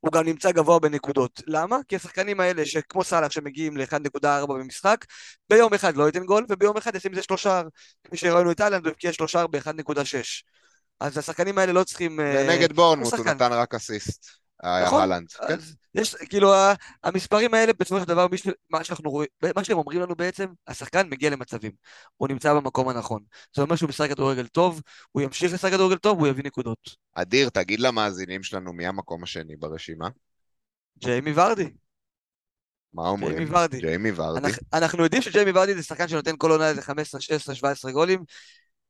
Speaker 2: הוא גם נמצא גבוה בנקודות. למה? כי השחקנים האלה, שכמו סאלח שמגיעים ל-1.4 במשחק, ביום אחד לא ייתן גול, וביום אחד ישים זה שלושה, כפי שראינו את אהלנד, הוא הבקיע שלושה ב-1.6. אז השחקנים האלה לא צריכים... אה,
Speaker 1: ונגד בורנמוט הוא. נתן רק אסיסט. היה
Speaker 2: נכון.
Speaker 1: הלנד. כן.
Speaker 2: יש, כאילו, המספרים האלה, בסופו של דבר, מה שאנחנו רואים, מה שהם אומרים לנו בעצם, השחקן מגיע למצבים. הוא נמצא במקום הנכון. זה אומר שהוא משחק כדורגל טוב, הוא ימשיך לשחק כדורגל טוב, הוא יביא נקודות.
Speaker 1: אדיר, תגיד למאזינים שלנו מי המקום השני ברשימה.
Speaker 2: ג'יימי ורדי.
Speaker 1: מה אומרים?
Speaker 2: ג'יימי ורדי.
Speaker 1: ג'יימי ורדי.
Speaker 2: אנחנו, אנחנו יודעים שג'יימי ורדי זה שחקן שנותן כל עונה איזה 15, 16, 17 גולים.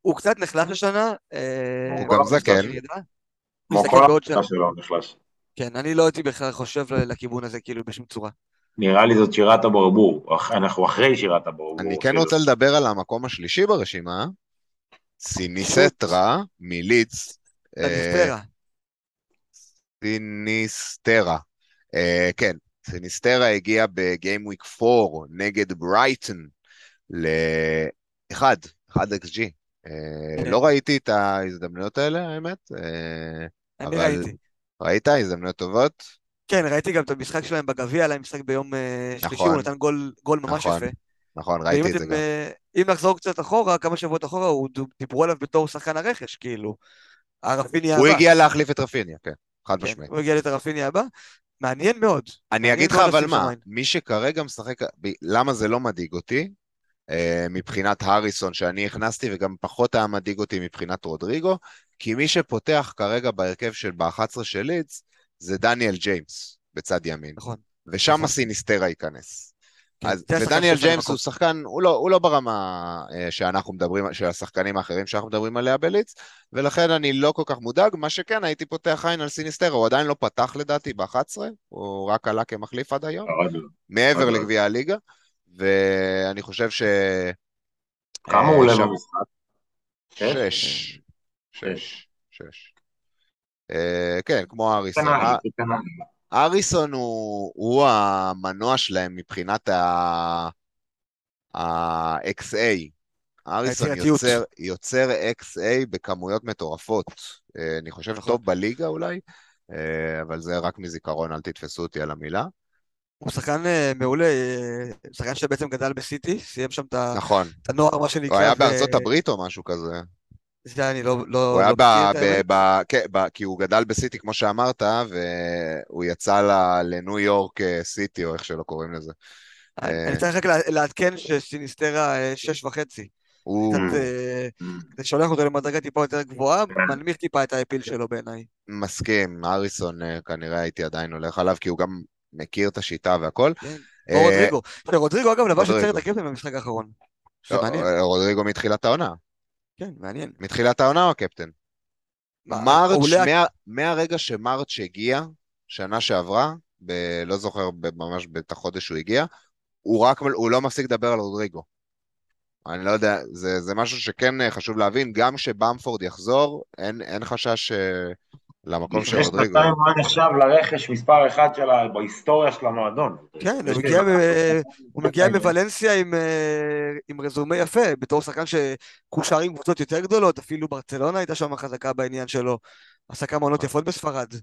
Speaker 2: הוא קצת נחלש השנה. אה,
Speaker 1: הוא גם זקן.
Speaker 3: כמו כל. הקבוצה שלו נחלש.
Speaker 2: כן, אני לא הייתי בכלל חושב לכיוון הזה, כאילו, בשום צורה.
Speaker 3: נראה לי זאת שירת הברבור. אנחנו אחרי שירת הברבור.
Speaker 1: אני כן
Speaker 3: כאילו.
Speaker 1: רוצה לדבר על המקום השלישי ברשימה. סיניסטרה מלידס. אה. סיניסטרה. אה, כן, סיניסטרה הגיע בגיים וויק 4 נגד ברייטון ל-1, 1 XG. אה,
Speaker 2: כן.
Speaker 1: לא ראיתי את ההזדמנויות האלה, האמת. אה,
Speaker 2: אני
Speaker 1: אבל-
Speaker 2: ראיתי.
Speaker 1: ראית? הזדמנויות טובות?
Speaker 2: כן, ראיתי גם את המשחק שלהם בגביע, היה להם משחק ביום אה, שלישי,
Speaker 1: נכון.
Speaker 2: הוא נתן גול, גול ממש
Speaker 1: נכון,
Speaker 2: יפה.
Speaker 1: נכון, ראיתי את זה גם.
Speaker 2: אה, אם נחזור קצת אחורה, כמה שבועות אחורה, הוא דיברו עליו בתור שחקן הרכש, כאילו. הרפיניה הבא.
Speaker 1: הוא הגיע להחליף את רפיניה, כן, חד
Speaker 2: כן,
Speaker 1: משמעית.
Speaker 2: הוא הגיע את הרפיניה הבא. מעניין מאוד.
Speaker 1: אני
Speaker 2: מעניין
Speaker 1: אגיד לך אבל מה,
Speaker 2: עין.
Speaker 1: מי שכרגע משחק, למה זה לא מדאיג אותי, מבחינת הריסון שאני הכנסתי, וגם פחות היה מדאיג אותי מבחינת רודריגו, כי מי שפותח כרגע בהרכב של ב-11 של לידס, זה דניאל ג'יימס, בצד ימין.
Speaker 2: נכון.
Speaker 1: ושם
Speaker 2: נכון.
Speaker 1: הסיניסטרה ייכנס.
Speaker 2: כן,
Speaker 1: אז, ודניאל ג'יימס. הוא שחקן, הוא לא, הוא לא ברמה אה, שאנחנו מדברים, של השחקנים האחרים שאנחנו מדברים עליה בליץ, ולכן אני לא כל כך מודאג. מה שכן, הייתי פותח עין על סיניסטרה, הוא עדיין לא פתח לדעתי ב-11, הוא רק עלה כמחליף עד היום,
Speaker 3: לא.
Speaker 1: מעבר
Speaker 3: לא.
Speaker 1: לגביע הליגה, ואני חושב ש...
Speaker 3: כמה
Speaker 1: אה,
Speaker 3: הוא עולה
Speaker 1: שם-
Speaker 3: במשחק?
Speaker 1: שש. שש. שש. אה, כן, כמו אריסון. אה. אריסון הוא, הוא המנוע שלהם מבחינת ה- ה-XA. אריסון. יוצר, יוצר XA בכמויות מטורפות. אה, אני חושב
Speaker 2: נכון.
Speaker 1: טוב בליגה אולי, אה, אבל זה רק מזיכרון, אל תתפסו אותי על המילה.
Speaker 2: הוא שחקן אה, מעולה, אה, שחקן שבעצם גדל בסיטי, סיים שם
Speaker 1: נכון.
Speaker 2: את הנוער, מה שנקרא.
Speaker 1: הוא היה
Speaker 2: ו-
Speaker 1: בארצות הברית או משהו כזה.
Speaker 2: זה אני לא לא-
Speaker 1: הוא היה
Speaker 2: לא
Speaker 1: ב...
Speaker 2: את
Speaker 1: ב...
Speaker 2: האמת.
Speaker 1: ב... כן, ב... כי הוא גדל בסיטי, כמו שאמרת, והוא יצא ל... לניו יורק אה, סיטי, או איך שלא קוראים לזה.
Speaker 2: אני צריך רק לעדכן שסיניסטרה שש וחצי. זה שולח אותו למדרגה טיפה יותר גבוהה. מנמיך טיפה את האפיל שלו בעיניי.
Speaker 1: מסכים, אריסון אה, כנראה הייתי עדיין הולך עליו, כי הוא גם מכיר את השיטה והכל.
Speaker 2: כן.
Speaker 1: אה,
Speaker 2: או רודריגו. רודריגו אגב לבש את. סרט הקפטן במשחק האחרון.
Speaker 1: לא, רודריגו מתחילת העונה.
Speaker 2: כן, מעניין.
Speaker 1: מתחילת העונה הוא הקפטן. מרץ'. מהרגע שמרץ' הגיע, שנה שעברה, ב... לא זוכר ב... ממש את החודש שהוא הגיע, הוא רק, הוא לא מפסיק לדבר על רודריגו. אני לא יודע, זה, זה משהו שכן אה, חשוב להבין, גם כשבמפורד יחזור, אין, אין חשש אה, למקום של
Speaker 3: לפני
Speaker 1: רודריגו.
Speaker 3: שנתיים הוא היה נחשב לרכש מספר אחד של ה- בהיסטוריה של המועדון.
Speaker 2: כן, הוא מגיע מ- הוא מגיע מוולנסיה עם, אה, עם רזומה יפה, בתור שחקן שקושר עם קבוצות יותר גדולות, אפילו ברצלונה הייתה שם חזקה בעניין שלו, עשה כמה עונות יפות בספרד.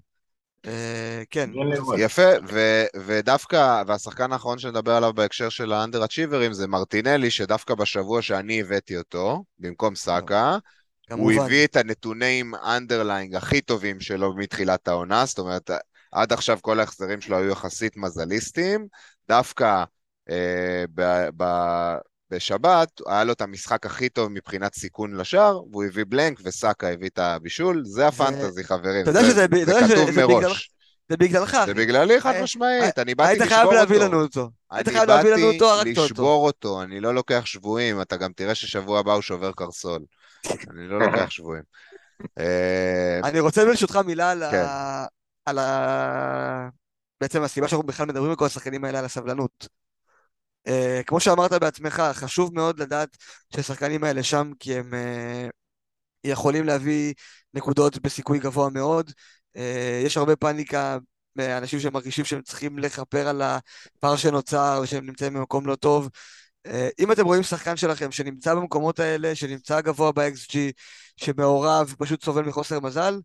Speaker 2: אה, כן.
Speaker 1: יפה, ו- ודווקא, והשחקן האחרון שנדבר עליו בהקשר של האנדר אצ'יברים זה מרטינלי, שדווקא בשבוע שאני הבאתי אותו, במקום סאקה, הוא
Speaker 2: כמובן.
Speaker 1: הביא את הנתונים אנדרליינג הכי טובים שלו מתחילת העונה, זאת אומרת, עד עכשיו כל ההחזרים שלו היו יחסית מזליסטיים, דווקא אה, ב- ב- בשבת היה לו את המשחק הכי טוב מבחינת סיכון לשער, והוא הביא בלנק וסאקה הביא את הבישול, זה הפנטזי חברים,
Speaker 2: אתה יודע
Speaker 1: זה-
Speaker 2: שזה- אתה
Speaker 1: זה
Speaker 2: יודע שזה-
Speaker 1: כתוב
Speaker 2: זה בגלל-
Speaker 1: מראש.
Speaker 2: זה בגללך,
Speaker 1: זה. בגללי חד
Speaker 2: אה,
Speaker 1: משמעית, אני באתי
Speaker 2: היית
Speaker 1: לשבור
Speaker 2: חייב
Speaker 1: אותו.
Speaker 2: להביא לנו אותו. היית
Speaker 1: אני
Speaker 2: חייב להביא לנו
Speaker 1: באתי
Speaker 2: אותו, הרגת אותו.
Speaker 1: לשבור אותו, אני לא לוקח שבויים, אתה גם תראה ששבוע הבא הוא שובר קרסול. אני לא לוקח שבויים. אה,
Speaker 2: אני רוצה ברשותך מילה על
Speaker 1: כן.
Speaker 2: ה... על ה... בעצם הסיבה שאנחנו בכלל מדברים עם כל השחקנים האלה על הסבלנות. Uh, כמו שאמרת בעצמך, חשוב מאוד לדעת שהשחקנים האלה שם כי הם uh, יכולים להביא נקודות בסיכוי גבוה מאוד. Uh, יש הרבה פאניקה מאנשים שמרגישים שהם צריכים לכפר על הפער שנוצר ושהם נמצאים במקום לא טוב. Uh, אם אתם רואים שחקן שלכם שנמצא במקומות האלה, שנמצא גבוה ב-XG, שמעורב, פשוט סובל מחוסר מזל,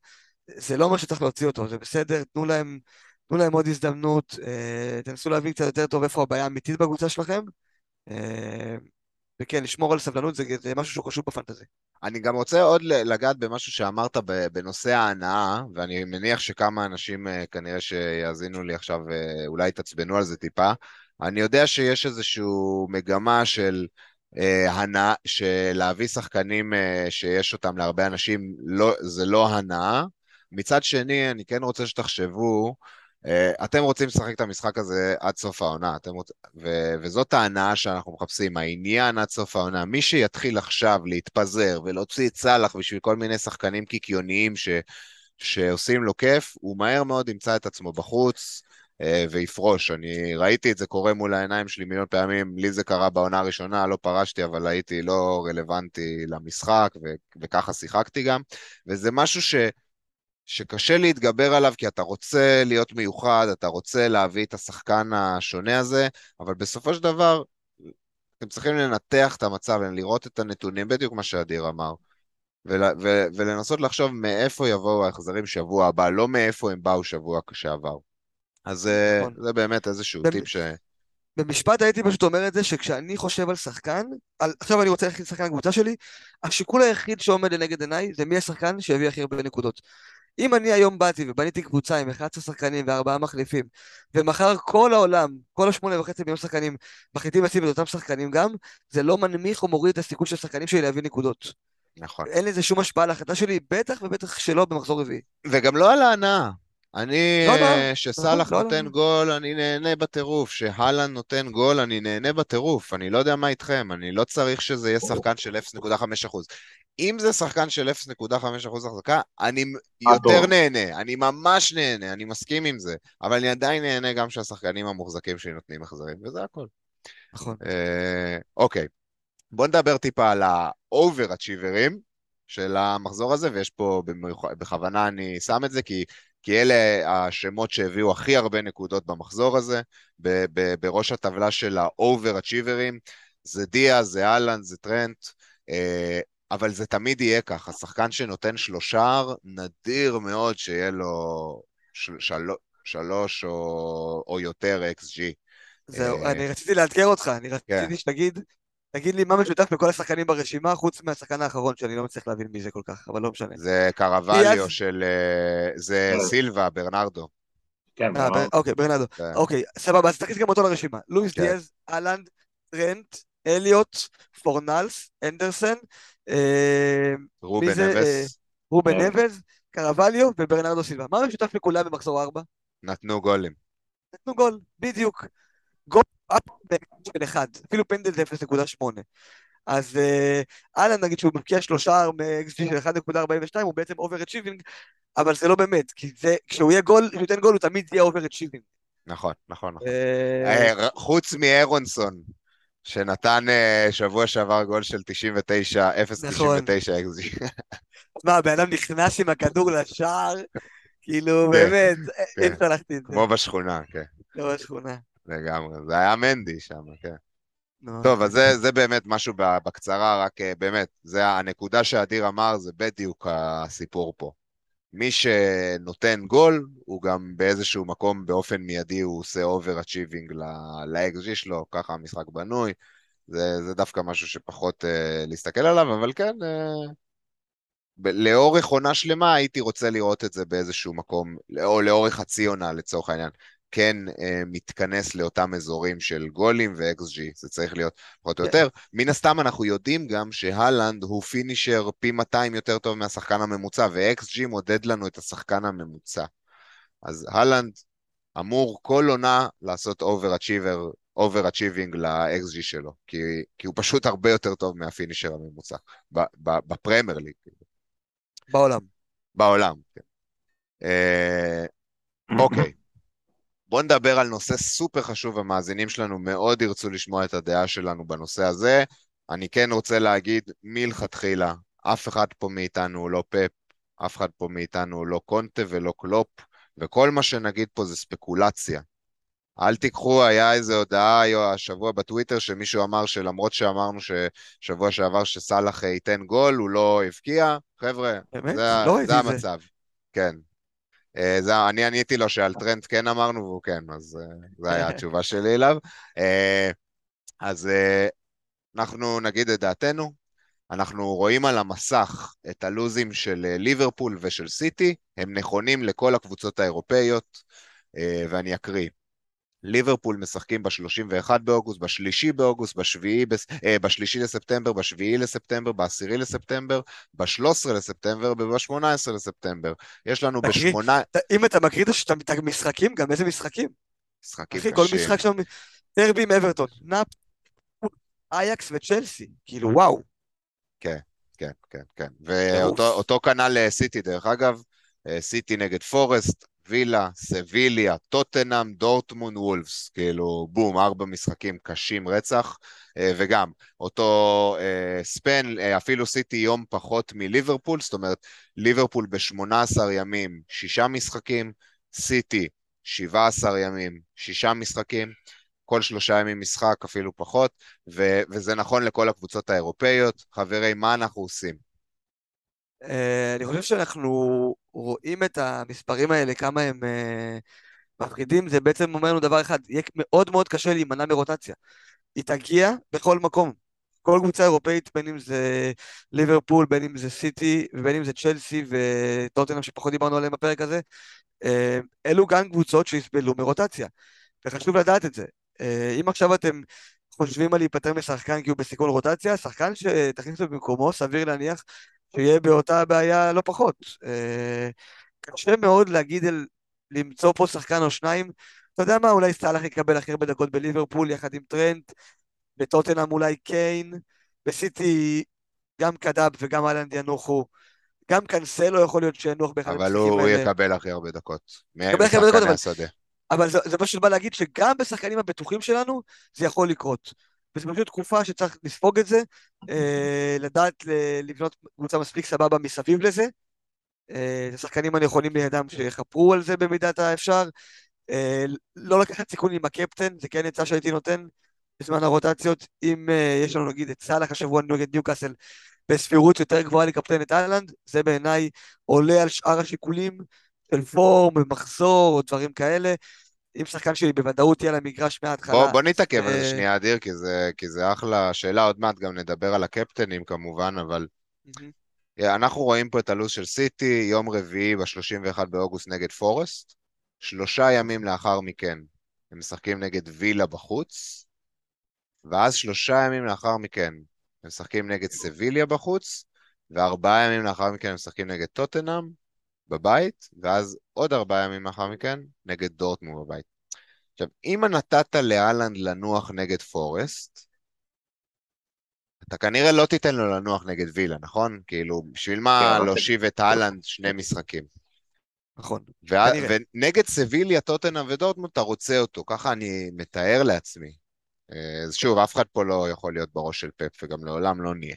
Speaker 2: זה לא אומר שצריך להוציא אותו, זה בסדר, תנו להם, תנו להם עוד הזדמנות, אה, תנסו להבין קצת יותר טוב איפה הבעיה האמיתית בקבוצה שלכם, אה, וכן, לשמור על סבלנות זה, זה משהו שהוא חשוב בפנטזי.
Speaker 1: אני גם רוצה עוד לגעת במשהו שאמרת בנושא ההנאה, ואני מניח שכמה אנשים אה, כנראה שיאזינו לי עכשיו אה, אולי יתעצבנו על זה טיפה. אני יודע שיש איזושהי מגמה של אה, הנאה, של להביא שחקנים אה, שיש אותם להרבה אנשים, לא, זה לא הנאה. מצד שני, אני כן רוצה שתחשבו, אה, אתם רוצים לשחק את המשחק הזה עד סוף העונה, רוצ... ו... וזאת ההנאה שאנחנו מחפשים, העניין עד סוף העונה. מי שיתחיל עכשיו להתפזר ולהוציא את סאלח בשביל כל מיני שחקנים קיקיוניים ש... שעושים לו כיף, הוא מהר מאוד ימצא את עצמו בחוץ ויפרוש. אני ראיתי את זה קורה מול העיניים שלי מיליון פעמים, לי זה קרה בעונה הראשונה, לא פרשתי, אבל הייתי לא רלוונטי למשחק, ו... וככה שיחקתי גם, וזה משהו ש... שקשה להתגבר עליו כי אתה רוצה להיות מיוחד, אתה רוצה להביא את השחקן השונה הזה, אבל בסופו של דבר אתם צריכים לנתח את המצב, לראות את הנתונים, בדיוק מה שאדיר אמר, ולנסות לחשוב מאיפה יבואו ההחזרים שבוע הבא, לא מאיפה הם באו שבוע שעבר. אז
Speaker 2: נכון.
Speaker 1: זה באמת איזשהו
Speaker 2: במ-
Speaker 1: טיפ ש...
Speaker 2: במשפט הייתי פשוט אומר את זה, שכשאני חושב על שחקן, על, עכשיו אני רוצה להכניס שחקן לקבוצה שלי, השיקול היחיד שעומד לנגד עיניי זה מי השחקן שיביא הכי הרבה נקודות. אם אני היום באתי ובניתי קבוצה עם 11 שחקנים וארבעה מחליפים, ומחר כל העולם, כל השמונה וחצי מיליון שחקנים, מחליטים לשים את אותם שחקנים גם, זה לא מנמיך או מוריד את הסיכוי של השחקנים שלי להביא נקודות.
Speaker 1: נכון.
Speaker 2: אין לזה שום השפעה על ההחלטה שלי, בטח ובטח שלא במחזור רביעי.
Speaker 1: וגם לא על ההנאה. אני,
Speaker 2: לא, לא,
Speaker 1: שסאלח
Speaker 2: לא,
Speaker 1: נותן
Speaker 2: לא.
Speaker 1: גול, אני נהנה בטירוף. שהלן נותן גול, אני נהנה בטירוף. אני לא יודע מה איתכם, אני לא צריך שזה יהיה שחקן של 0.5%. אם זה שחקן של 0.5% החזקה, אני יותר. נהנה, אני ממש נהנה, אני מסכים עם זה, אבל אני עדיין נהנה גם שהשחקנים המוחזקים שלי נותנים החזרים, וזה הכל.
Speaker 2: נכון.
Speaker 1: אה, אוקיי, בוא נדבר טיפה על האובר-אצ'יברים של המחזור הזה, ויש פה, במיוח- בכוונה אני שם את זה, כי, כי אלה השמות שהביאו הכי הרבה נקודות במחזור הזה, ב- ב- בראש הטבלה של האובר-אצ'יברים, זה דיה, זה אהלן, זה טרנט, אה, אבל זה תמיד יהיה ככה, שחקן שנותן שלושה, נדיר מאוד שיהיה לו של, של, שלוש או, או יותר XG.
Speaker 2: זהו,
Speaker 1: אה,
Speaker 2: אני רציתי לאתגר אותך, אני
Speaker 1: כן.
Speaker 2: רציתי שתגיד, תגיד לי מה משותף לכל השחקנים ברשימה, חוץ מהשחקן האחרון שאני לא מצליח להבין מי זה כל כך, אבל לא משנה.
Speaker 1: זה קרווליו? של... אה, זה
Speaker 3: כן.
Speaker 1: סילבה, ברנרדו.
Speaker 3: כן,
Speaker 2: אה, אוקיי, ברנדו.
Speaker 1: כן.
Speaker 2: אוקיי, סבבה, אז תכניס גם אותו לרשימה. לואיס
Speaker 1: כן.
Speaker 2: דיאז, אהלנד, טרנט, אליוט, פורנלס, אנדרסן, אה,
Speaker 1: רובן?
Speaker 2: אה,
Speaker 1: אבס
Speaker 2: רובן
Speaker 3: כן.
Speaker 2: אבז, קרווליו וברנרדו סילבה. מה משותף לכולם במחזור 4?
Speaker 1: נתנו גולים.
Speaker 2: נתנו גול, בדיוק. גול של אחד, אפילו פנדל זה 0.8. אז אה, הלנד נגיד שהוא מבקיע שלושה מ-XG של 1.42 הוא בעצם overachieving, אבל זה לא באמת, כי זה, כשהוא יהיה גול, כשהוא ייתן גול הוא תמיד יהיה אובר-אצ'יבינג.
Speaker 1: נכון, נכון, נכון.
Speaker 2: אה,
Speaker 1: אה, חוץ מאירונסון, שנתן אה, שבוע שעבר גול של 99, 0.99
Speaker 2: נכון.
Speaker 1: XG. [laughs]
Speaker 2: מה, הבן אדם נכנס עם הכדור לשער, כאילו,
Speaker 1: כן,
Speaker 2: באמת,
Speaker 1: כן.
Speaker 2: אפשר להחטיא את זה,
Speaker 1: כמו בשכונה, כן,
Speaker 2: לא בשכונה.
Speaker 1: לגמרי. זה היה מנדי שם, כן. טוב, אז זה, זה באמת משהו בקצרה, רק אה, באמת, זה הנקודה שאדיר אמר, זה בדיוק הסיפור פה. מי שנותן גול, הוא גם באיזשהו מקום באופן מיידי הוא עושה overachieving ל-XG שלו, ככה המשחק בנוי. זה, זה דווקא משהו שפחות אה, להסתכל עליו, אבל כן, אה, ב- לאורך עונה שלמה הייתי רוצה לראות את זה באיזשהו מקום, או לאורך חצי עונה לצורך העניין, כן אה, מתכנס לאותם אזורים של גולים ו-XG, זה צריך להיות פחות או. יותר. מן הסתם אנחנו יודעים גם שהלנד הוא finisher פי 200 יותר טוב מהשחקן הממוצע, ו-XG מודד לנו את השחקן הממוצע. אז הלנד אמור כל עונה לעשות overachiever, overachieving ל-XG שלו, כי, כי הוא פשוט הרבה יותר טוב מה finisher הממוצע, בפרמייר ליג.
Speaker 2: בעולם.
Speaker 1: בעולם, כן. אה, אוקיי. בואו נדבר על נושא סופר חשוב, המאזינים שלנו מאוד ירצו לשמוע את הדעה שלנו בנושא הזה. אני כן רוצה להגיד מלכתחילה, אף אחד פה מאיתנו הוא לא פפ, אף אחד פה מאיתנו הוא לא קונטה ולא קלופ, וכל מה שנגיד פה זה ספקולציה. אל תיקחו, היה איזו הודעה השבוע בטוויטר שמישהו אמר שלמרות שאמרנו ששבוע שעבר שסאלח ייתן גול, הוא לא הבקיע. חבר'ה,
Speaker 2: באמת?
Speaker 1: זה,
Speaker 2: לא
Speaker 1: זה
Speaker 2: את זה.
Speaker 1: המצב. כן. אה, זה, אני עניתי לו שעל טרנד כן אמרנו, והוא כן, אז אה, זו הייתה [laughs] התשובה שלי אליו. אה, אז אנחנו נגיד את דעתנו. אנחנו רואים על המסך את הלוזים של ליברפול ושל סיטי, הם נכונים לכל הקבוצות האירופאיות, ואני אקריא. ליברפול משחקים ב-31 באוגוסט, בשלישי באוגוסט, בשביעי, בס- אה, בשלישי לספטמבר, בשביעי לספטמבר, בעשירי לספטמבר, ב-13 לספטמבר וב-18 לספטמבר. יש לנו
Speaker 2: תקריא.
Speaker 1: בשמונה
Speaker 2: אתה- אם אתה מקריא את המשחקים, גם איזה משחקים?
Speaker 1: משחקים
Speaker 2: אחי, כל
Speaker 1: קשים.
Speaker 2: משחק שם, דרבי עם אברטון, נאפ, אייקס וצ'לסי, כאילו וואו.
Speaker 1: כן, כן, כן. ואותו אותו כנ"ל אה, סיטי, דרך אגב, אה, סיטי נגד פורסט, וילה, סביליה, טוטנאם, דורטמון, וולפס, כאילו בום, ארבע משחקים קשים רצח, אה, וגם אותו אה, ספן, אה, אפילו סיטי יום פחות מליברפול, זאת אומרת, ליברפול ב-18 ימים, שישה משחקים, סיטי 17 ימים, שישה משחקים, כל שלושה ימים משחק, אפילו פחות, ו- וזה נכון לכל הקבוצות האירופאיות. חברים, מה אנחנו עושים?
Speaker 2: אה, אני חושב שאנחנו רואים את המספרים האלה, כמה הם אה, מפחידים, זה בעצם אומר לנו דבר אחד, יהיה מאוד מאוד קשה להימנע מרוטציה. היא תגיע בכל מקום. כל קבוצה אירופאית, בין אם זה ליברפול, בין אם זה סיטי, ובין אם זה צ'לסי וטוטנאם שפחות דיברנו עליהם בפרק הזה, אה, אלו גם קבוצות שיסבלו מרוטציה. וחשוב לדעת את זה. אם עכשיו אתם חושבים על להיפטר משחקן כי הוא בסיכון רוטציה, שחקן שתכניסו במקומו, סביר להניח שיהיה באותה בעיה לא פחות. אה, קשה מאוד להגיד על למצוא פה שחקן או שניים, אתה יודע מה, אולי סאלח יקבל הכי הרבה דקות בליברפול יחד עם טרנט, בטוטנאם אולי קיין, בסיטי גם קדאב וגם אהלנד ינוחו. גם קאנסלו יכול להיות שינוח באחד
Speaker 1: אבל הוא, יקבל הכי הרבה דקות.
Speaker 2: יקבל הכי הרבה דקות, אבל... אבל זה, זה פשוט בא להגיד שגם בשחקנים הבטוחים שלנו זה יכול לקרות. וזו פשוט תקופה שצריך לספוג את זה, אה, לדעת לבנות קבוצה מספיק סבבה מסביב לזה. אה, את השחקנים הנכונים לידם שיכפרו על זה במידת האפשר. אה, לא לקחת סיכון עם הקפטן, זה כן עצה שהייתי נותן בזמן הרוטציות. אם אה, יש לנו נגיד את סאלח השבוע נגד ניוקאסל בסבירות יותר גבוהה לקפטן את איילנד, זה בעיניי עולה על שאר השיקולים של פורם, מחזור או דברים כאלה. אם שחקן שלי בוודאות יהיה למגרש מההתחלה...
Speaker 1: בוא, בוא נתעכב על זה שנייה, אדיר, כי זה, כי זה אחלה שאלה. עוד מעט גם נדבר על הקפטנים כמובן, אבל... אנחנו רואים פה את הלו"ז של סיטי, יום רביעי ב-31 באוגוסט נגד פורסט. שלושה ימים לאחר מכן הם משחקים נגד וילה בחוץ, ואז שלושה ימים לאחר מכן הם משחקים נגד סביליה בחוץ, וארבעה ימים לאחר מכן הם משחקים נגד טוטנאם בבית, ואז עוד ארבעה ימים לאחר מכן נגד דורטמו בבית. עכשיו, אם נתת לאלנד לנוח נגד פורסט, אתה כנראה לא תיתן לו לנוח נגד וילה, נכון? כאילו, בשביל מה כן, להושיב את אהלנד שני משחקים?
Speaker 2: נכון.
Speaker 1: וה... ונגד סביליה, טוטנה ודורטמונד, אתה רוצה אותו, ככה אני מתאר לעצמי. אה, אז שוב, אף אחד פה לא יכול להיות בראש של פפ, וגם לעולם לא נהיה.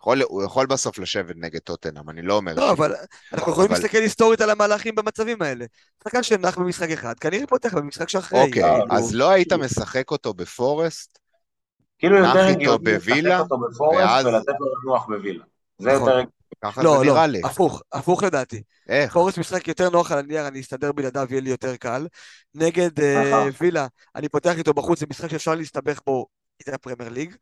Speaker 1: יכול, הוא יכול בסוף לשבת נגד טוטנאם, אני לא אומר
Speaker 2: לא, ש... אבל אנחנו יכולים אבל... להסתכל היסטורית על המהלכים במצבים האלה. שחקן שנח במשחק אחד, כנראה פותח במשחק שאחרי.
Speaker 1: אוקיי, כאילו... אז לא היית משחק אותו בפורסט,
Speaker 3: כאילו יותר הגיוני לשחק אותו בפורסט ואז... ולתת לו לנוח בווילה. זה נכון. יותר
Speaker 1: ככה לא, זה לא, נראה לי.
Speaker 2: הפוך, הפוך לדעתי. איך? פורס משחק יותר נוח על הנייר, אני אסתדר בלעדיו, יהיה לי יותר קל. נגד uh, וילה, אני פותח איתו בחוץ, זה משחק שאפשר להסתבך בו, זה הפרמייר ליג.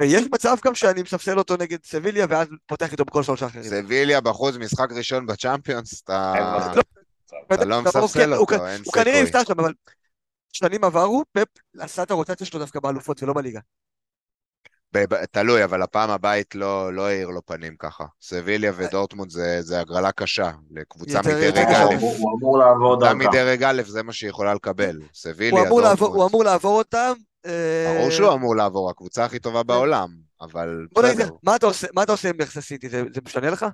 Speaker 2: ויש מצב גם שאני מספסל אותו נגד סביליה, ואז פותח איתו בכל שלושה אחרים.
Speaker 1: סביליה בחוץ, משחק ראשון בצ'אמפיונס, אתה לא, לא מספסל אותו, אין סיכוי.
Speaker 2: הוא כנראה יפתח שם, אבל שנים עברו, פפ עשה את הרוטציה שלו דווקא באלופות ולא בליגה.
Speaker 1: תלוי, אבל הפעם הבית לא, לא העיר לו פנים ככה. סביליה ודורטמונד זה, זה הגרלה קשה לקבוצה מדרג א'.
Speaker 3: הוא אמור לעבור דרכה.
Speaker 1: קבוצה מדרג א', זה מה שהיא יכולה לקבל. סביליה, דורטמונד.
Speaker 2: הוא אמור לעבור אותם.
Speaker 1: אה, ברור שהוא אמור לעבור, הקבוצה הכי טובה כן. בעולם, אבל
Speaker 2: נגיד, מה אתה עושה, עם נכס סיטי? זה, זה משנה לך?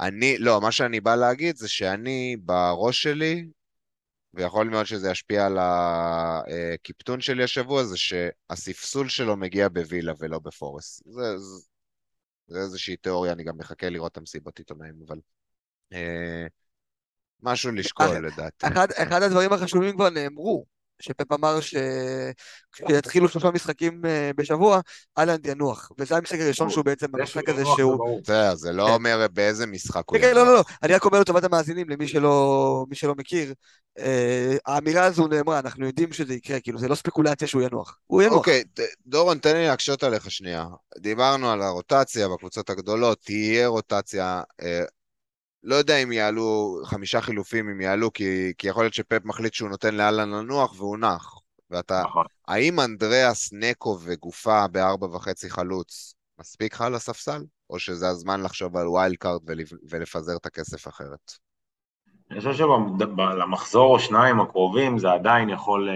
Speaker 1: אני, לא, מה שאני בא להגיד זה שאני, בראש שלי, ויכול מאוד שזה ישפיע על הקיפטון שלי השבוע, זה שהספסול שלו מגיע בווילה ולא בפורס. זה, זה, זה איזושהי תיאוריה, אני גם מחכה לראות את המסיבות עיתונאים, אבל... אה, משהו לשקול לדעתי.
Speaker 2: אחד, אחד הדברים החשובים כבר נאמרו. שפפ אמר שכשיתחילו שלושה משחקים אה, בשבוע, אהלנד ינוח. וזה המשחק הראשון שהוא בעצם המשחק הזה שהוא...
Speaker 1: בסדר, זה לא כן. אומר באיזה משחק הוא
Speaker 2: ינוח. כן, כן, לא, לא, לא. אני רק אומר לטובת המאזינים, למי שלא מכיר, אה, האמירה הזו נאמרה, אנחנו יודעים שזה יקרה, כאילו, זה לא ספקולציה שהוא ינוח. הוא ינוח.
Speaker 1: אוקיי, דורון, תן לי להקשות עליך שנייה. דיברנו על הרוטציה בקבוצות הגדולות, תהיה רוטציה. אה, לא יודע אם יעלו, חמישה חילופים אם יעלו, כי, כי יכול להיות שפפ מחליט שהוא נותן להלנד לנוח והוא נח. ואתה, נכון. האם אנדריאס נקו וגופה בארבע וחצי חלוץ מספיק לך על הספסל? או שזה הזמן לחשוב על wild card ולפזר את הכסף אחרת?
Speaker 3: אני חושב שלמחזור או שניים הקרובים זה עדיין יכול...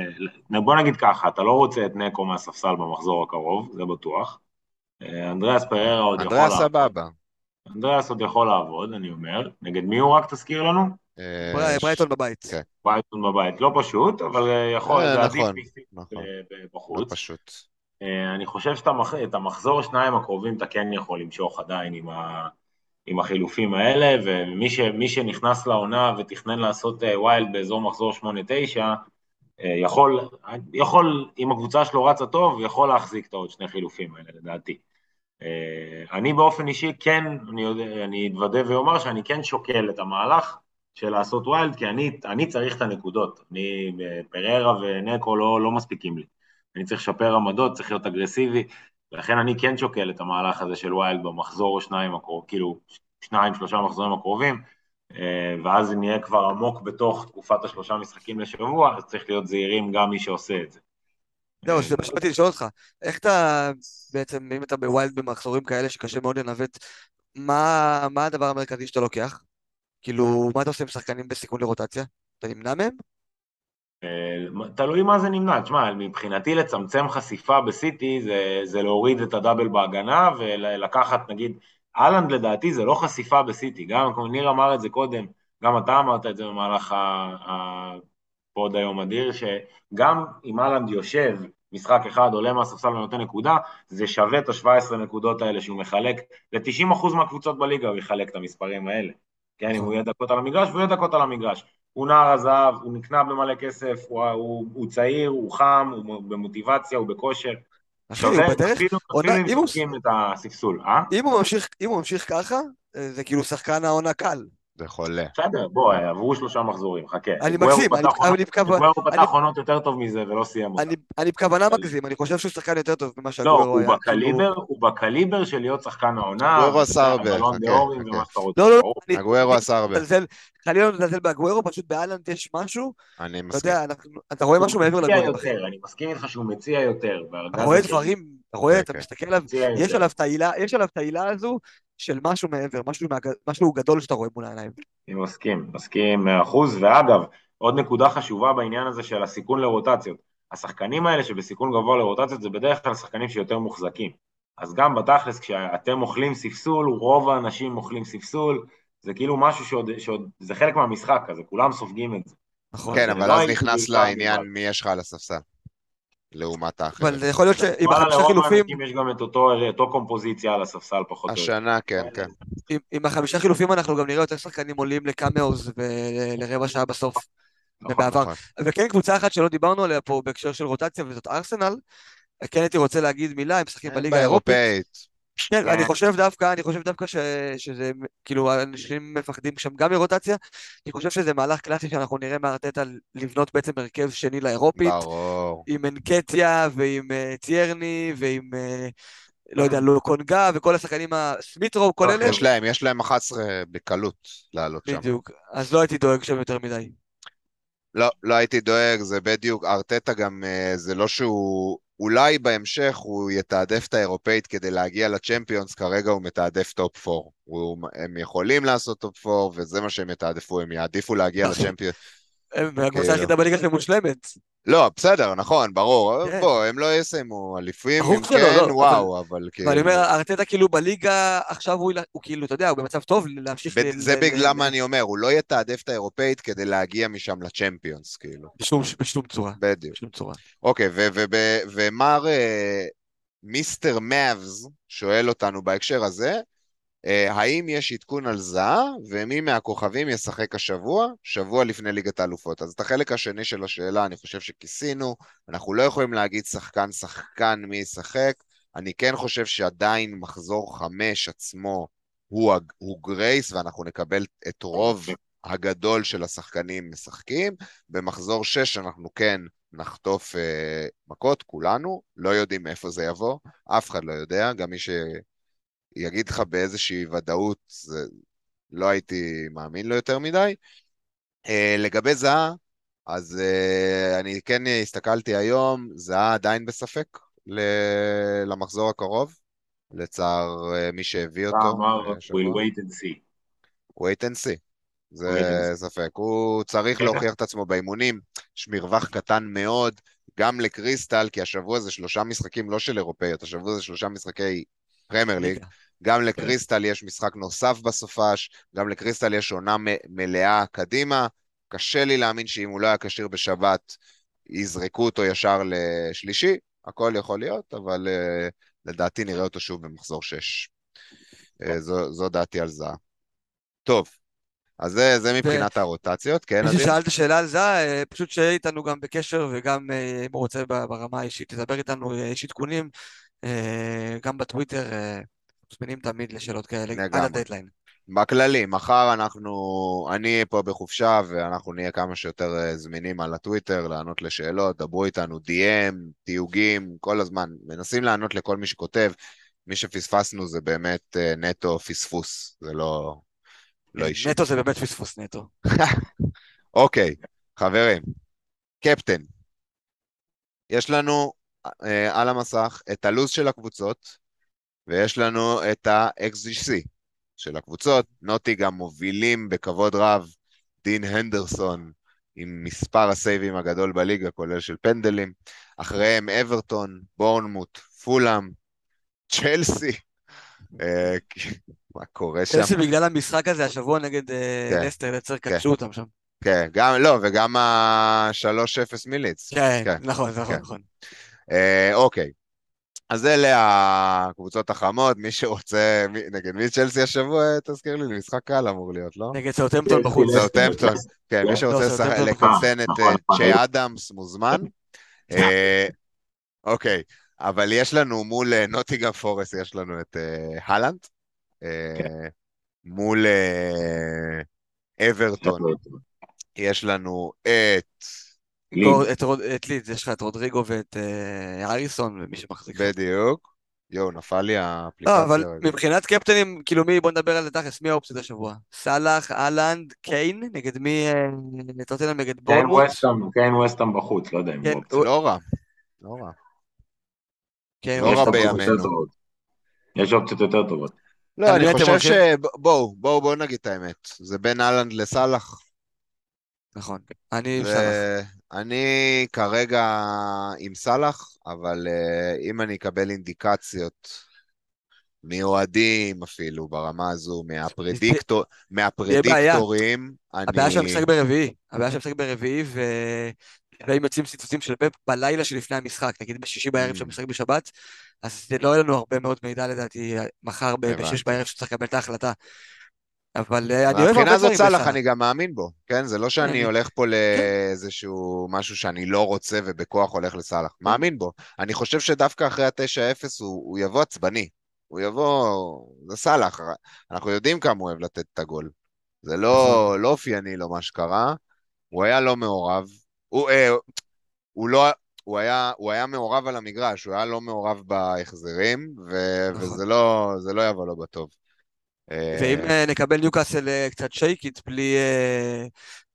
Speaker 3: בוא נגיד ככה, אתה לא רוצה את נקו מהספסל במחזור הקרוב, זה בטוח. אה, אנדריאס פררה עוד
Speaker 1: יכול... אנדריאס סבבה.
Speaker 3: אנדריאס עוד יכול לעבוד, אני אומר. נגד מי הוא רק תזכיר לנו?
Speaker 2: אה, ברייטון בבית.
Speaker 3: כן. ברייטון בבית, לא פשוט, אבל אה, יכול,
Speaker 1: זה עדיף נכון, נכון.
Speaker 3: בחוץ.
Speaker 1: לא פשוט.
Speaker 3: אה, אני חושב שאת המחזור שניים הקרובים אתה כן יכול למשוך עדיין עם, ה, עם החילופים האלה, ומי שנכנס לעונה ותכנן לעשות wild באזור מחזור 8-9, יכול, יכול, אם הקבוצה שלו רצה טוב, יכול להחזיק את העוד שני חילופים האלה, לדעתי. אה, אני באופן אישי כן, אני, יודע, אני אתוודה ואומר שאני כן שוקל את המהלך של לעשות wild, כי אני, אני צריך את הנקודות. אני, פררה ונקו לא, לא מספיקים לי. אני צריך לשפר עמדות, צריך להיות אגרסיבי, ולכן אני כן שוקל את המהלך הזה של wild במחזור או שניים הקרוב, כאילו שניים, שלושה מחזורים הקרובים, אה, ואז נהיה כבר עמוק בתוך תקופת השלושה משחקים לשבוע, אז צריך להיות זהירים גם מי שעושה את זה.
Speaker 2: זהו, זה מה שבאתי לשאול אותך. איך אתה בעצם, אם אתה בווילד במחזורים כאלה שקשה מאוד לנווט, מה, מה הדבר המרכזי שאתה לוקח? כאילו, מה אתה עושה עם שחקנים בסיכון לרוטציה? אתה נמנע מהם?
Speaker 3: אה, תלוי מה זה נמנע, תשמע, מבחינתי לצמצם חשיפה בסיטי זה, זה להוריד את הדאבל בהגנה ולקחת, נגיד, אהלנד לדעתי זה לא חשיפה בסיטי, גם כמו ניר אמר את זה קודם, גם אתה אמרת את זה במהלך הפוד היום אדיר, שגם אם אהלנד יושב משחק אחד עולה מהספסל ונותן נקודה, זה שווה את ה-17 נקודות האלה שהוא מחלק, ל-90% מהקבוצות בליגה הוא יחלק את המספרים האלה. כן, אם הוא יהיה דקות על המגרש, והוא יהיה דקות על המגרש. הוא נער הזהב, הוא נקנה במלא כסף, הוא, הוא, הוא צעיר, הוא חם, הוא במוטיבציה, הוא בכושר.
Speaker 2: אחי, הוא בדרך...
Speaker 3: אפילו אם משחקים את הספסול, אה?
Speaker 2: אם הוא ממשיך ככה, זה כאילו שחקן העונה קל.
Speaker 1: זה חולה.
Speaker 3: בסדר, בוא, עברו שלושה מחזורים, חכה.
Speaker 2: אני מגזים, אני
Speaker 3: בכוונה... הוא פתח עונות יותר טוב מזה ולא סיים אותה.
Speaker 2: אני בכוונה מגזים, אני חושב שהוא שחקן יותר טוב ממה
Speaker 3: שהגוורו היה. לא, הוא בקליבר של להיות שחקן העונה.
Speaker 1: הגוורו עשה הרבה,
Speaker 2: חכה. לא, לא,
Speaker 1: הגוורו עשה הרבה.
Speaker 2: חלילה לא לזלזל בהגוורו, פשוט באלנט יש משהו.
Speaker 1: אני
Speaker 2: מסכים. אתה רואה משהו מעבר לגוורו.
Speaker 3: אני מסכים איתך שהוא מציע יותר.
Speaker 2: אתה רואה דברים, אתה רואה, אתה מסתכל עליו, יש עליו את העילה הזו של משהו מעבר, משהו גדול שאתה רואה מול העיניים.
Speaker 3: אני מסכים, מסכים מאה אחוז, ואגב, עוד נקודה חשובה בעניין הזה של הסיכון לרוטציות. השחקנים האלה שבסיכון גבוה לרוטציות זה בדרך כלל שחקנים שיותר מוחזקים. אז גם בתכלס כשאתם אוכלים ספסול, רוב האנשים אוכלים ספסול, זה כאילו משהו שעוד, שעוד זה חלק מהמשחק הזה, כולם סופגים את זה.
Speaker 1: נכון. כן, אבל אז נכנס לעניין מי יש לך על הספסל. לעומת האחרים.
Speaker 2: אבל זה יכול להיות שעם החמישה חילופים...
Speaker 3: יש גם את אותו, אותו קומפוזיציה על הספסל פחות או
Speaker 1: יותר. השנה, כן, כן.
Speaker 2: עם, עם החמישה חילופים אנחנו גם נראה יותר שחקנים עולים לקאמאוז ולרבע שעה בסוף. נכון, בעבר. נכון. וכן קבוצה אחת שלא דיברנו עליה פה בהקשר של רוטציה וזאת ארסנל. כן הייתי רוצה להגיד מילה, הם משחקים בליגה האירופית. כן, אני חושב דווקא, אני חושב דווקא ש, שזה, כאילו, אנשים מפחדים שם גם מרוטציה, אני חושב שזה מהלך קלאסי שאנחנו נראה מארטטה לבנות בעצם הרכב שני לאירופית.
Speaker 1: ברור.
Speaker 2: עם אנקטיה ועם אה, טיירני ועם, אה, לא יודע, לוקונגה וכל השחקנים הסמית' רו, כל אלה.
Speaker 1: יש להם, יש להם 11 בקלות לעלות שם.
Speaker 2: בדיוק, אז לא הייתי דואג שם יותר מדי.
Speaker 1: לא, לא הייתי דואג, זה בדיוק, ארטטה גם, זה לא שהוא אולי בהמשך הוא יתעדף את האירופאית כדי להגיע לצ'מפיונס, כרגע הוא מתעדף top 4. הוא, הם יכולים לעשות טופ 4, וזה מה שהם יתעדפו, הם יעדיפו להגיע נכון. לצ'מפיונס.
Speaker 2: הם הקבוצה. היחידה בליגה שלהם מושלמת.
Speaker 1: לא, בסדר, נכון, ברור. כן. בוא, הם לא יסיימו אליפים, אם כן, לא, וואו, אבל כאילו...
Speaker 2: ואני אומר, ארטטה כאילו בליגה, עכשיו הוא, כאילו, אתה יודע, הוא במצב טוב להמשיך...
Speaker 1: זה בגלל מה אני אומר, הוא לא יתעדף את האירופאית כדי להגיע משם לצ'מפיונס, כאילו.
Speaker 2: בשום, צורה.
Speaker 1: בדיוק.
Speaker 2: בשום צורה.
Speaker 1: אוקיי, ומר אה, מיסטר מאבס שואל אותנו בהקשר הזה, האם יש עדכון על זהה, ומי מהכוכבים ישחק השבוע, שבוע לפני ליגת האלופות. אז את החלק השני של השאלה אני חושב שכיסינו, אנחנו לא יכולים להגיד שחקן שחקן מי ישחק, אני כן חושב שעדיין מחזור חמש עצמו הוא, הוא גרייס, ואנחנו נקבל את רוב הגדול של השחקנים משחקים. במחזור שש אנחנו כן נחטוף uh, מכות, כולנו, לא יודעים מאיפה זה יבוא, אף אחד לא יודע, גם מי ש... יגיד לך באיזושהי ודאות, זה, לא הייתי מאמין לו יותר מדי. Uh, לגבי זהה, אז uh, אני כן הסתכלתי היום, זהה עדיין בספק למחזור הקרוב, לצער uh, מי שהביא אותו.
Speaker 3: אמר, we'll wait and see.
Speaker 1: wait and see. זה ספק. הוא צריך להוכיח את עצמו באימונים, יש מרווח קטן מאוד, גם לקריסטל, כי השבוע זה שלושה משחקים לא של אירופאיות, השבוע זה שלושה משחקי פרמייר ליג. גם לקריסטל יש משחק נוסף בסופש, גם לקריסטל יש עונה מלאה קדימה. קשה לי להאמין שאם הוא לא היה כשיר בשבת, יזרקו אותו ישר לשלישי. הכל יכול להיות, אבל uh, לדעתי נראה אותו שוב במחזור 6. Uh, אה, זו, זו דעתי על זה. טוב, אז זה, זה מבחינת ו... הרוטציות, כן?
Speaker 2: מי ששאלת שאלה על זה, אה, פשוט שיהיה איתנו גם בקשר, וגם אם הוא רוצה ברמה האישית, תדבר איתנו, יש עדכונים, גם בטוויטר. מוזמנים תמיד לשאלות כאלה, עד הדדליין.
Speaker 1: בכללי, מחר אנחנו, אני אהיה פה בחופשה ואנחנו נהיה כמה שיותר אה, זמינים על הטוויטר לענות לשאלות, דברו איתנו DM, תיוגים, כל הזמן, מנסים לענות לכל מי שכותב. מי שפספסנו זה באמת אה, נטו פספוס, זה לא, לא כן, אישי.
Speaker 2: נטו זה באמת פספוס נטו. [laughs]
Speaker 1: אוקיי, חברים, קפטן, יש לנו אה, על המסך את הלו"ז של הקבוצות, ויש לנו את ה-XGC של הקבוצות. נוטי גם מובילים בכבוד רב, דין הנדרסון עם מספר הסייבים הגדול בליגה, כולל של פנדלים. אחריהם אברטון, בורנמוט, פולאם, צ'לסי. אה, מה קורה שם?
Speaker 2: צ'לסי בגלל המשחק הזה השבוע נגד אה,
Speaker 1: כן.
Speaker 2: לסטר, לצר
Speaker 1: כן.
Speaker 2: קדשו אותם שם.
Speaker 1: כן, גם, לא, וגם ה-3-0 מיליץ.
Speaker 2: כן,
Speaker 1: כן.
Speaker 2: נכון, נכון,
Speaker 1: כן.
Speaker 2: נכון.
Speaker 1: אה, אוקיי. אז אלה הקבוצות החמות, מי שרוצה, מי- נגד מי צ'לסי השבוע, תזכיר לי, משחק קל אמור להיות, לא?
Speaker 2: נגד סאוטהמפטון בחוץ.
Speaker 3: לסטר.
Speaker 1: סאוטהמפטון, כן, מי
Speaker 3: לא,
Speaker 1: שרוצה
Speaker 2: בחוץ.
Speaker 1: לקצן את
Speaker 3: נכון,
Speaker 1: אה,
Speaker 3: נכון.
Speaker 1: צ'י אדמס מוזמן. אה, אוקיי, אבל יש לנו מול אה, נוטיגרם פורסט, יש לנו את הלנד,
Speaker 3: כן.
Speaker 1: מול אברטון, יש לנו את,
Speaker 2: גור- את רוד- את לידס, יש לך את רודריגו ואת אה, אריסון ומי שמחזיק.
Speaker 1: בדיוק, יואו, נפל לי
Speaker 2: לא,
Speaker 1: האפליקציה.
Speaker 2: אבל
Speaker 1: רגע.
Speaker 2: מבחינת קפטנים, כאילו מי, בוא נדבר על זה תכלס, מי האופציות השבוע? סאלח, אהלנד, קיין, נגד מי, אה, נטוטנאם נגד?
Speaker 3: ווסטהאם, קיין ווסטהאם בחוץ, לא יודע אם
Speaker 2: כן,
Speaker 3: הוא אופציה.
Speaker 2: הוא-
Speaker 1: לא רע, לא רע.
Speaker 2: כן,
Speaker 1: לא רע
Speaker 3: אופציות
Speaker 1: בימינו.
Speaker 3: יותר טובות. יש אופציות יותר טובות.
Speaker 1: לא, אני חושב ש... בואו, בואו נגיד את האמת. זה בין אהלנד לסאלח.
Speaker 2: נכון, אני עם סאלח.
Speaker 1: ואני כרגע עם סאלח, אבל אה, אם אני אקבל אינדיקציות מאוהדים אפילו ברמה הזו, מהפרדיקטור, [laughs] מהפרדיקטורים,
Speaker 2: הבעיה
Speaker 1: אני...
Speaker 2: שהמשחק ברביעי, הבעיה שהמשחק ברביעי, ולפעמים יוצאים ציטוטים של פפ בלילה שלפני המשחק, נגיד בשישי בערב
Speaker 1: Mm.
Speaker 2: שהמשחק בשבת, אז זה לא יהיה לנו הרבה מאוד מידע לדעתי מחר. בשש בערב שצריך לקבל את ההחלטה. אבל אה, אני אוהב
Speaker 1: מהבחינה
Speaker 2: הרבה
Speaker 1: הזאת
Speaker 2: דברים
Speaker 1: סאלח,
Speaker 2: בסאלח.
Speaker 1: אני גם מאמין בו, כן? זה לא שאני
Speaker 2: אני-
Speaker 1: הולך פה לאיזשהו משהו שאני לא רוצה ובכוח הולך לסאלח. מאמין בו. אני חושב שדווקא אחרי ה-9-0 הוא יבוא עצבני. הוא יבוא... זה סאלח, אנחנו יודעים כמה הוא אוהב לתת את הגול. זה לא לא אופייני לו מה שקרה. הוא היה לא מעורב. הוא אה, הוא לא... הוא היה, הוא היה מעורב על המגרש, הוא היה לא מעורב בהחזרים, ו-
Speaker 2: נכון.
Speaker 1: וזה לא, לא יבוא לו בטוב.
Speaker 2: ואם אה, נקבל ניוקאסל אה, קצת shaky ת, בלי אה,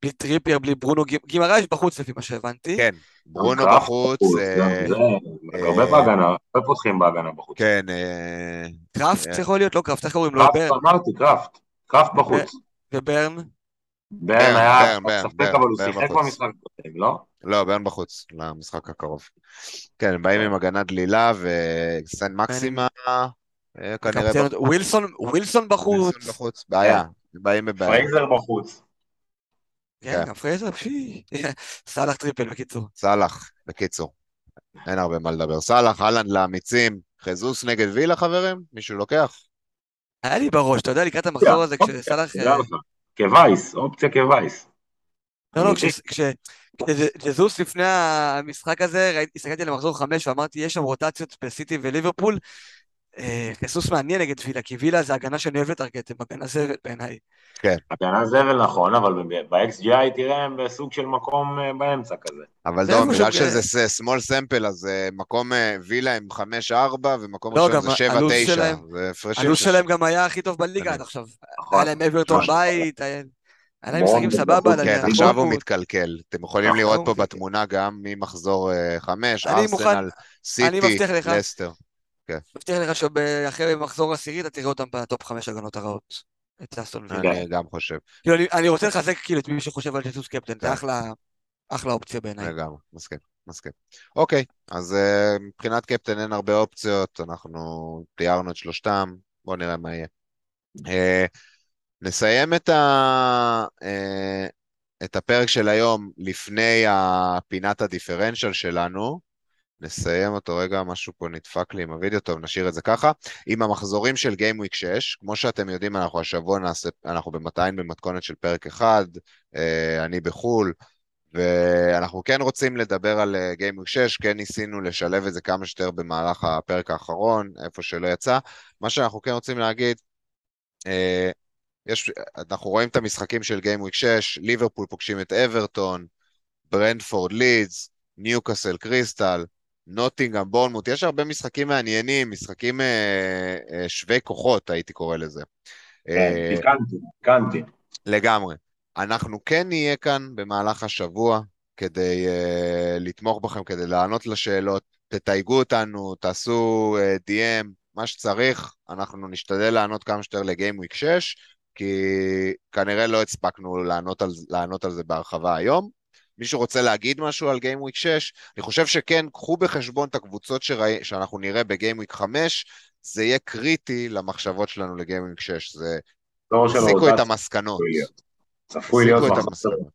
Speaker 2: בלי טריפייר, בלי ברונו, גימ- גימרייש בחוץ לפי מה שהבנתי.
Speaker 1: כן, ברונו בחוץ,
Speaker 3: זה, הרבה בהגנה, הרבה פותחים בהגנה בחוץ.
Speaker 1: כן,
Speaker 2: קראפט. יכול להיות? לא קראפט, איך קוראים לו?
Speaker 3: קראפט. אמרתי, קראפט. קראפט בחוץ.
Speaker 2: וברן?
Speaker 3: ברן היה ספק, אבל הוא שיחק. במשחק הקודם, לא?
Speaker 1: לא, ברן בחוץ, למשחק הקרוב. כן, הם באים עם הגנה דלילה וסן מקסימן, כנראה
Speaker 2: קפטן- ווילסון, ווילסון בחוץ.
Speaker 1: בחוץ, בחוץ, בעיה, באים בבעיה.
Speaker 3: פרייזר בחוץ.
Speaker 2: כן,
Speaker 1: כן.
Speaker 2: גם פרייזר, פשי. [laughs] סאלח triple בקיצור.
Speaker 1: סאלח, בקיצור, אין הרבה מה לדבר. סאלח, אהלנד לאמיצים, חזוס נגד וילה, חברים? מישהו לוקח?
Speaker 2: היה לי בראש, אתה יודע, לקראת המחזור הזה, כשסאלח...
Speaker 3: לך. כווייס, אופציה כווייס.
Speaker 2: לא, לא,
Speaker 3: אמיתי.
Speaker 2: כש- כש- כשג'זוס לפני המשחק הזה, הסתכלתי על המחזור חמש ואמרתי, יש שם רוטציות בסיטי וליברפול. אה, חיסוס מעניין נגד וילה, כי וילה זה הגנה שאני אוהב לטרגט, הם הגנה זבל בעיניי.
Speaker 3: הגנה זבל נכון, אבל ב-XGI תראה הם בסוג של מקום אה, באמצע כזה.
Speaker 1: אבל דום,
Speaker 2: איפה
Speaker 1: בגלל שזה small sample, אז אה, מקום וילה עם 5-4 ומקום
Speaker 2: לא,
Speaker 1: ראשון זה 7-9.
Speaker 2: הלו"ז שלהם-
Speaker 1: זה הפרשים
Speaker 2: הלו"ז
Speaker 1: של-
Speaker 2: שלהם גם היה הכי טוב בליגה
Speaker 1: אני-
Speaker 2: עד עכשיו.
Speaker 3: נכון.
Speaker 2: היה להם אברטון
Speaker 3: ממש.
Speaker 2: בית, היה להם משחקים סבבה.
Speaker 1: כן, עכשיו הוא. מתקלקל. אתם יכולים
Speaker 3: נכון,
Speaker 1: לראות פה. בתמונה גם ממחזור 5,
Speaker 2: אני מוכן-
Speaker 1: ארסנל, סיטי,
Speaker 2: מבטיח
Speaker 1: לסטר.
Speaker 2: מבטיח לך שאחרי מחזור עשירי אתה תראה אותם בטופ חמש הגנות הרעות. את אסטון וילה.
Speaker 1: אני גם חושב,
Speaker 2: כאילו, אני- אני רוצה לחזק כאילו את מי שחושב על ג'סוס קפטן,
Speaker 1: כן.
Speaker 2: זה אחלה אחלה אופציה בעיניי.
Speaker 1: לגמרי, מסכים, מסכים. אוקיי, אז אה, מבחינת קפטן אין הרבה אופציות, אנחנו תיארנו את שלושתם, בואו נראה מה יהיה. אה, נסיים את, ה... אה, את הפרק של היום לפני הפינת הדיפרנציאל שלנו. נסיים אותו רגע, משהו פה נדפק לי עם הוידאו, טוב, נשאיר את זה ככה. עם המחזורים של Week 6, כמו שאתם יודעים, אנחנו השבוע נעשה, אנחנו עדיין במתכונת של פרק אחד, אה, אני בחו"ל, ואנחנו כן רוצים לדבר על אה, Game Week 6, כן ניסינו לשלב את זה כמה שיותר במהלך הפרק האחרון, איפה שלא יצא. מה שאנחנו כן רוצים להגיד, אה, יש, אנחנו רואים את המשחקים של Week 6, ליברפול פוגשים את אברטון, ברנדפורד לידס, ניוקאסל קריסטל, נוטינגאם, בורנמוט, יש הרבה משחקים מעניינים, משחקים אה, אה, שווי כוחות, הייתי קורא לזה. אה,
Speaker 3: פיקנטי, פיקנטי.
Speaker 1: לגמרי. אנחנו כן נהיה כאן במהלך השבוע כדי uh, לתמוך בכם, כדי לענות לשאלות, תתייגו אותנו, תעשו uh, DM, מה שצריך, אנחנו נשתדל לענות כמה שיותר לגיים וויק 6, כי כנראה לא הספקנו לענות על, לענות על זה בהרחבה היום. מישהו רוצה להגיד משהו על גיימוויק 6? אני חושב שכן, קחו בחשבון את הקבוצות שראי, שאנחנו נראה בגיימוויק 5, זה יהיה קריטי למחשבות שלנו לגיימוויק 6. זה... תסיקו את המסקנות.
Speaker 3: צפוי להיות מחזור.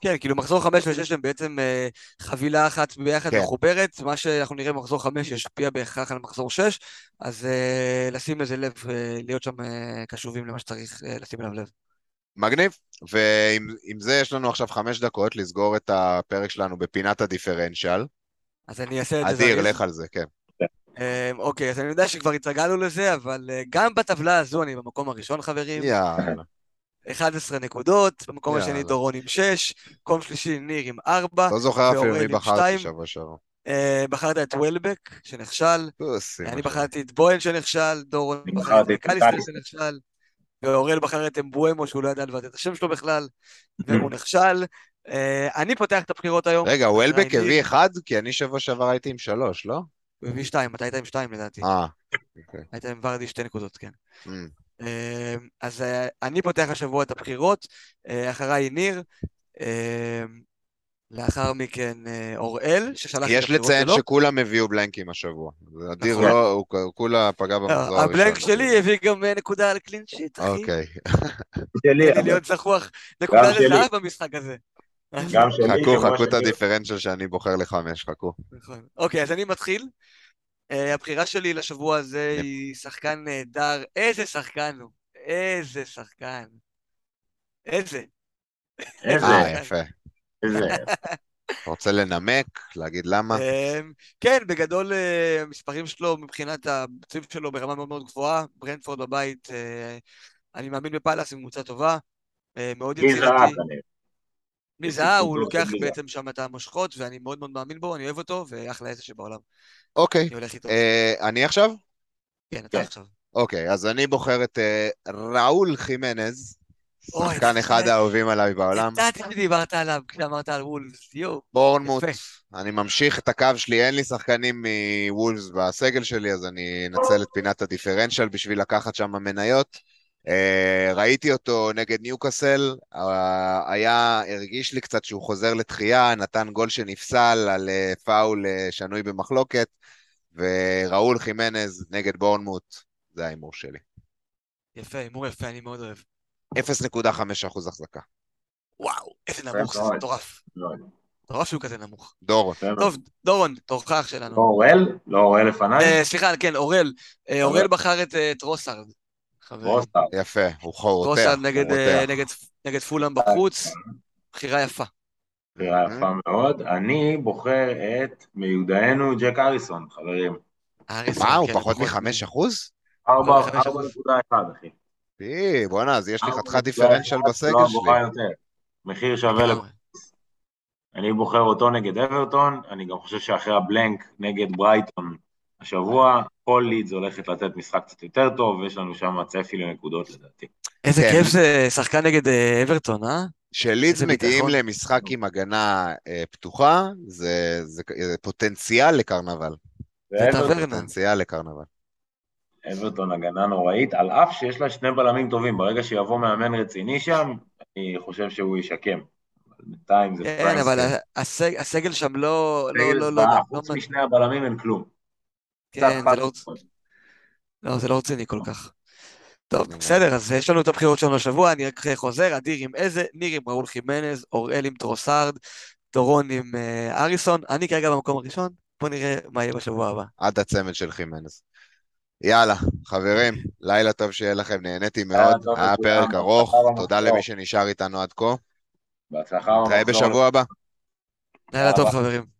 Speaker 2: כן, כאילו מחזור 5 ו-6 הם בעצם אה, חבילה אחת ביחד כן. מחוברת, מה שאנחנו נראה במחזור 5 ישפיע בהכרח על מחזור 6, אז אה, לשים לזה לב, אה, להיות שם אה, קשובים למה שצריך אה, לשים אליו לב.
Speaker 1: מגניב, ועם זה יש לנו עכשיו חמש דקות לסגור את הפרק שלנו בפינת הדיפרנציאל.
Speaker 2: אז אני אעשה את זה
Speaker 1: אדיר, לך על זה, כן.
Speaker 2: אה, אוקיי, אז אני יודע שכבר התרגלנו לזה, אבל אה, גם בטבלה הזו אני במקום הראשון, חברים.
Speaker 1: יאללה.
Speaker 2: 11 נקודות, במקום השני דורון עם 6, מקום שלישי ניר עם 4,
Speaker 1: לא זוכר אפילו מי בחרתי שבוע שעבר.
Speaker 2: Uh, בחרת את וולבק, שנכשל, אני בחרתי את בוהן שנכשל, דורון בחר את קליסטר שנכשל, ואוראל בחר את אמבואמו שהוא לא ידע לבטא את השם שלו בכלל, והוא [laughs] נכשל. Uh, אני פותח את הבחירות היום.
Speaker 1: רגע, וולבק הביא אחד? כי אני שבוע שעבר הייתי עם שלוש, לא?
Speaker 2: הוא הביא שתיים, אתה היית עם שתיים לדעתי.
Speaker 1: אה, אוקיי.
Speaker 2: היית עם ורדי שתי נקודות, כן. Mm. אז אה, אני פותח השבוע את הבחירות, אה, אחריי ניר, לאחר מכן אוראל, ששלח.
Speaker 1: יש לציין שכולם הביאו בלנקים השבוע. אדיר נכון. לא, הוא כולה פגע במחזור
Speaker 2: הראשון. הבלנק שלי הביא גם נקודה על קלין שיט, אחי.
Speaker 1: אוקיי.
Speaker 2: כדי להיות זכוח, נקודה לזהב במשחק הזה.
Speaker 3: גם שלי.
Speaker 1: חכו, חכו את הדיפרנציאל שאני בוחר לחמש, חכו.
Speaker 2: נכון. אוקיי, אז אני מתחיל. Uh, הבחירה שלי לשבוע הזה היא שחקן נהדר. איזה שחקן הוא. איזה שחקן. איזה.
Speaker 1: איזה. אה, יפה. [laughs] רוצה לנמק? להגיד למה?
Speaker 2: אמ, כן, בגדול אה, המספרים שלו מבחינת הביצועים שלו ברמה מאוד מאוד גבוהה. ברנדפורד בבית, אה, אני מאמין בפאלאס עם קבוצה טובה. מאוד יצירתי. מזהה, הוא לוקח בעצם שם את המושכות, ואני מאוד מאוד מאמין בו, אני אוהב אותו, ואחלה איזה שבעולם.
Speaker 1: אוקיי. אה, אני עכשיו?
Speaker 2: כן, אתה כן. עכשיו.
Speaker 1: אוקיי, אז אני בוחר את אה, ראול חימנז, שחקן אחד האהובים עליי בעולם.
Speaker 2: ידעתי שדיברת עליו כשאמרת על וולס, יואו.
Speaker 1: בורנמוט, אני ממשיך את הקו שלי, אין לי שחקנים מוולס בסגל שלי, אז אני אנצל את פינת הדיפרנציאל בשביל לקחת שם מניות. Uh, ראיתי אותו נגד ניוקאסל, uh, היה, הרגיש לי קצת שהוא חוזר לתחייה, נתן גול שנפסל על uh, פאול שנוי במחלוקת, וראול חימנז נגד בורנמוט, זה ההימור שלי.
Speaker 2: יפה, הימור יפה, אני מאוד אוהב.
Speaker 1: 0.5% החזקה.
Speaker 2: וואו, איזה נמוך, זה מטורף. מטורף שהוא כזה נמוך.
Speaker 1: דורון.
Speaker 2: טוב, דורון, תורך שלנו.
Speaker 3: לא אוראל? לא לפניי?
Speaker 2: סליחה, כן, אוראל. אוראל בחר את טרוסארד.
Speaker 1: יפה, הוא רותח.
Speaker 2: טרוסארד נגד פולאם בחוץ, בחירה יפה.
Speaker 3: בחירה יפה מאוד. אני בוחר את מיודענו ג'ק האריסון, חברים.
Speaker 1: מה, הוא כן, פחות מ-5 אחוז?
Speaker 3: 4.1, אחי.
Speaker 1: פי, בואנה, אז יש לי חתיכת דיפרנציאל בסגל שלי.
Speaker 3: מחיר שווה לכולם. אני בוחר אותו נגד אברטון, אני גם חושב שאחרי הבלנק נגד ברייטון השבוע, כל לידס הולכת לתת משחק קצת יותר טוב, ויש לנו שם צפי לנקודות לדעתי.
Speaker 2: איזה כן. כיף זה שחקן נגד אה, אברטון, אה?
Speaker 1: כשלידס מגיעים למשחק עם הגנה אה, פתוחה, זה, זה, זה פוטנציאל לקרנבל.
Speaker 2: זה
Speaker 1: פוטנציאל לקרנבל.
Speaker 3: אברטון הגנה נוראית, על אף שיש לה שני בלמים טובים, ברגע שיבוא מאמן רציני שם, אני חושב שהוא ישקם. בינתיים זה
Speaker 2: כן, אבל הסגל שם לא... לא, לא, לא...
Speaker 3: חוץ משני הבלמים אין כלום.
Speaker 2: כן, זה לא... לא, זה לא רציני כל כך. טוב, בסדר, אז יש לנו את הבחירות שלנו השבוע, אני רק חוזר, אדיר עם איזה, ניר עם ראול חימנז, אוראל עם טרוסארד, דורון עם אה, אריסון, אני כרגע במקום הראשון, בוא נראה מה יהיה בשבוע הבא.
Speaker 1: עד הצמד של חימנז. יאללה, חברים, לילה טוב שיהיה לכם, נהניתי מאוד, היה פרק ארוך, תודה למי שנשאר איתנו עד כה.
Speaker 3: בהצלחה.
Speaker 1: נתראה בשבוע הבא.
Speaker 2: לילה טוב, חברים.